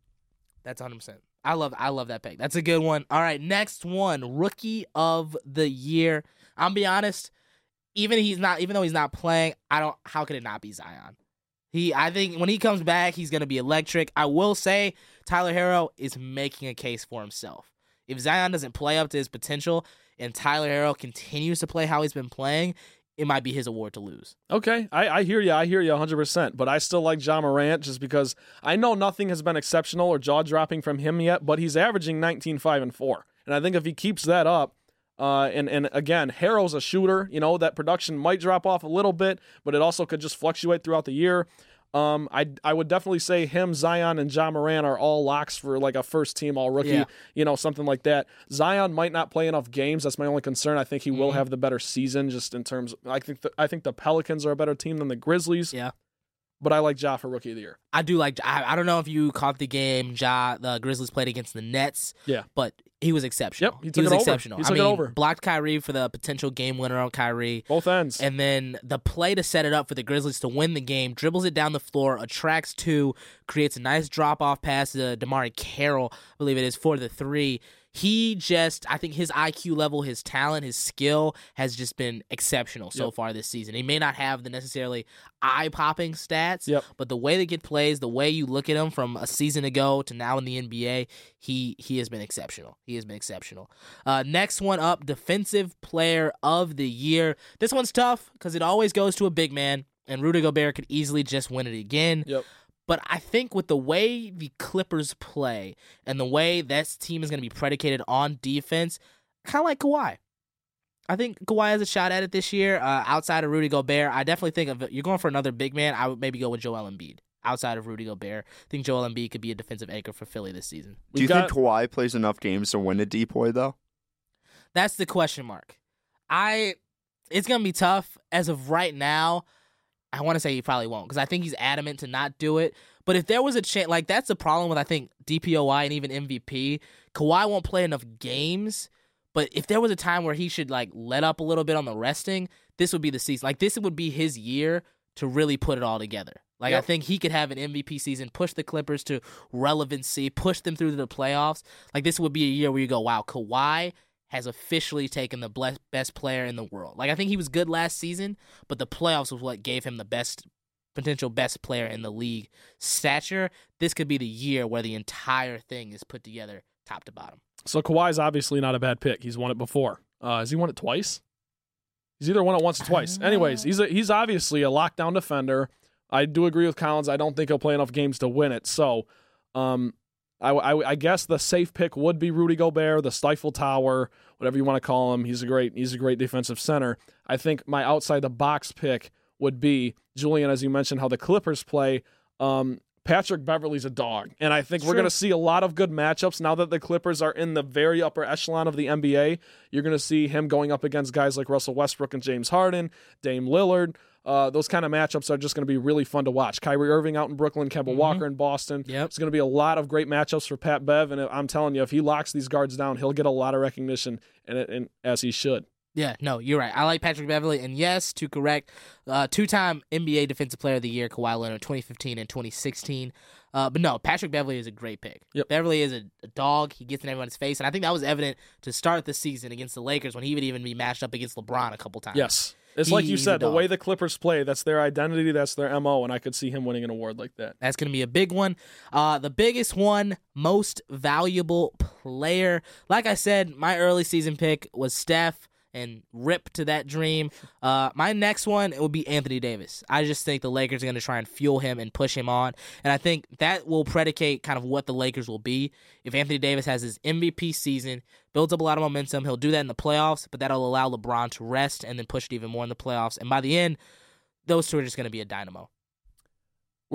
That's 100. percent I love I love that pick. That's a good one. All right, next one, rookie of the year. I'm be honest, even he's not even though he's not playing, I don't how could it not be Zion? He I think when he comes back, he's going to be electric. I will say Tyler Herro is making a case for himself. If Zion doesn't play up to his potential and Tyler Herro continues to play how he's been playing, it might be his award to lose. Okay, I, I hear you. I hear you 100%. But I still like Ja Morant just because I know nothing has been exceptional or jaw dropping from him yet, but he's averaging 19, 5, and 4. And I think if he keeps that up, uh, and, and again, Herro's a shooter, you know, that production might drop off a little bit, but it also could just fluctuate throughout the year. Um, I I would definitely say him, Zion, and Ja Morant are all locks for like a first team all rookie, Yeah. you know, something like that. Zion might not play enough games. That's my only concern. I think he will Mhm. have the better season, just in terms. I think the, I think the Pelicans are a better team than the Grizzlies. Yeah. but I like Ja for rookie of the year. I do like. I, I don't know if you caught the game. Ja, the Grizzlies played against the Nets. Yeah. but he was exceptional. Yep, he took was it over. exceptional. He I took it mean, over. blocked Kyrie for the potential game winner on Kyrie. Both ends. And then the play to set it up for the Grizzlies to win the game, dribbles it down the floor, attracts two, creates a nice drop off pass to Damari Carroll, I believe it is, for the three. He just, I think his IQ level, his talent, his skill has just been exceptional so Yep. far this season. He may not have the necessarily eye popping stats, Yep. but the way they get plays, the way you look at him from a season ago to now in the NBA, he he has been exceptional. He has been exceptional. Uh, next one up, defensive player of the year. This one's tough because it always goes to a big man, and Rudy Gobert could easily just win it again. Yep. But I think with the way the Clippers play and the way this team is going to be predicated on defense, kind of like Kawhi. I think Kawhi has a shot at it this year. Uh, outside of Rudy Gobert, I definitely think of you're going for another big man. I would maybe go with Joel Embiid. Outside of Rudy Gobert, I think Joel Embiid could be a defensive anchor for Philly this season. Do you think Kawhi plays enough games to win a depoy though? That's the question mark. I it's gonna be tough as of right now. I want to say he probably won't because I think he's adamant to not do it. But if there was a chance, like that's the problem with I think DPOY and even MVP. Kawhi won't play enough games. But if there was a time where he should like let up a little bit on the resting, this would be the season. Like this would be his year to really put it all together. Like I think he could have an MVP season, push the Clippers to relevancy, push them through to the playoffs. Like this would be a year where you go, wow, Kawhi has officially taken the ble- best player in the world. Like I think he was good last season, but the playoffs was what gave him the best potential best player in the league stature. This could be the year where the entire thing is put together top to bottom. So Kawhi's obviously not a bad pick. He's won it before. Uh, has he won it twice? He's either won it once or twice. Anyways, he's a, he's obviously a lockdown defender. I do agree with Collins. I don't think he'll play enough games to win it. So, um, I, I, I guess the safe pick would be Rudy Gobert, the Stifle Tower, whatever you want to call him. He's a great he's a great defensive center. I think my outside the box pick would be Julian, as you mentioned, how the Clippers play. Um, Patrick Beverley's a dog, and I think we're going to see a lot of good matchups now that the Clippers are in the very upper echelon of the NBA. You're going to see him going up against guys like Russell Westbrook and James Harden, Dame Lillard. Uh, those kind of matchups are just going to be really fun to watch. Kyrie Irving out in Brooklyn, Kemba Mhm. Walker in Boston. Yep. It's going to be a lot of great matchups for Pat Bev, and I'm telling you, if he locks these guards down, he'll get a lot of recognition, and, and as he should. Yeah, no, you're right. I like Patrick Beverley, and yes, to correct, uh, two-time NBA Defensive Player of the Year, Kawhi Leonard, 2015 and 2016. Uh, but no, Patrick Beverley is a great pick. Yep. Beverley is a, a dog. He gets in everyone's face, and I think that was evident to start the season against the Lakers when he would even be matched up against LeBron a couple times. Yes. It's like you said, the dog. way the Clippers play, that's their identity, that's their MO, and I could see him winning an award like that. That's going to be a big one. Uh, the biggest one, most valuable player. Like I said, my early season pick was Steph, and rip to that dream. Uh, my next one it would be Anthony Davis. I just think the Lakers are going to try and fuel him and push him on, and I think that will predicate kind of what the Lakers will be. If Anthony Davis has his MVP season, builds up a lot of momentum, he'll do that in the playoffs, but that'll allow LeBron to rest and then push it even more in the playoffs. And by the end, those two are just going to be a dynamo.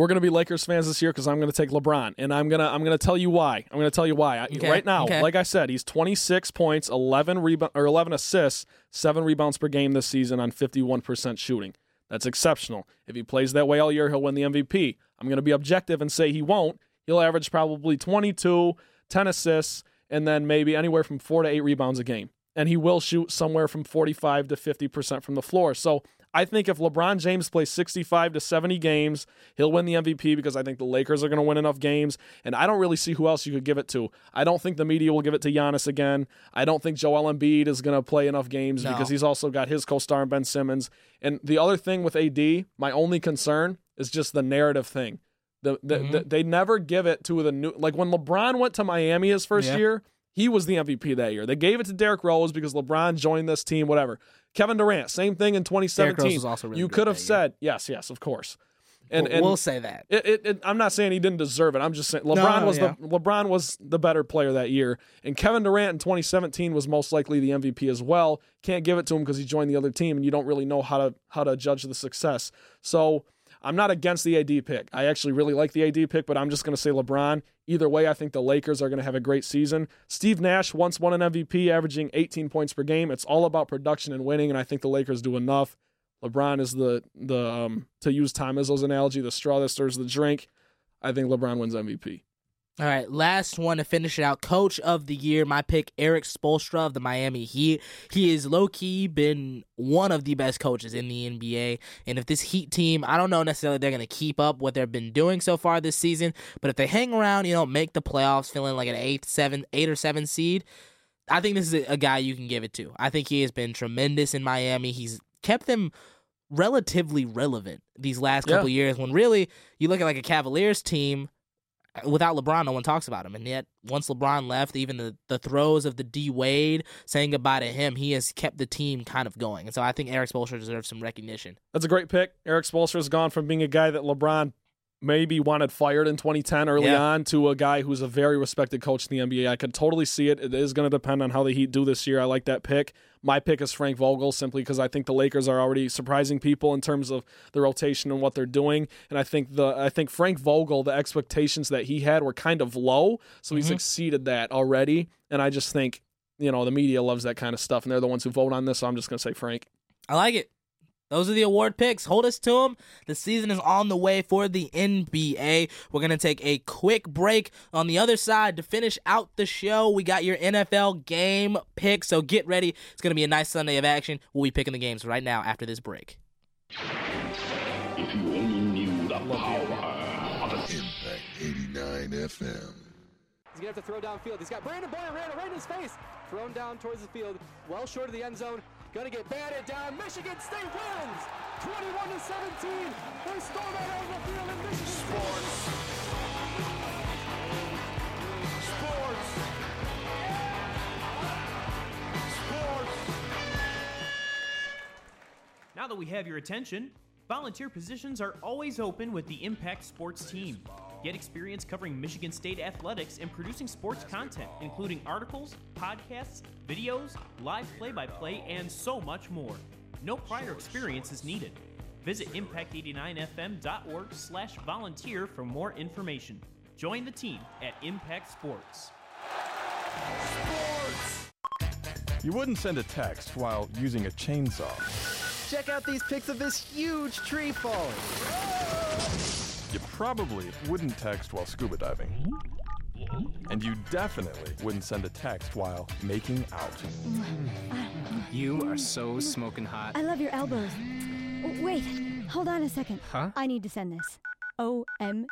We're going to be Lakers fans this year because I'm going to take LeBron, and I'm gonna I'm gonna tell you why. I'm going to tell you why. Okay, Right now, okay. like I said, he's 26 points, 11 rebound or 11 assists, seven rebounds per game this season on 51% shooting. That's exceptional. If he plays that way all year, he'll win the MVP. I'm going to be objective and say he won't. He'll average probably 22, 10 assists, and then maybe anywhere from four to eight rebounds a game. And he will shoot somewhere from 45 to 50% from the floor. So I think if LeBron James plays 65 to 70 games, he'll win the MVP because I think the Lakers are going to win enough games. And I don't really see who else you could give it to. I don't think the media will give it to Giannis again. I don't think Joel Embiid is going to play enough games No. because he's also got his co star Ben Simmons. And the other thing with AD, my only concern is just the narrative thing. The, the, Mhm. the- they never give it to the new like when LeBron went to Miami his first Yeah. year, he was the MVP that year. They gave it to Derrick Rose because LeBron joined this team, whatever. Kevin Durant, same thing in 2017. was also really you could have said yes, yes, of course. And, We'll- and we'll say that. It, it, it- I'm not saying he didn't deserve it. I'm just saying LeBron no, was yeah. the LeBron was the better player that year, and Kevin Durant in 2017 was most likely the MVP as well. Can't give it to him because he joined the other team, and you don't really know how to how to judge the success. So I'm not against the AD pick. I actually really like the AD pick, but I'm just going to say LeBron. Either way, I think the Lakers are going to have a great season. Steve Nash once won an MVP, averaging 18 points per game. It's all about production and winning, and I think the Lakers do enough. LeBron is the the um, to use Tom Izzo's analogy, the straw that stirs the drink. I think LeBron wins MVP. All right, last one to finish it out. Coach of the year, my pick, Erik Spoelstra of the Miami Heat. He is low key been one of the best coaches in the NBA. And if this Heat team, I don't know necessarily they're going to keep up what they've been doing so far this season, but if they hang around, you know, make the playoffs, feeling like an eight, seven, eight or seven seed, I think this is a, guy you can give it to. I think he has been tremendous in Miami. He's kept them relatively relevant these last Yeah. couple years. When really you look at like a Cavaliers team without LeBron, no one talks about him. And yet, once LeBron left, even the, the throes of the D Wade saying goodbye to him, he has kept the team kind of going. And so I think Erik Spoelstra deserves some recognition. That's a great pick. Erik Spoelstra has gone from being a guy that LeBron maybe wanted fired in 2010 early Yeah. on to a guy who's a very respected coach in the NBA. I could totally see it. It is going to depend on how the Heat do this year. I like that pick. My pick is Frank Vogel simply because I think the Lakers are already surprising people in terms of the rotation and what they're doing. And I think the I think Frank Vogel, the expectations that he had were kind of low, so he's Mhm. exceeded that already. And I just think you know the media loves that kind of stuff, and they're the ones who vote on this. So I'm just going to say Frank. I like it. Those are the award picks. Hold us to them. The season is on the way for the NBA. We're going to take a quick break. On the other side, to finish out the show, we got your NFL game pick. So get ready. It's going to be a nice Sunday of action. We'll be picking the games right now after this break. If you only knew the power of a Impact 89 FM. He's gonna have to throw downfield. He's got Brandon Boyer ran it right in his face. Thrown down towards the field, well short of the end zone. Gonna get batted down. Michigan State wins, 21 to 17. They storm out over the field in Michigan Sports. Sports. Sports. Now that we have your attention, volunteer positions are always open with the Impact Sports team. Get experience covering Michigan State athletics and producing sports content, including articles, podcasts, videos, live play by play, and so much more. No prior experience is needed. Visit impact89fm.org slash volunteer for more information. Join the team at Impact Sports. You wouldn't send a text while using a chainsaw. Check out these pics of this huge tree falling. You probably wouldn't text while scuba diving. And you definitely wouldn't send a text while making out. You are so smoking hot. I love your elbows. Wait, hold on a second. Huh? I need to send this. OMG,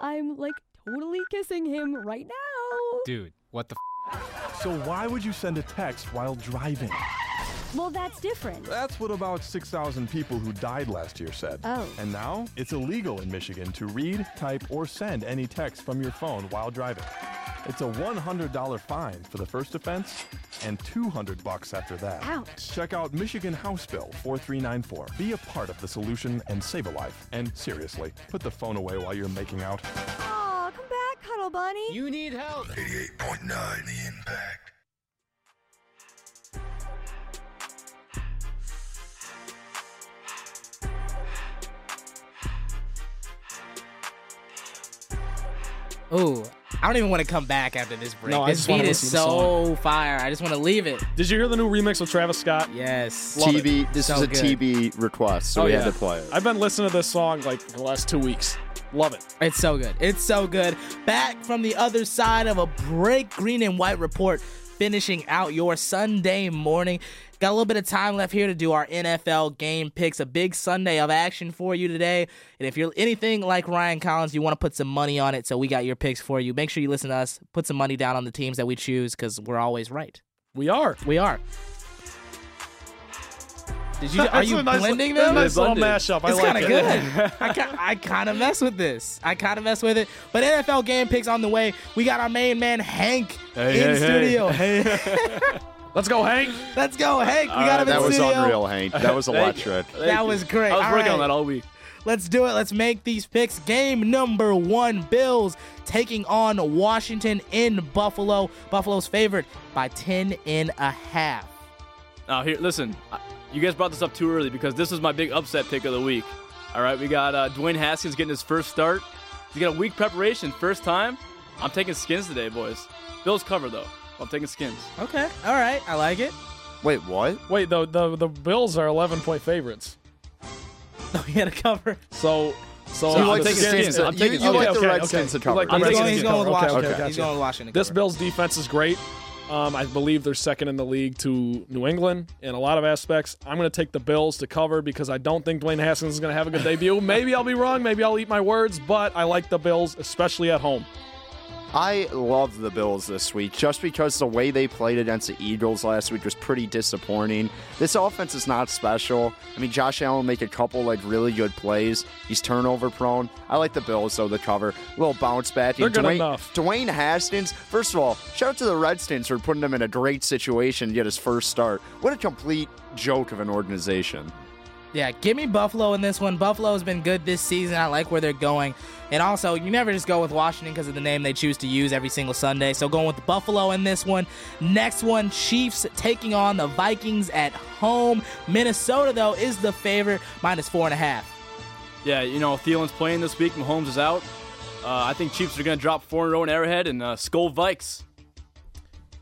I'm like totally kissing him right now. Dude, what the So why would you send a text while driving? Well, that's different. That's what about 6,000 people who died last year said. Oh. And now it's illegal in Michigan to read, type, or send any text from your phone while driving. It's a $100 fine for the first offense and 200 bucks after that. Ouch. Check out Michigan House Bill 4394. Be a part of the solution and save a life. And seriously, put the phone away while you're making out. Aw, come back, Cuddle Bunny. You need help. 88.9 The Impact. Ooh, I don't even want to come back after this break. No, I this just wanna beat is listen to the song. so fire. I just want to leave it. Did you hear the new remix with Travis Scott? Yes. Love it. TB. This So is a good. TB request, so Oh, we yeah. had to play it. I've been listening to this song like the last two weeks. Love it. It's so good. It's so good. Back from the other side of a break, green and white report, finishing out your Sunday morning. Got a little bit of time left here to do our NFL game picks. A big Sunday of action for you today. And if you're anything like Ryan Collins, you want to put some money on it. So we got your picks for you. Make sure you listen to us. Put some money down on the teams that we choose because we're always right. We are. We are. Did you? (laughs) Are you nice- blending them? nice little mashup. I It's like kind of it. good. (laughs) I, I kind of mess with this. I kind of mess with it. But NFL game picks on the way. We got our main man Hank Hey, in hey, studio. (laughs) Let's go, Hank. Let's go, Hank. We All got right, him in That was studio. unreal, Hank. That was Thank you. electric. That you. was great. I was All working on that all week. Let's do it. Let's make these picks. Game number one: Bills taking on Washington in Buffalo. Buffalo's favored by ten and a half. Now here, listen. You guys brought this up too early because this was my big upset pick of the week. All right, we got uh, Dwayne Haskins getting his first start. He's got a week preparation, first time. I'm taking skins today, boys. Bills cover though. I'm taking skins. Okay. All right. I like it. Wait, what? Wait, the, the the Bills are 11 point favorites. (laughs) Oh, you had to cover. So so So you uh, like the the taking Skins? skins. I'm You, taking you skins. like the okay, Redskins okay. to cover? You like the He's right? going, Redskins he's going with cover. Okay, Washington. okay, He's gotcha. going with Washington. This cover. Bills defense is great. Um, I believe they're second in the league to New England in a lot of aspects. I'm going to take the Bills to cover because I don't think Dwayne Haskins is going to have a good debut. Maybe I'll be wrong. Maybe I'll eat my words, but I like the Bills, especially at home. I love the Bills this week just because the way they played against the Eagles last week was pretty disappointing. This offense is not special. I mean, Josh Allen make a couple like really good plays. He's turnover prone. I like the Bills though the cover. little bounce back. They're good Dwayne, enough. Dwayne Haskins. First of all, shout out to the Redskins for putting him in a great situation to get his first start. What a complete joke of an organization. Yeah, give me Buffalo in this one. Buffalo has been good this season. I like where they're going. And also, you never just go with Washington because of the name they choose to use every single Sunday. So going with Buffalo in this one. Next one, Chiefs taking on the Vikings at home. Minnesota, though, is the favorite, minus four and a half. Yeah, you know Thielen's playing this week. Mahomes is out. Uh, I think Chiefs are going to drop four in a row in Arrowhead and uh, Skol Vikes.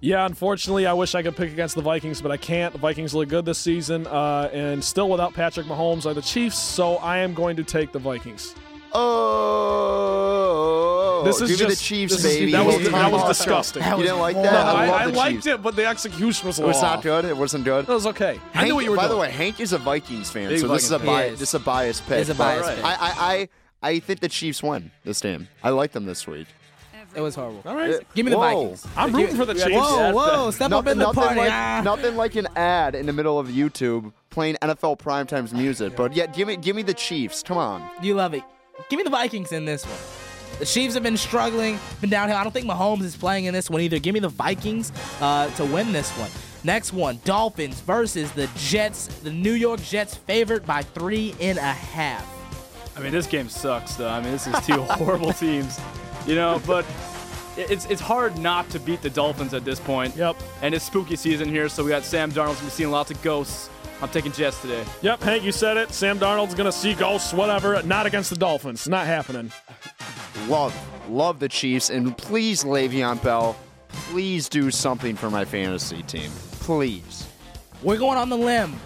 Yeah, unfortunately, I wish I could pick against the Vikings, but I can't. The Vikings look good this season, uh, and still without Patrick Mahomes are the Chiefs, so I am going to take the Vikings. Oh, This is give just- the Chiefs, this is- baby. that was- We'll that was disgusting. You didn't like that? No, I, I, love I the liked Chiefs. it, but the execution was a It was little not good. It wasn't good. It was okay. I knew what you were by doing. the way, Hank is a Vikings fan, Big so this is a Vikings fan. bi- is. this is a biased pick. It's a but biased pick. I, I, I, I think the Chiefs win this game. I like them this week. It was horrible. All right. Give me the Whoa. Vikings. I'm rooting for the Chiefs. Whoa, whoa, step up in the nothing party. like, ah. nothing like an ad in the middle of YouTube playing NFL primetime's music. But yeah, give me, give me the Chiefs. Come on. You love it. Give me the Vikings in this one. The Chiefs have been struggling, been downhill. I don't think Mahomes is playing in this one either. Give me the Vikings uh, to win this one. Next one, Dolphins versus the Jets. The New York Jets favored by three and a half. I mean, this game sucks, though. I mean, this is two (laughs) horrible teams, you know. But it's it's hard not to beat the Dolphins at this point. Yep. And it's spooky season here, so we got Sam Darnold's gonna be seeing lots of ghosts. I'm taking Jets today. Yep, Hank, you said it. Sam Darnold's going to see ghosts, whatever. Not against the Dolphins. Not happening. Love, love the Chiefs, and please, Le'Veon Bell, please do something for my fantasy team. Please. We're going on the limb.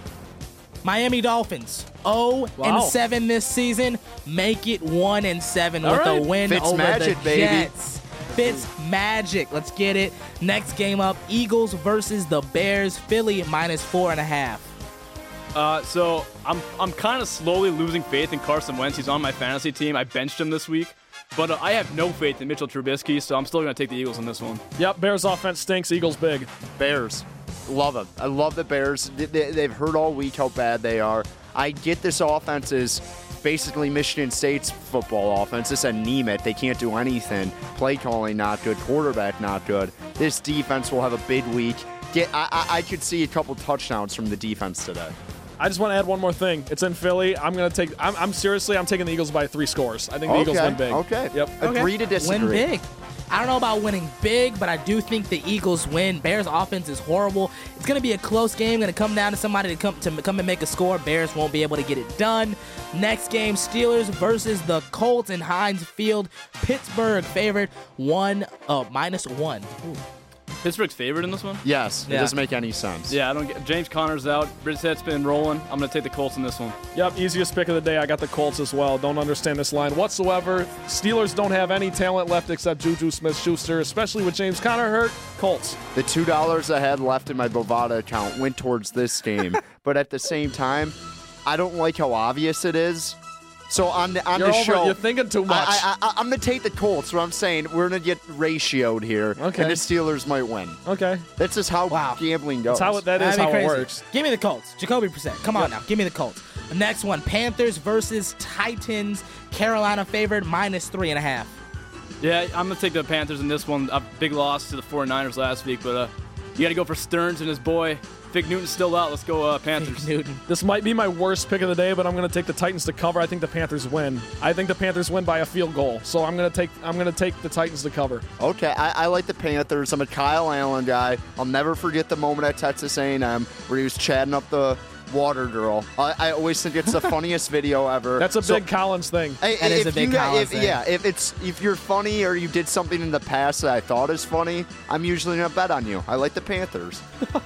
Miami Dolphins 0 Wow. and 7 this season. Make it 1 and 7 All with right. a win Fitz over magic, the baby. Jets. Fitz magic. Let's get it. Next game up: Eagles versus the Bears. Philly minus four and a half. Uh, so I'm I'm kind of slowly losing faith in Carson Wentz. He's on my fantasy team. I benched him this week, but uh, I have no faith in Mitchell Trubisky, so I'm still gonna take the Eagles in this one. Yep, Bears offense stinks. Eagles big. Bears. Love them. I love the Bears. They, they, they've heard all week how bad they are. I get this offense is basically Michigan State's football offense. It's anemic. They can't do anything. Play calling not good. Quarterback not good. This defense will have a big week. Get, I, I, I could see a couple touchdowns from the defense today. I just want to add one more thing. It's in Philly. I'm gonna take. I'm, I'm seriously. I'm taking the Eagles by three scores. I think the Eagles win big. okay. Yep. Agree to disagree. Win big. I don't know about winning big, but I do think the Eagles win. Bears offense is horrible. It's gonna be a close game. Gonna come down to somebody to come to come and make a score. Bears won't be able to get it done. Next game, Steelers versus the Colts in Heinz Field. Pittsburgh favored one, oh minus one. Ooh. Pittsburgh's favorite in this one? Yes, it doesn't make any sense. Yeah, I don't get James Conner's out. Brissett's been rolling. I'm gonna take the Colts in this one. Yep, easiest pick of the day. I got the Colts as well. Don't understand this line whatsoever. Steelers don't have any talent left except Juju Smith Schuster, especially with James Conner hurt. Colts. The two dollars I had left in my Bovada account went towards this game, (laughs) but at the same time, I don't like how obvious it is. So on the on You're the over- show, you're thinking too much. I, I, I, I'm gonna take the Colts. What I'm saying, we're gonna get ratioed here, Okay. and the Steelers might win. Okay. That's just how gambling goes. That's how it, that is how crazy. it works. Give me the Colts. Jacoby Brissett. Come on now. Give me the Colts. Next one, Panthers versus Titans. Carolina favored minus three and a half. Yeah, I'm gonna take the Panthers in this one. A big loss to the 49ers last week, but uh, you got to go for Stearns and his boy. Vic Newton's still out. Let's go uh, Panthers. Newton. This might be my worst pick of the day, but I'm going to take the Titans to cover. I think the Panthers win. I think the Panthers win by a field goal. So I'm going to take I'm going to take the Titans to cover. Okay, I, I like the Panthers. I'm a Kyle Allen guy. I'll never forget the moment at Texas A&M where he was chatting up the water girl. I, I always think it's the (laughs) funniest video ever. That's a So- big Collins thing. Hey, That is a big you Collins if, thing. Yeah, if it's if you're funny or you did something in the past that I thought is funny, I'm usually gonna bet on you. I like the Panthers. (laughs)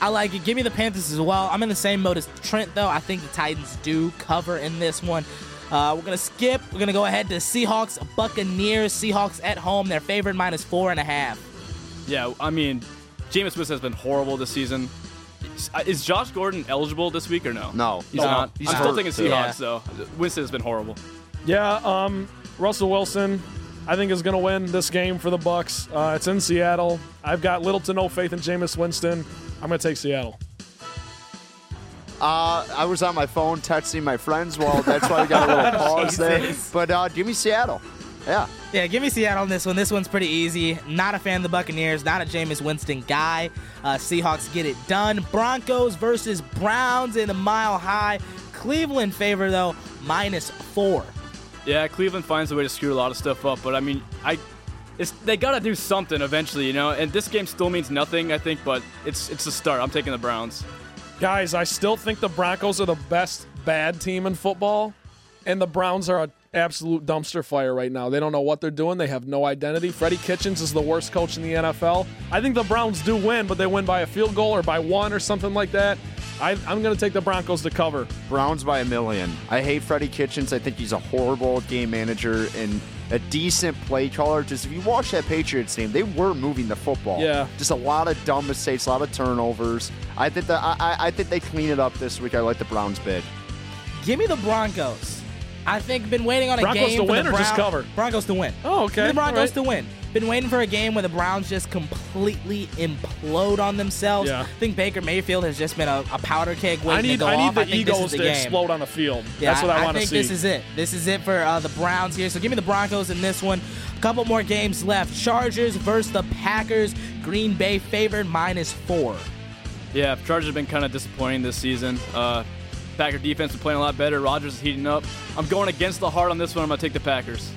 I like it. Give me the Panthers as well. I'm in the same mode as Trent, though. I think the Titans do cover in this one. Uh, we're gonna skip. We're gonna go ahead to Seahawks Buccaneers. Seahawks at home. They're favored minus four and a half. Yeah, I mean, Jameis Winston has been horrible this season. Is- Josh Gordon eligible this week or no? No. he's No. not. He's I'm still hurt, taking too. Seahawks though. Winston has been horrible. Yeah, um, Russell Wilson, I think is going to win this game for the Bucks. Uh, it's in Seattle. I've got little to no faith in Jameis Winston. I'm going to take Seattle. Uh, I was on my phone texting my friends. Well, that's why we got a (laughs) little pause there. But uh, give me Seattle. Yeah. Yeah, give me Seattle on this one. This one's pretty easy. Not a fan of the Buccaneers. Not a Jameis Winston guy. Uh, Seahawks get it done. Broncos versus Browns in a mile high. Cleveland favor though minus four. Yeah, Cleveland finds a way to screw a lot of stuff up, but I mean, I, it's they gotta do something eventually, you know. And this game still means nothing, I think, but it's it's a start. I'm taking the Browns. Guys, I still think the Broncos are the best bad team in football, and the Browns are an absolute dumpster fire right now. They don't know what they're doing. They have no identity. Freddie Kitchens is the worst coach in the NFL. I think the Browns do win, but they win by a field goal or by one or something like that. I, I'm going to take the Broncos to cover. Browns by a million. I hate Freddie Kitchens. I think he's a horrible game manager and a decent play caller. Just if you watch that Patriots team, they were moving the football. Yeah. Just a lot of dumb mistakes, a lot of turnovers. I think that I, I- I think they clean it up this week. I like the Browns bid. Give me the Broncos. I think been waiting on a Broncos game Broncos to for win the or just cover? Broncos to win. Oh, okay. Give me the Broncos All right. to win. Been waiting for a game where the Browns just completely implode on themselves. Yeah. I think Baker Mayfield has just been a, a powder keg waiting I need, to go I need off. the I think this egos is the to game. explode on the field. Yeah, That's what I, want to see. I think this is it. This is it for uh, the Browns here. So give me the Broncos in this one. A couple more games left. Chargers versus the Packers. Green Bay favored minus four. Yeah, Chargers have been kind of disappointing this season. Uh, Packer defense is playing a lot better. Rodgers is heating up. I'm going against the heart on this one. I'm gonna take the Packers.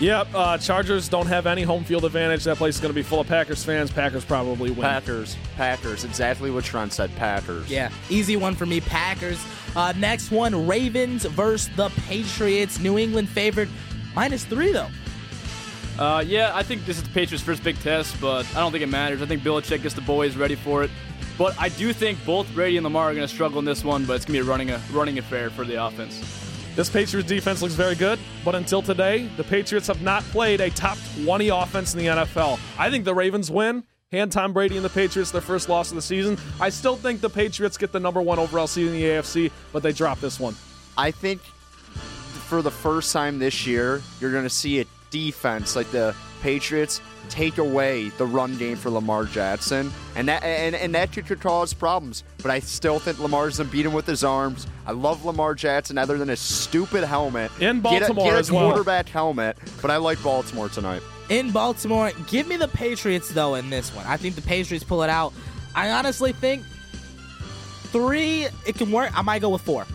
Yep, uh, Chargers don't have any home field advantage. That place is going to be full of Packers fans. Packers probably win. Packers. Packers. Exactly what Trent said. Packers. Yeah, easy one for me. Packers. Uh, next one, Ravens versus the Patriots. New England favored minus three though. Uh, yeah, I think this is the Patriots' first big test, but I don't think it matters. I think Belichick gets the boys ready for it. But I do think both Brady and Lamar are going to struggle in this one, but it's going to be a running a running affair for the offense. This Patriots defense looks very good, but until today, the Patriots have not played a top 20 offense in the NFL. I think the Ravens win. Hand Tom Brady and the Patriots their first loss of the season. I still think the Patriots get the number one overall seed in the AFC, but they drop this one. I think for the first time this year, you're going to see a defense like the Patriots take away the run game for Lamar Jackson, and that and, and that could cause problems. But I still think Lamar's gonna beat him with his arms. I love Lamar Jackson, other than his stupid helmet. In Get a- Baltimore get a, as well. quarterback helmet. But I like Baltimore tonight. in Baltimore. Give me the Patriots though in this one. I think the Patriots pull it out. I honestly think three it can work. I might go with four.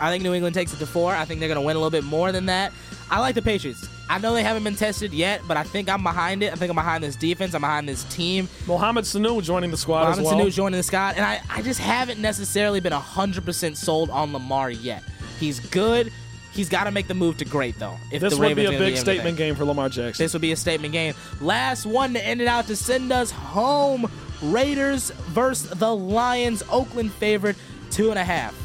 I think New England takes it to four. I think they're gonna win a little bit more than that. I like the Patriots. I know they haven't been tested yet, but I think I'm behind it. I think I'm behind this defense. I'm behind this team. Mohamed Sanu joining the squad Mohamed as well. Sanu joining the squad, and I, I just haven't necessarily been 100% sold on Lamar yet. He's good. He's got to make the move to great, though. If this the would Ravens be a big everything. statement game for Lamar Jackson. This would be a statement game. Last one to end it out to send us home. Raiders versus the Lions. Oakland favorite two and a half.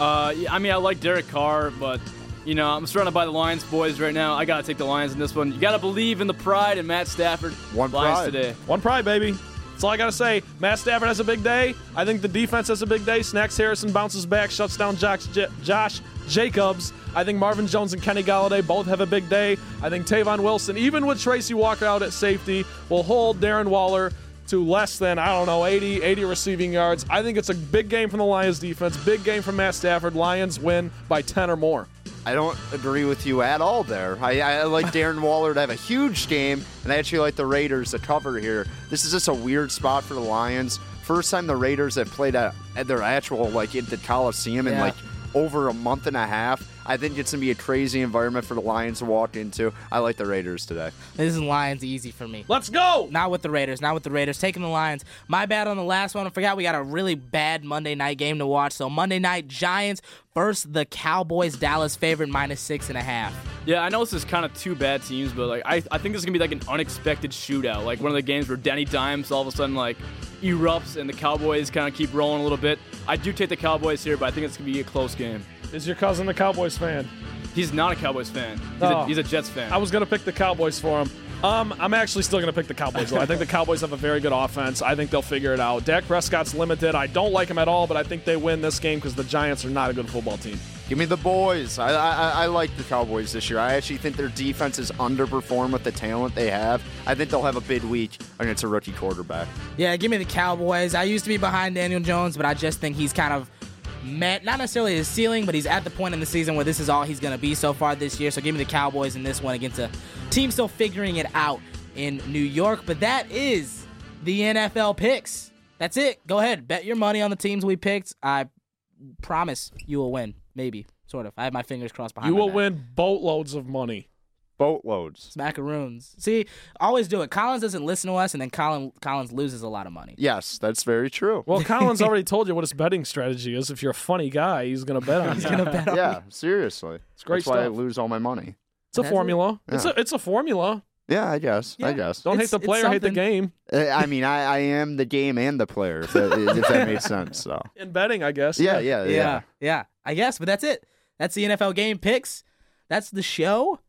Uh, I mean, I like Derek Carr, but you know, I'm surrounded by the Lions boys right now. I gotta take the Lions in this one. You gotta believe in the pride and Matt Stafford. One Lions pride. today. One pride, baby. That's all I gotta say. Matt Stafford has a big day. I think the defense has a big day. Snacks Harrison bounces back, shuts down Josh, J- Josh Jacobs. I think Marvin Jones and Kenny Golladay both have a big day. I think Tavon Wilson, even with Tracy Walker out at safety, will hold Darren Waller to less than, I don't know, 80, 80 receiving yards. I think it's a big game from the Lions defense, big game from Matt Stafford. Lions win by 10 or more. I don't agree with you at all there. I, I like Darren (laughs) Waller to have a huge game, and I actually like the Raiders to cover here. This is just a weird spot for the Lions. First time the Raiders have played at, at their actual, like, at the Coliseum in, Yeah. like, over a month and a half. I think it's going to be a crazy environment for the Lions to walk into. I like the Raiders today. This is Lions easy for me. Let's go. Not with the Raiders. Not with the Raiders. Taking the Lions. My bad on the last one. I forgot we got a really bad Monday night game to watch. So Monday night Giants versus the Cowboys. Dallas favorite minus six and a half. Yeah, I know this is kind of two bad teams, but like I, I think this is gonna be like an unexpected shootout, like one of the games where Danny Dimes all of a sudden like erupts and the Cowboys kind of keep rolling a little bit. I do take the Cowboys here, but I think it's gonna be a close game. Is your cousin a Cowboys fan? He's not a Cowboys fan. He's, Oh. a, he's a Jets fan. I was going to pick the Cowboys for him. Um, I'm actually still going to pick the Cowboys, though. I think the (laughs) Cowboys have a very good offense. I think they'll figure it out. Dak Prescott's limited. I don't like him at all, but I think they win this game because the Giants are not a good football team. Give me the boys. I, I I like the Cowboys this year. I actually think their defense is underperformed with the talent they have. I think they'll have a big week against a rookie quarterback. Yeah, give me the Cowboys. I used to be behind Daniel Jones, but I just think he's kind of met not necessarily his ceiling, but he's at the point in the season where this is all he's going to be so far this year. So give me the Cowboys in this one against a team still figuring it out in New York. But that is the NFL picks. That's it. Go ahead, bet your money on the teams we picked. I promise you will win. Maybe, sort of. I have my fingers crossed behind. You will back. win boatloads of money. Boatloads. Macaroons. See, always do it. Collins doesn't listen to us, and then Colin Collins loses a lot of money. Yes, that's very true. Well, (laughs) Collins already told you what his betting strategy is. If you're a funny guy, he's going to bet on He's you. gonna bet on yeah, seriously. It's great That's why I stuff. lose all my money. It's a That's it. formula. It's a it's a formula. Yeah, I guess. I Yeah. guess. Don't It's- hate the it's player, hate the something. game. Uh, I mean, I, I am the game and the player, if that, if that (laughs) makes sense. So In betting, I guess. yeah, yeah, yeah. yeah, yeah. I guess, but that's it. That's the NFL game picks. That's the show.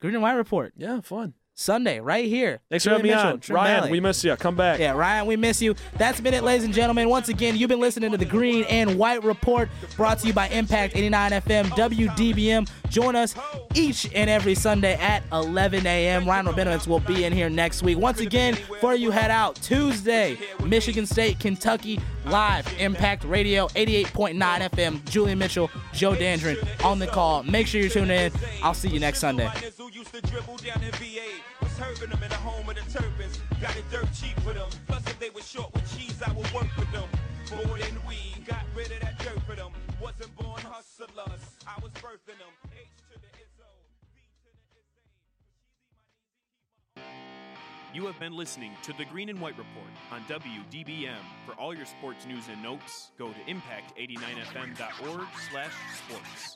Green and White Report Yeah, fun. Sunday right here. Thanks for having me Mitchell, on. Trim Ryan, Valley. we miss you. Come back. Yeah, Ryan, we miss you. That's been it, ladies and gentlemen. Once again, you've been listening to the Green and White Report brought to you by Impact 89 FM, WDBM. Join us each and every Sunday at 11 a.m. Ryan Rabinowitz will be in here next week. Once again, before you head out, Tuesday, Michigan State, Kentucky, live, Impact Radio, 88.9 FM. Julian Mitchell, Joe Dandrin on the call. Make sure you tune in. I'll see you next Sunday. who used to dribble down in VA was hurting them in the home of the Terrapins. Got it dirt cheap with them. Plus, if they were short with cheese, I would work with them. More than we got rid of that dirt for them. Wasn't born hustlers, I was birthing them. You have been listening to the Green and White Report on WDBM. For all your sports news and notes, go to impact89fm.org/sports.